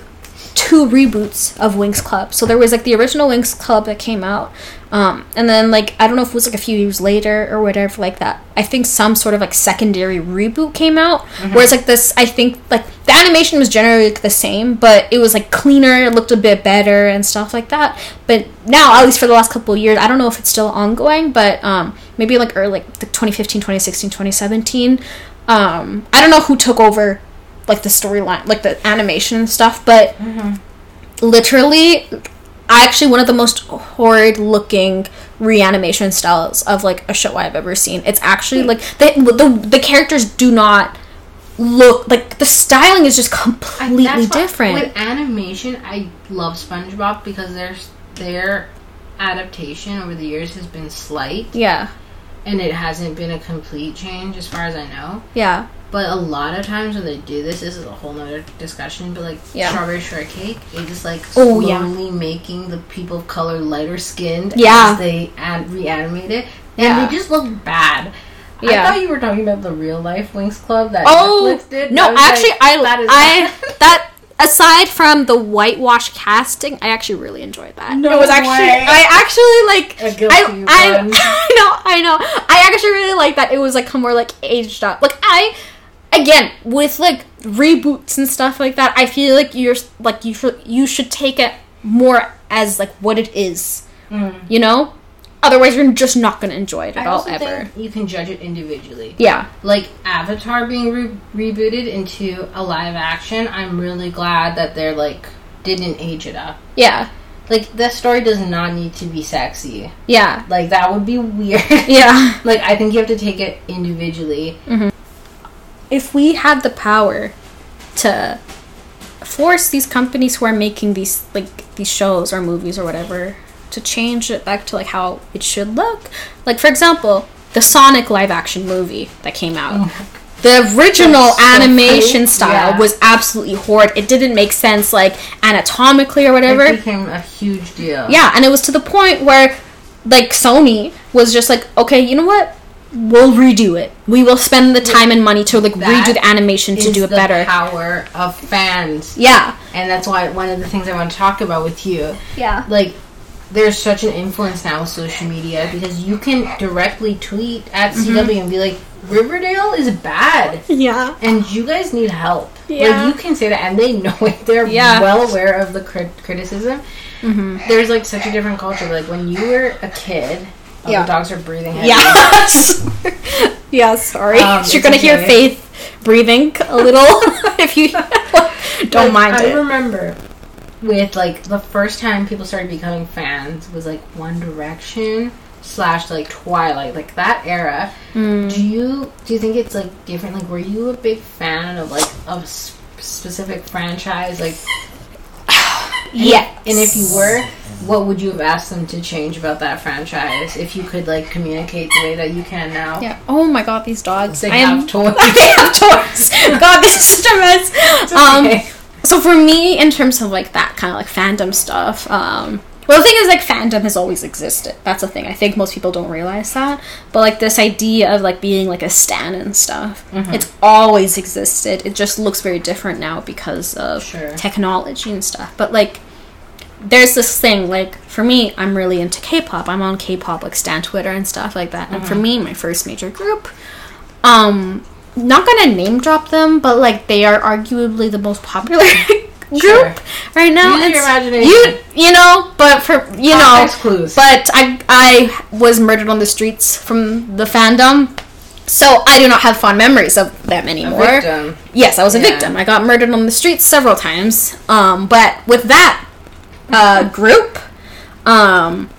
[SPEAKER 2] two reboots of Winx Club. So there was like the original Winx Club that came out, um, and then like I don't know if it was like a few years later or whatever like that. I think some sort of like secondary reboot came out. Whereas like this, I think like the animation was generally like, the same, but it was like cleaner, it looked a bit better and stuff like that. But now, at least for the last couple of years, I don't know if it's still ongoing, but um, maybe like early like the 2015, 2016, 2017. Um, I don't know who took over like the storyline, like the animation and stuff, but literally, I actually one of the most horrid looking reanimation styles of like a show I've ever seen. It's actually like the the, the characters do not look like the styling is just
[SPEAKER 1] I-
[SPEAKER 2] completely
[SPEAKER 1] why-
[SPEAKER 2] different.
[SPEAKER 1] With animation, I love SpongeBob because their their adaptation over the years has been slight,
[SPEAKER 2] yeah,
[SPEAKER 1] and it hasn't been a complete change as far as I know.
[SPEAKER 2] yeah,
[SPEAKER 1] But a lot of times when they do this, this is a whole nother discussion. But like
[SPEAKER 2] Yeah.
[SPEAKER 1] strawberry shortcake, it is just like
[SPEAKER 2] Oh,
[SPEAKER 1] slowly
[SPEAKER 2] yeah.
[SPEAKER 1] making the people of color lighter skinned
[SPEAKER 2] Yeah.
[SPEAKER 1] as they add, reanimate it, and
[SPEAKER 2] Yeah.
[SPEAKER 1] they just look bad.
[SPEAKER 2] Yeah.
[SPEAKER 1] I thought you were talking about the real life Winx Club that
[SPEAKER 2] Oh
[SPEAKER 1] Netflix did.
[SPEAKER 2] no!
[SPEAKER 1] I
[SPEAKER 2] Actually,
[SPEAKER 1] like,
[SPEAKER 2] I
[SPEAKER 1] that is
[SPEAKER 2] I [LAUGHS] that aside from the whitewash casting, I actually really enjoyed that.
[SPEAKER 1] No
[SPEAKER 2] it was actually
[SPEAKER 1] way.
[SPEAKER 2] I actually like
[SPEAKER 1] A guilty
[SPEAKER 2] I, I. [LAUGHS] I know I know I actually really like that. It was like more like aged up. Like I again with like reboots and stuff like that. I feel like you're like you should you should take it more as like what it is.
[SPEAKER 1] Mm.
[SPEAKER 2] You know. Otherwise, you're just not gonna enjoy it at
[SPEAKER 1] I
[SPEAKER 2] all
[SPEAKER 1] also
[SPEAKER 2] ever.
[SPEAKER 1] think you can judge it individually.
[SPEAKER 2] Yeah.
[SPEAKER 1] Like Avatar being re- rebooted into a live action, I'm really glad that they're like didn't age it up.
[SPEAKER 2] Yeah.
[SPEAKER 1] Like the story does not need to be sexy.
[SPEAKER 2] Yeah.
[SPEAKER 1] Like that would be weird.
[SPEAKER 2] Yeah. [LAUGHS]
[SPEAKER 1] like I think you have to take it individually.
[SPEAKER 2] If we had the power to force these companies who are making these like these shows or movies or whatever to change it back to like how it should look like for example the sonic live action movie that came out oh the original
[SPEAKER 1] so
[SPEAKER 2] animation style
[SPEAKER 1] Yeah.
[SPEAKER 2] was absolutely horrid. It didn't make sense, like anatomically or whatever.
[SPEAKER 1] It became a huge deal.
[SPEAKER 2] Yeah, and it was to the point where, like, Sony was just like, okay, you know what? We'll redo it. We will spend the time and money to like
[SPEAKER 1] That
[SPEAKER 2] redo the animation to do it
[SPEAKER 1] the
[SPEAKER 2] better.
[SPEAKER 1] power of fans,
[SPEAKER 2] Yeah,
[SPEAKER 1] and that's why one of the things I want to talk about with you,
[SPEAKER 2] yeah,
[SPEAKER 1] like. There's such an influence now with social media because you can directly tweet at
[SPEAKER 2] Mm-hmm.
[SPEAKER 1] CW and be like, Riverdale is bad.
[SPEAKER 2] yeah,
[SPEAKER 1] and you guys need help.
[SPEAKER 2] Yeah.
[SPEAKER 1] Like you can say that, and they know it. [LAUGHS] They're
[SPEAKER 2] Yeah.
[SPEAKER 1] well aware of the crit- criticism.
[SPEAKER 2] Mm-hmm.
[SPEAKER 1] There's like such a different culture. Like when you were a kid, oh,
[SPEAKER 2] Yeah.
[SPEAKER 1] the dogs are breathing. heavy.
[SPEAKER 2] yes, [LAUGHS] yeah. Sorry,
[SPEAKER 1] Um,
[SPEAKER 2] you're gonna hear. Faith breathing a little [LAUGHS] if you [LAUGHS] don't
[SPEAKER 1] Like,
[SPEAKER 2] mind
[SPEAKER 1] I
[SPEAKER 2] it.
[SPEAKER 1] remember with like the first time people started becoming fans was like One Direction slash like Twilight, like that era.
[SPEAKER 2] Mm.
[SPEAKER 1] Do you do you think it's like different? Like, were you a big fan of like a s- specific franchise? Like, [SIGHS]
[SPEAKER 2] Yeah,
[SPEAKER 1] And if you were, what would you have asked them to change about that franchise if you could like communicate the way that you can now?
[SPEAKER 2] Yeah. Oh my god, these dogs.
[SPEAKER 1] They
[SPEAKER 2] I
[SPEAKER 1] have
[SPEAKER 2] am-
[SPEAKER 1] toys. [LAUGHS]
[SPEAKER 2] they have toys. [LAUGHS] God, this is such a mess. Um,
[SPEAKER 1] okay.
[SPEAKER 2] so for me, in terms of like that kind of like fandom stuff, um, well, the thing is like fandom has always existed. That's the thing. I think most people don't realize that. But like this idea of like being like a stan and stuff,
[SPEAKER 1] Mm-hmm.
[SPEAKER 2] it's always existed. It just looks very different now because of
[SPEAKER 1] Sure.
[SPEAKER 2] technology and stuff. But like there's this thing like for me i'm really into k-pop i'm on k-pop like stan twitter and stuff like that and for
[SPEAKER 1] Mm-hmm.
[SPEAKER 2] me my first major group um not gonna name drop them but like they are arguably the most popular [LAUGHS] group
[SPEAKER 1] Sure.
[SPEAKER 2] right now
[SPEAKER 1] Use your imagination.
[SPEAKER 2] you you know but for you know
[SPEAKER 1] clues.
[SPEAKER 2] but i i was murdered on the streets from the fandom so i do not have fond memories of them
[SPEAKER 1] a
[SPEAKER 2] anymore
[SPEAKER 1] victim.
[SPEAKER 2] Yes, I was a
[SPEAKER 1] Yeah.
[SPEAKER 2] victim. I got murdered on the streets several times. Um, but with that uh, group, um,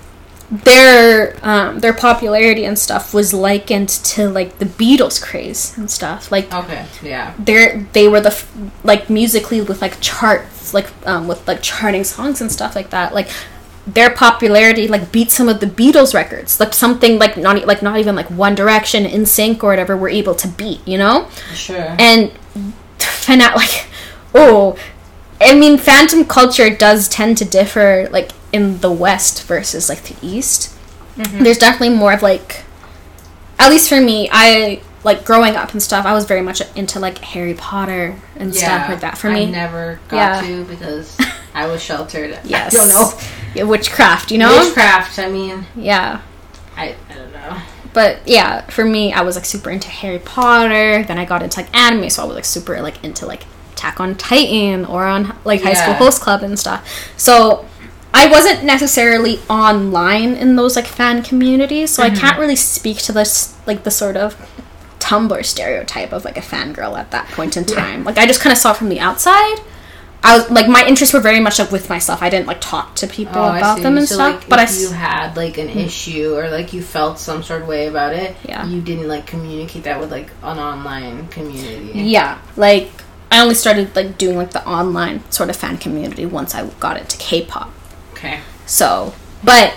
[SPEAKER 2] their um, their popularity and stuff was likened to like the Beatles craze and stuff. Like
[SPEAKER 1] Okay. Yeah.
[SPEAKER 2] they they were the f- like musically with like charts, like um, with like charting songs and stuff like that. Like their popularity like beat some of the Beatles records. Like something like not like not even like One Direction, NSYNC, or whatever were able to beat. You know
[SPEAKER 1] Sure.
[SPEAKER 2] and [LAUGHS] fan out like oh i mean fandom culture does tend to differ like in the west versus like the east mm-hmm. there's definitely more of like at least for me i like growing up and stuff i was very much into like harry potter and stuff like that for me, I
[SPEAKER 1] never got
[SPEAKER 2] Yeah.
[SPEAKER 1] to because [LAUGHS] I was sheltered.
[SPEAKER 2] yes
[SPEAKER 1] I don't know.
[SPEAKER 2] yeah, witchcraft you know
[SPEAKER 1] Witchcraft. I mean,
[SPEAKER 2] yeah
[SPEAKER 1] I, I don't know.
[SPEAKER 2] but yeah for me i was like super into harry potter then i got into like anime so i was like super like into like attack on titan or on like high school host club and stuff so i wasn't necessarily online in those like fan communities so i mm-hmm. can't really speak to this like the sort of tumblr stereotype of like a fangirl at that point in time like i just kind of saw from the outside I was like my interests were very much like with myself. I didn't like talk to people
[SPEAKER 1] Oh,
[SPEAKER 2] about them and
[SPEAKER 1] so,
[SPEAKER 2] stuff.
[SPEAKER 1] Like,
[SPEAKER 2] but
[SPEAKER 1] if you had like an hmm. issue or like you felt some sort of way about it,
[SPEAKER 2] Yeah.
[SPEAKER 1] you didn't like communicate that with like an online community.
[SPEAKER 2] Yeah, like I only started like doing like the online sort of fan community once I got into K-pop.
[SPEAKER 1] Okay.
[SPEAKER 2] So, but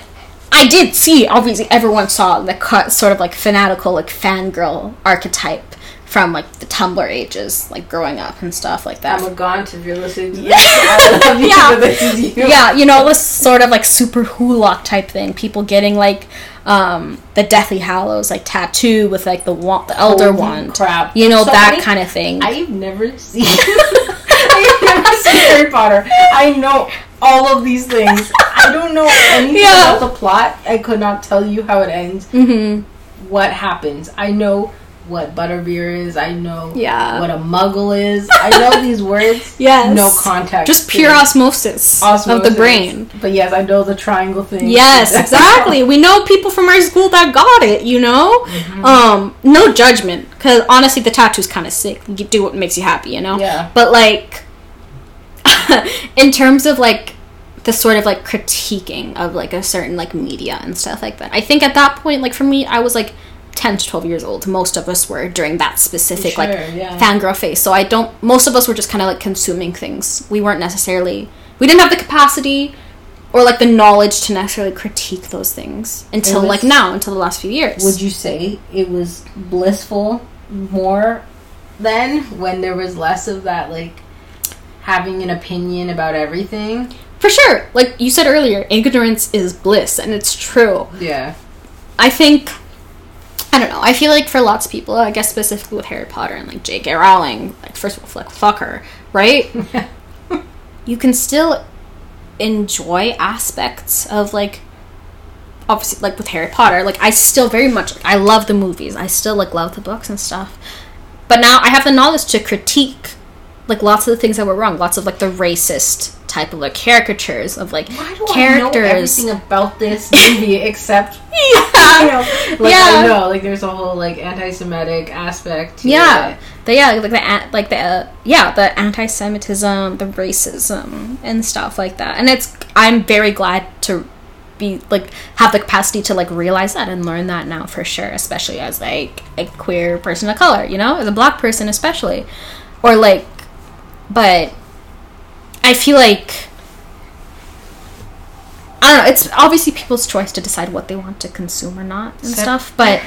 [SPEAKER 2] I did see obviously everyone saw the cut sort of like fanatical like fangirl archetype from like the Tumblr ages, like growing up and stuff like that.
[SPEAKER 1] I'm a gaunt [LAUGHS] if you're listening to this. I love you,
[SPEAKER 2] Yeah.
[SPEAKER 1] you.
[SPEAKER 2] yeah, you know, this sort of like Superwholock type thing. People getting like um the Deathly Hallows like tattoo with like the wa- the elder
[SPEAKER 1] Holy
[SPEAKER 2] wand.
[SPEAKER 1] crap.
[SPEAKER 2] You know
[SPEAKER 1] So
[SPEAKER 2] that
[SPEAKER 1] I-
[SPEAKER 2] kind of thing.
[SPEAKER 1] I've never seen. [LAUGHS] [LAUGHS] I've never seen Harry Potter. I know all of these things. I don't know anything
[SPEAKER 2] Yeah.
[SPEAKER 1] about the plot. I could not tell you how it ends.
[SPEAKER 2] mhm.
[SPEAKER 1] What happens? I know what butterbeer is. I know
[SPEAKER 2] Yeah.
[SPEAKER 1] what a muggle is. I [LAUGHS] know these words.
[SPEAKER 2] Yes.
[SPEAKER 1] No context.
[SPEAKER 2] Just pure
[SPEAKER 1] it.
[SPEAKER 2] osmosis, of the brain.
[SPEAKER 1] But yes, I know the triangle thing.
[SPEAKER 2] Yes, [LAUGHS] exactly. we know people from our school that got it, you know?
[SPEAKER 1] Mm-hmm.
[SPEAKER 2] Um, no judgment, because honestly, the tattoo's kind of sick. You do what makes you happy, you know?
[SPEAKER 1] Yeah.
[SPEAKER 2] But, like, [LAUGHS] in terms of, like, the sort of, like, critiquing of, like, a certain, like, media and stuff like that, I think at that point, like, for me, I was, like, 10 to 12 years old. Most of us were during that specific, like,
[SPEAKER 1] Sure, yeah.
[SPEAKER 2] fangirl phase. So I don't, most of us were just kind of, like, consuming things. We weren't necessarily, we didn't have the capacity or like the knowledge to necessarily critique those things until
[SPEAKER 1] was-
[SPEAKER 2] like now until the last few years
[SPEAKER 1] Would you say it was blissful more then when there was less of that like having an opinion about everything.
[SPEAKER 2] For sure. Like you said earlier, ignorance is bliss, and it's true.
[SPEAKER 1] Yeah.
[SPEAKER 2] I think I don't know. I feel like for lots of people, I guess specifically with Harry Potter and like J.K. Rowling, like first of all, like fuck her, right? [LAUGHS] you can still enjoy aspects of like obviously like with Harry Potter. Like I still very much like, I love the movies. I still like love the books and stuff. But now I have the knowledge to critique like lots of the things that were wrong. Lots of like the racist type of like caricatures of like
[SPEAKER 1] Why do I know
[SPEAKER 2] characters.
[SPEAKER 1] everything about this [LAUGHS] movie except [LAUGHS]
[SPEAKER 2] yeah.
[SPEAKER 1] you know, like
[SPEAKER 2] Yeah.
[SPEAKER 1] I know, like there's a whole like anti-Semitic aspect. To
[SPEAKER 2] Yeah,
[SPEAKER 1] it.
[SPEAKER 2] the, yeah, like the like the uh, yeah the anti-Semitism, the racism, and stuff like that. And it's I'm very glad to be like have the capacity to like realize that and learn that now for sure, especially as like a queer person of color, you know, as a black person especially, or like, but I feel like. I don't know. It's obviously people's choice to decide what they want to consume or not and
[SPEAKER 1] Sep-
[SPEAKER 2] stuff. But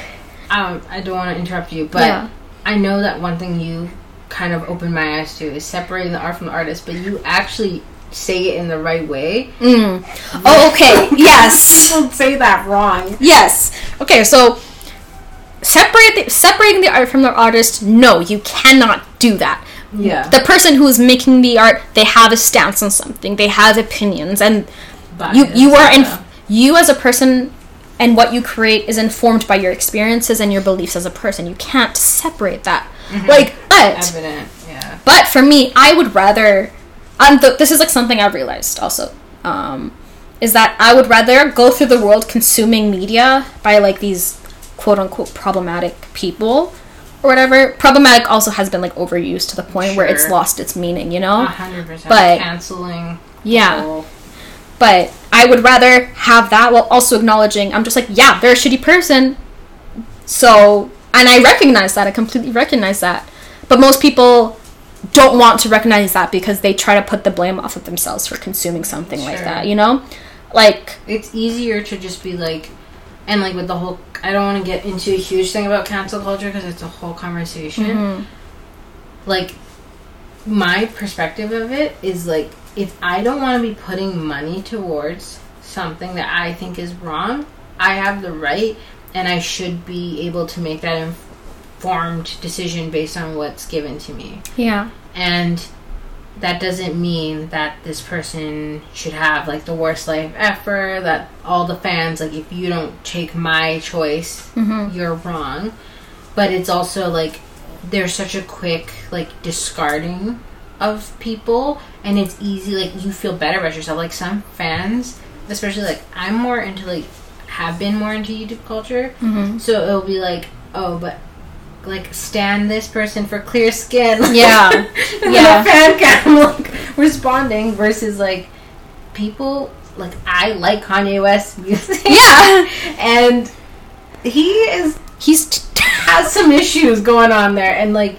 [SPEAKER 1] Um, I don't want to interrupt you, but
[SPEAKER 2] Yeah.
[SPEAKER 1] I know that one thing you kind of opened my eyes to is separating the art from the artist, but you actually say it in the right way.
[SPEAKER 2] Mm. Oh, okay. [LAUGHS] yes.
[SPEAKER 1] Don't say that wrong.
[SPEAKER 2] Yes. Okay, so separate the, separating the art from the artist. No, you cannot do that.
[SPEAKER 1] Yeah.
[SPEAKER 2] The person who is making the art, they have a stance on something. They have opinions, and you you are in you as a person and what you create is informed by your experiences and your beliefs as a person. You can't separate that. Like, but
[SPEAKER 1] evident. Yeah.
[SPEAKER 2] but for me, I would rather. Um, th- this is like something I've realized also. Um, is that I would rather go through the world consuming media by like these quote unquote problematic people or whatever. Problematic also has been like overused to the point where it's lost its meaning, you know?
[SPEAKER 1] Hundred percent.
[SPEAKER 2] But-
[SPEAKER 1] canceling.
[SPEAKER 2] Yeah.
[SPEAKER 1] whole-
[SPEAKER 2] But I would rather have that while also acknowledging I'm just like, yeah, they're a shitty person. So, and I recognize that. I completely recognize that. But most people don't want to recognize that because they try to put the blame off of themselves for consuming something like that, you know? Like,
[SPEAKER 1] It's easier to just be like, and like with the whole. I don't want to get into a huge thing about cancel culture because it's a whole conversation.
[SPEAKER 2] mhm.
[SPEAKER 1] like my perspective of it is like if I don't want to be putting money towards something that I think is wrong, I have the right and I should be able to make that informed decision based on what's given to me.
[SPEAKER 2] yeah.
[SPEAKER 1] And that doesn't mean that this person should have like the worst life ever, that all the fans like if you don't take my choice,
[SPEAKER 2] Mhm.
[SPEAKER 1] you're wrong. But it's also like there's such a quick like discarding of people and it's easy like you feel better about yourself. Like some fans, especially like I'm more into like have been more into YouTube culture.
[SPEAKER 2] Mhm.
[SPEAKER 1] So it'll be like, oh, but like stan this person for clear skin. [LAUGHS]
[SPEAKER 2] Yeah. Yeah.
[SPEAKER 1] fan cam [LAUGHS] like responding versus like people like I like Kanye West music.
[SPEAKER 2] Yeah. [LAUGHS]
[SPEAKER 1] and he is
[SPEAKER 2] He's t-
[SPEAKER 1] has some issues going on there and like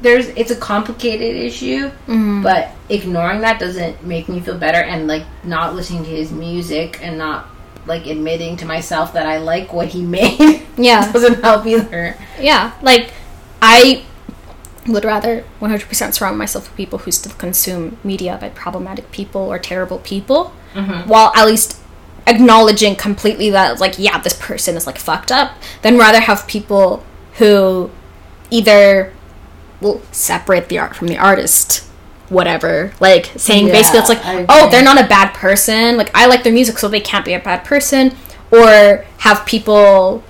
[SPEAKER 1] there's it's a complicated issue
[SPEAKER 2] Mhm.
[SPEAKER 1] but ignoring that doesn't make me feel better and like not listening to his music and not like admitting to myself that I like what he [LAUGHS] made
[SPEAKER 2] yeah. [LAUGHS]
[SPEAKER 1] doesn't help either.
[SPEAKER 2] Yeah, like I would rather 100% surround myself with people who still consume media by problematic people or terrible people, mm-hmm. while at least acknowledging completely that, like, yeah, this person is like fucked up, than rather have people who either will separate the art from the artist. Whatever, like saying basically, it's like, oh, they're not a bad person. Like, I like their music, so they can't be a bad person. Or have people,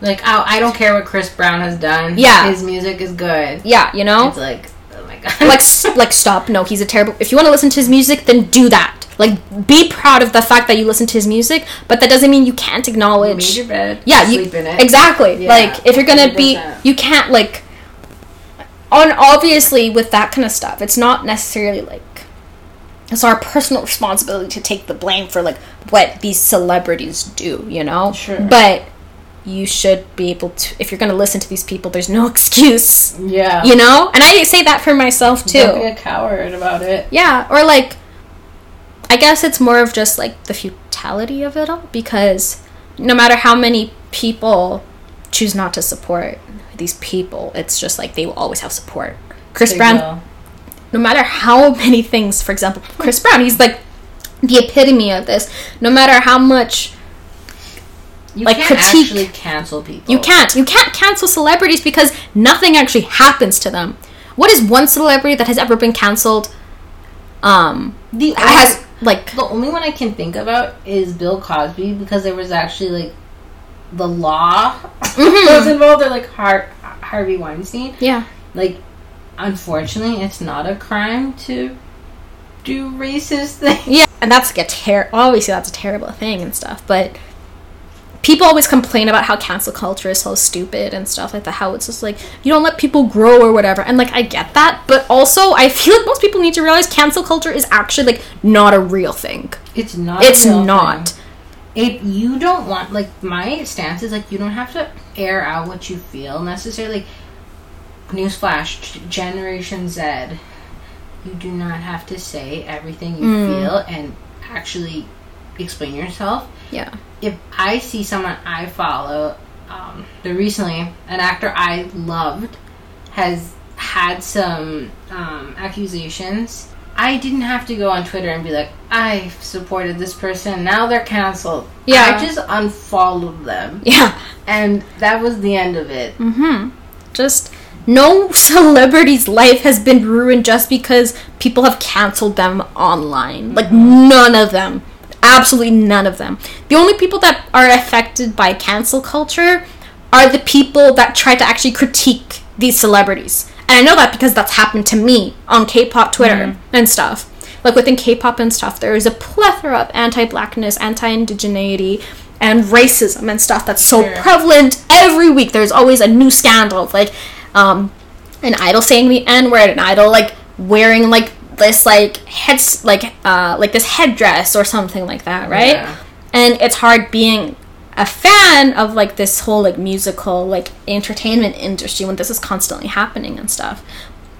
[SPEAKER 1] Like I, I don't care what Chris Brown has done.
[SPEAKER 2] Yeah.
[SPEAKER 1] his music is good.
[SPEAKER 2] yeah, you know,
[SPEAKER 1] It's like oh my god.
[SPEAKER 2] like [LAUGHS] like stop no he's a terrible if you want to listen to his music then do that like be proud of the fact that you listen to his music but that doesn't mean you can't
[SPEAKER 1] you
[SPEAKER 2] acknowledge
[SPEAKER 1] made your bed.
[SPEAKER 2] yeah you
[SPEAKER 1] sleep in it.
[SPEAKER 2] exactly
[SPEAKER 1] Yeah,
[SPEAKER 2] like if you're gonna be
[SPEAKER 1] 100%.
[SPEAKER 2] you can't like on obviously with that kind of stuff it's not necessarily like it's our personal responsibility to take the blame for like what these celebrities do you know?
[SPEAKER 1] Sure.
[SPEAKER 2] but you should be able to if you're gonna listen to these people there's no [LAUGHS] excuse.
[SPEAKER 1] Yeah,
[SPEAKER 2] you know? And i say that for myself too.
[SPEAKER 1] Don't be a coward about it.
[SPEAKER 2] yeah, or like I guess it's more of just like the futility of it all because no matter how many people choose not to support these people, it's just like they will always have support. Chris
[SPEAKER 1] They
[SPEAKER 2] Brown,
[SPEAKER 1] will.
[SPEAKER 2] no matter how many things, for example, Chris Brown, he's like the epitome of this. No matter how much
[SPEAKER 1] You
[SPEAKER 2] like,
[SPEAKER 1] can't
[SPEAKER 2] critique-
[SPEAKER 1] actually cancel people.
[SPEAKER 2] you can't, you can't cancel celebrities because nothing actually happens to them. What is one celebrity that has ever been canceled? Um,
[SPEAKER 1] The
[SPEAKER 2] has like
[SPEAKER 1] The only one I can think about is Bill Cosby because there was actually like the law mm-hmm. was involved, or like Har- Harvey Weinstein.
[SPEAKER 2] yeah,
[SPEAKER 1] Like, unfortunately, it's not a crime to do racist things.
[SPEAKER 2] Yeah, and that's like a ter- obviously that's a terrible thing and stuff, but people always complain about how cancel culture is so stupid and stuff like that. How it's just like you don't let people grow or whatever, and like I get that, but also I feel like most people need to realize cancel culture is actually like not a real thing.
[SPEAKER 1] It's not.
[SPEAKER 2] It's not.
[SPEAKER 1] thing. If you don't want, like, my stance is like you don't have to air out what you feel necessarily. Like, newsflash: G- Generation Z, you do not have to say everything you
[SPEAKER 2] Mm.
[SPEAKER 1] feel and actually explain yourself.
[SPEAKER 2] Yeah.
[SPEAKER 1] if I see someone I follow, um, the recently an actor I loved has had some um, accusations. I didn't have to go on Twitter and be like, I supported this person. Now they're canceled.
[SPEAKER 2] Yeah.
[SPEAKER 1] I just unfollowed them,
[SPEAKER 2] Yeah.
[SPEAKER 1] and that was the end of it.
[SPEAKER 2] Mm-hmm. Just no [LAUGHS] celebrity's life has been ruined just because people have canceled them online. Like none of them. Absolutely none of them. The only people that are affected by cancel culture are the people that try to actually critique these celebrities. And I know that because that's happened to me on K-pop Twitter and stuff. Like within K-pop and stuff, there is a plethora of anti-blackness, anti-indigeneity, and racism and stuff that's so
[SPEAKER 1] Sure.
[SPEAKER 2] prevalent every week. There's always a new scandal of like um, an idol saying the N word, an idol like wearing like this like heads like uh like this headdress or something like that, right?
[SPEAKER 1] Yeah.
[SPEAKER 2] And it's hard being a fan of like this whole like musical like entertainment industry when this is constantly happening and stuff.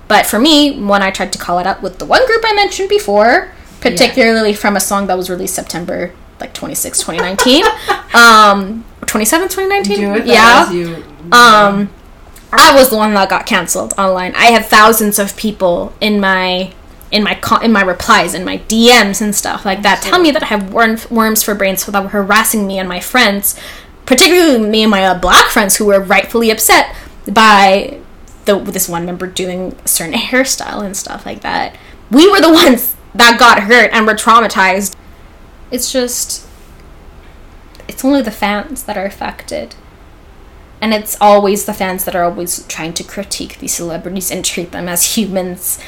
[SPEAKER 2] But for me, when I tried to call it up with the one group I mentioned before, particularly from a song that was released September like 26, 2019, [LAUGHS] um, 27, 2019,
[SPEAKER 1] Do it
[SPEAKER 2] yeah,
[SPEAKER 1] you.
[SPEAKER 2] um, I was the one that got canceled online. I had thousands of people in my in my co- in my replies in my DMs and stuff like that tell me that I have worm- worms for brains, so that were harassing me and my friends, particularly me and my uh, black friends who were rightfully upset by the this one member doing a certain [LAUGHS] hairstyle and stuff like that. We were the ones that got hurt and were traumatized. It's just it's only the fans that are affected and it's always the fans that are always trying to critique these celebrities and treat them as humans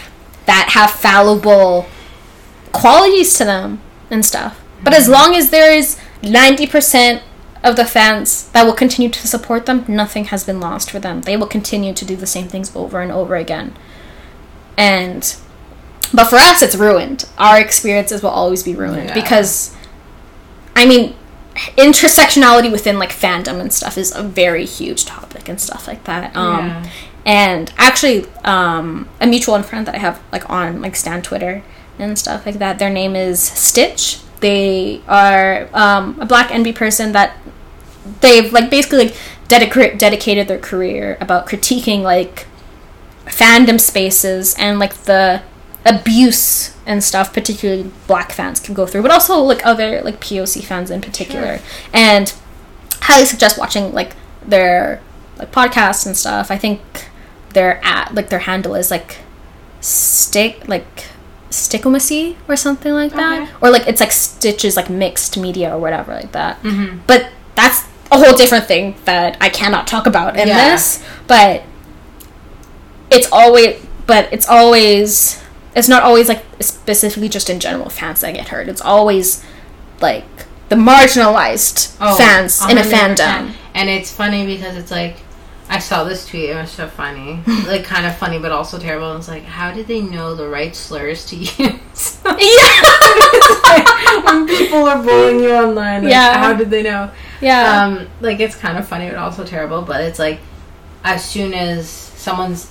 [SPEAKER 2] that have fallible qualities to them and stuff. But as long as there is 90% of the fans that will continue to support them, nothing has been lost for them. They will continue to do the same things over and over again. And but for us it's ruined. Our experiences will always be ruined
[SPEAKER 1] Yeah.
[SPEAKER 2] because I mean intersectionality within like fandom and stuff is a very huge topic and stuff like that. Um
[SPEAKER 1] Yeah.
[SPEAKER 2] And actually um a mutual friend that I have like on like Stan Twitter and stuff like that. Their name is Stitch. They are um, a black NB person that they've like basically like dedica- dedicated their career about critiquing like fandom spaces and like the abuse and stuff particularly black fans can go through but also like other like poc fans in particular and highly suggest watching like their like podcasts and stuff i think their at like their handle is like stick like stickomacy or something like that
[SPEAKER 1] Okay.
[SPEAKER 2] or like it's like stitches like mixed media or whatever like that
[SPEAKER 1] Mhm.
[SPEAKER 2] but that's a whole different thing that I cannot talk about in
[SPEAKER 1] Yeah.
[SPEAKER 2] this. But it's always, but it's always, it's not always like specifically just in general fans that get hurt. It's always like the marginalized
[SPEAKER 1] Oh,
[SPEAKER 2] fans in a fandom.
[SPEAKER 1] And it's funny because it's like, I saw this tweet. It was so funny, [LAUGHS] like kind of funny, but also terrible. And it's like, how did they know the right slurs to [LAUGHS] use?
[SPEAKER 2] Yeah, [LAUGHS]
[SPEAKER 1] when people are bullying you online, like,
[SPEAKER 2] Yeah.
[SPEAKER 1] how did they know?
[SPEAKER 2] yeah,
[SPEAKER 1] Um, like it's kind of funny, but also terrible. But it's like, as soon as someone's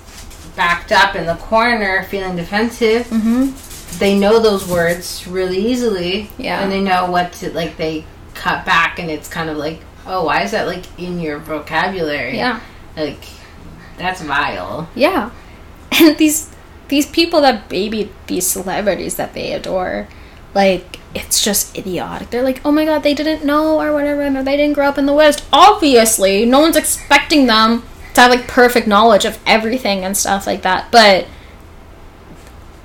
[SPEAKER 1] backed up in the corner feeling defensive,
[SPEAKER 2] hmm
[SPEAKER 1] they know those words really easily.
[SPEAKER 2] Yeah.
[SPEAKER 1] and they know what to like. They cut back, and it's kind of like oh, why is that like in your vocabulary?
[SPEAKER 2] Yeah.
[SPEAKER 1] Like, that's vile.
[SPEAKER 2] Yeah. [LAUGHS] And these these people that baby these celebrities that they adore, like it's just idiotic. They're like, "Oh my god, they didn't know or whatever, or they didn't grow up in the West." Obviously, no one's expecting them to have like perfect knowledge of everything and stuff like that. But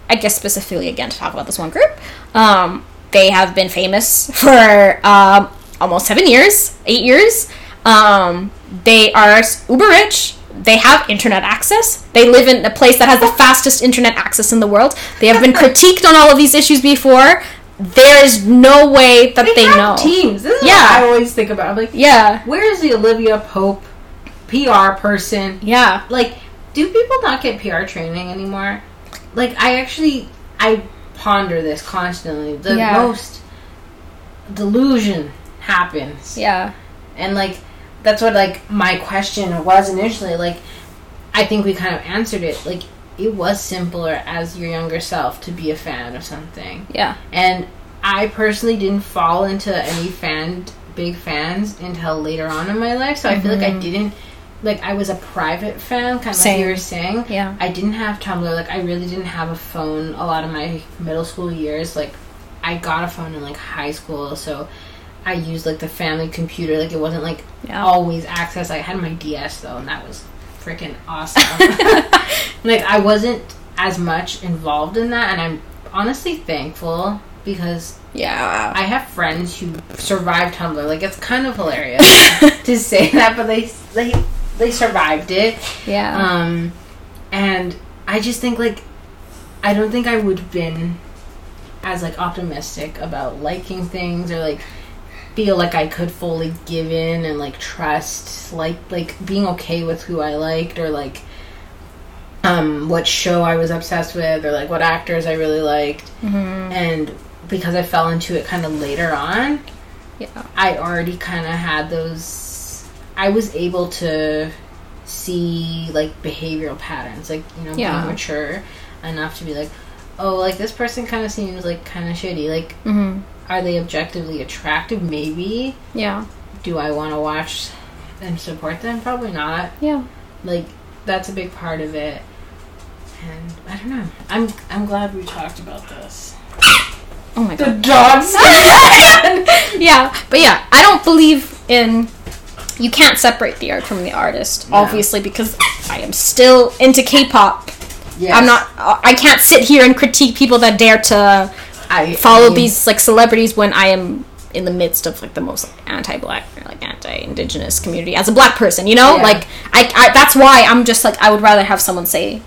[SPEAKER 2] I guess specifically again to talk about this one group, um, they have been famous [LAUGHS] for um, almost seven years, eight years. Um, they are uber rich. They have internet access. They live in a place that has the fastest internet access in the world. They have been [LAUGHS] critiqued on all of these issues before. There is no way that they,
[SPEAKER 1] have
[SPEAKER 2] know.
[SPEAKER 1] teams. This is
[SPEAKER 2] Yeah.
[SPEAKER 1] what I always think about. I'm like,
[SPEAKER 2] Yeah,
[SPEAKER 1] where is the Olivia Pope PR person?
[SPEAKER 2] yeah,
[SPEAKER 1] Like, do people not get PR training anymore? Like, I actually, I ponder this constantly. The
[SPEAKER 2] Yeah.
[SPEAKER 1] most delusion happens.
[SPEAKER 2] yeah,
[SPEAKER 1] And, like, that's what, like, my question was initially. Like, I think we kind of answered it. Like, it was simpler as your younger self to be a fan of something.
[SPEAKER 2] yeah,
[SPEAKER 1] And I personally didn't fall into any fan big fans until later on in my life. So I feel like I mm-hmm. didn't like I was a private fan, kind of like you were saying.
[SPEAKER 2] yeah,
[SPEAKER 1] I didn't have Tumblr. Like I really didn't have a phone a lot of my middle school years. Like I got a phone in like high school, so I used like the family computer. Like it wasn't like
[SPEAKER 2] Yeah.
[SPEAKER 1] always access. I had my DS though, and that was freaking awesome. [LAUGHS] [LAUGHS] like I wasn't as much involved in that, and I'm honestly thankful because
[SPEAKER 2] yeah.
[SPEAKER 1] I have friends who survived Tumblr. Like it's kind of hilarious [LAUGHS] to say that, but they they they survived it.
[SPEAKER 2] yeah.
[SPEAKER 1] Um, and I just think like I don't think I would have been as like optimistic about liking things or like feel like I could fully give in and like trust like like being okay with who I liked or like um what show I was obsessed with or like what actors I really liked
[SPEAKER 2] Mhm.
[SPEAKER 1] and because I fell into it kind of later on
[SPEAKER 2] Yeah.
[SPEAKER 1] I already kind of had those. I was able to see like behavioral patterns, like you know,
[SPEAKER 2] Yeah.
[SPEAKER 1] being mature enough to be like, oh, like this person kind of seems like kind of shitty. Like,
[SPEAKER 2] Mhm.
[SPEAKER 1] Are they objectively attractive? Maybe.
[SPEAKER 2] Yeah.
[SPEAKER 1] Do I want to watch and support them? Probably not.
[SPEAKER 2] Yeah.
[SPEAKER 1] Like, that's a big part of it. And I don't know. I'm I'm glad we talked about this.
[SPEAKER 2] Oh my god. [LAUGHS]
[SPEAKER 1] The dogs.
[SPEAKER 2] yeah, but yeah, I don't believe in. You can't separate the art from the artist,
[SPEAKER 1] Yeah.
[SPEAKER 2] obviously, because I am still into K-pop.
[SPEAKER 1] Yes.
[SPEAKER 2] I'm not. I can't sit here and critique people that dare to
[SPEAKER 1] I
[SPEAKER 2] follow
[SPEAKER 1] mean,
[SPEAKER 2] these like celebrities when I am in the midst of like the most like, anti-black or like anti-indigenous community as a black person. You know,
[SPEAKER 1] Yeah.
[SPEAKER 2] like I, I. That's why I'm just like I would rather have someone say,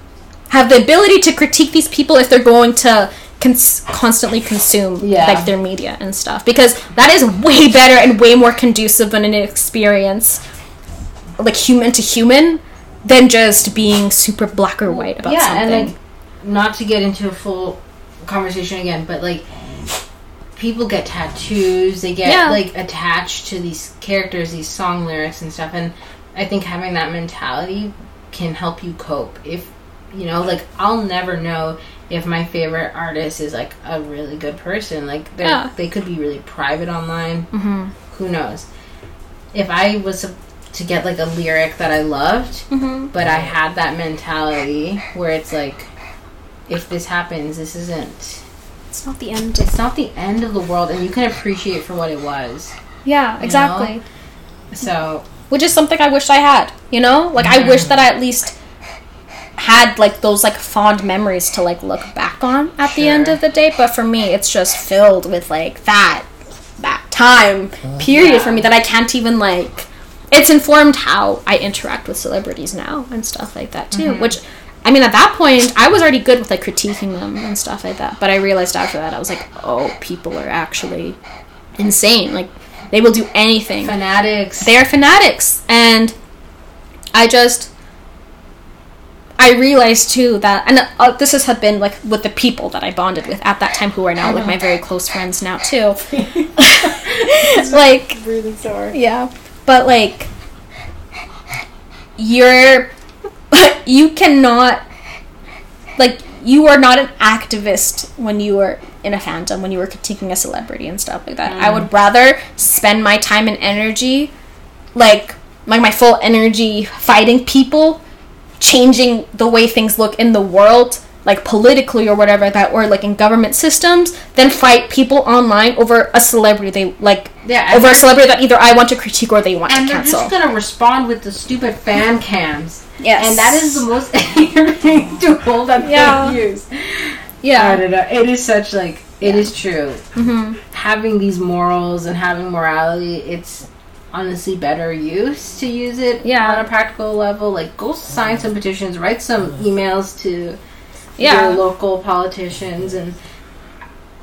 [SPEAKER 2] have the ability to critique these people if they're going to. Cons- constantly consume
[SPEAKER 1] Yeah.
[SPEAKER 2] like their media and stuff because that is way better and way more conducive in an experience like human to human than just being super black or white about
[SPEAKER 1] yeah,
[SPEAKER 2] something.
[SPEAKER 1] and like not to get into a full conversation again, but like people get tattoos, they get
[SPEAKER 2] Yeah.
[SPEAKER 1] like attached to these characters, these song lyrics and stuff, and I think having that mentality can help you cope. If you know, like I'll never know if my favorite artist is like a really good person. Like they
[SPEAKER 2] Yeah.
[SPEAKER 1] they could be really private online.
[SPEAKER 2] Mhm.
[SPEAKER 1] Who knows? If I was to get like a lyric that I loved,
[SPEAKER 2] Mhm.
[SPEAKER 1] but I had that mentality where it's like, if this happens, this isn't.
[SPEAKER 2] it's not the end
[SPEAKER 1] It's not the end of the world, and you can appreciate it for what it was.
[SPEAKER 2] yeah exactly
[SPEAKER 1] So
[SPEAKER 2] which is something I wish I had. You know, like I wish that I at least had like those like fond memories to like look back on at the end of the day. But for me, it's just filled with like that that time period for me that I can't even like. It's informed how I interact with celebrities now and stuff like that too. Mm-hmm. Which I mean, at that point, I was already good with like critiquing them and stuff like that. But I realized after that, I was like, oh, people are actually insane. Like they will do anything
[SPEAKER 1] fanatics.
[SPEAKER 2] they are fanatics and i just i realized too that and uh, this has had been like with the people that i bonded with at that time who are now like my very close friends now too [LAUGHS] [LAUGHS] like
[SPEAKER 1] really sorry.
[SPEAKER 2] yeah but like you're you cannot like you are not an activist when you are in a fandom when you are critiquing a celebrity and stuff like that. I mm. would rather spend my time and energy like like my full energy fighting people, changing the way things look in the world, like politically or whatever that, or like in government systems, than fight people online over a celebrity they like
[SPEAKER 1] Yeah,
[SPEAKER 2] over a celebrity that either I want to critique or they want to cancel.
[SPEAKER 1] and they're just gonna respond with the stupid fan cams.
[SPEAKER 2] Yes.
[SPEAKER 1] And that is the most [LAUGHS] irritating tool that
[SPEAKER 2] Yeah.
[SPEAKER 1] they use. I
[SPEAKER 2] yeah.
[SPEAKER 1] don't know. It is such like it is true.
[SPEAKER 2] hmm
[SPEAKER 1] Having these morals and having morality, it's honestly better use to use it
[SPEAKER 2] Yeah.
[SPEAKER 1] on a practical level. Like go sign some petitions, write some emails to
[SPEAKER 2] Yeah.
[SPEAKER 1] your local politicians and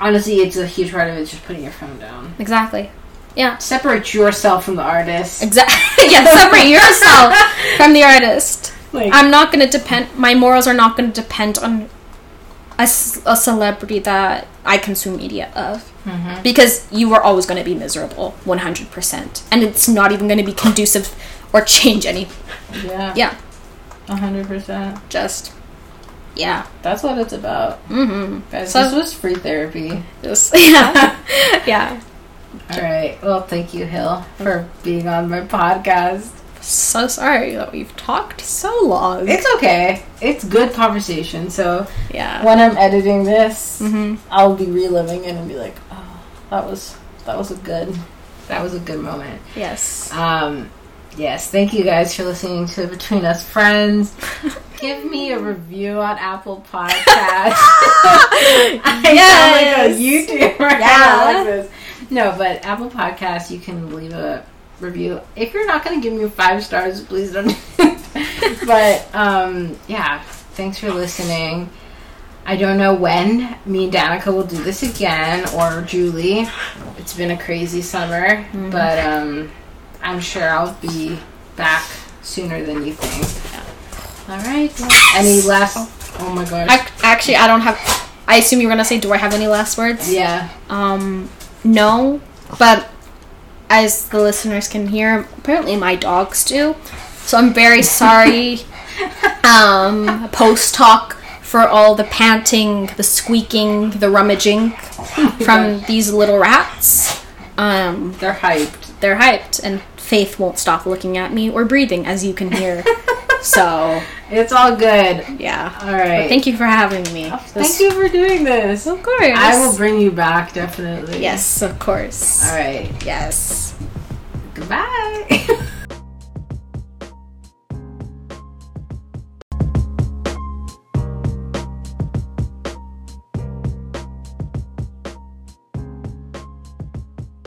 [SPEAKER 1] honestly it's a huge part of it just putting your phone down.
[SPEAKER 2] Exactly. Yeah.
[SPEAKER 1] Separate yourself from the artist.
[SPEAKER 2] Exactly. [LAUGHS] yeah. Separate yourself [LAUGHS] from the artist.
[SPEAKER 1] Like
[SPEAKER 2] I'm not going to depend. My morals are not going to depend on a, a celebrity that I consume media of.
[SPEAKER 1] Mhm.
[SPEAKER 2] Because you are always going to be miserable, 100%. And it's not even going to be conducive or change any.
[SPEAKER 1] Yeah.
[SPEAKER 2] Yeah.
[SPEAKER 1] Hundred percent.
[SPEAKER 2] Just. Yeah.
[SPEAKER 1] That's what it's about.
[SPEAKER 2] Mm-hmm.
[SPEAKER 1] Guys,
[SPEAKER 2] So-
[SPEAKER 1] this was free therapy.
[SPEAKER 2] Just. [LAUGHS] Yeah. yeah.
[SPEAKER 1] All right. Well, thank you, Hill, for being on my podcast.
[SPEAKER 2] So sorry that we've talked so long.
[SPEAKER 1] It's okay. It's good conversation. So
[SPEAKER 2] yeah.
[SPEAKER 1] when I'm editing this,
[SPEAKER 2] Mm-hmm.
[SPEAKER 1] I'll be reliving it and be like, "Oh, that was that was a good that was a good moment."
[SPEAKER 2] Yes.
[SPEAKER 1] Um, yes. Thank you guys for listening to Between Us Friends. [LAUGHS] Give me a review on Apple Podcasts. [LAUGHS] I sound like a YouTuber. [LAUGHS]
[SPEAKER 2] Yeah.
[SPEAKER 1] this. No, but Apple Podcasts, you can leave a review. If you're not going to give me five stars, please don't. but um, yeah, thanks for listening. I don't know when me and Danica will do this again, or Julie. It's been a crazy summer, but um, I'm sure I'll be back sooner than you think. All right. Any last? Oh my gosh.
[SPEAKER 2] Ac- Actually, I don't have. I assume you were gonna say, "Do I have any last words?"
[SPEAKER 1] yeah.
[SPEAKER 2] Um, no, but as the listeners can hear, apparently my dogs do. So I'm very [LAUGHS] sorry. um, post talk for all the panting, the squeaking, the rummaging [LAUGHS] from these little rats. Um,
[SPEAKER 1] They're hyped.
[SPEAKER 2] they're hyped, and Faith won't stop looking at me or breathing, as you can hear. [LAUGHS] so
[SPEAKER 1] It's all good.
[SPEAKER 2] yeah.
[SPEAKER 1] All right.
[SPEAKER 2] But thank you for having me.
[SPEAKER 1] Thank you for doing this.
[SPEAKER 2] Of course.
[SPEAKER 1] I will bring you back definitely.
[SPEAKER 2] Yes, of course.
[SPEAKER 1] All right.
[SPEAKER 2] Yes.
[SPEAKER 1] Goodbye. [LAUGHS]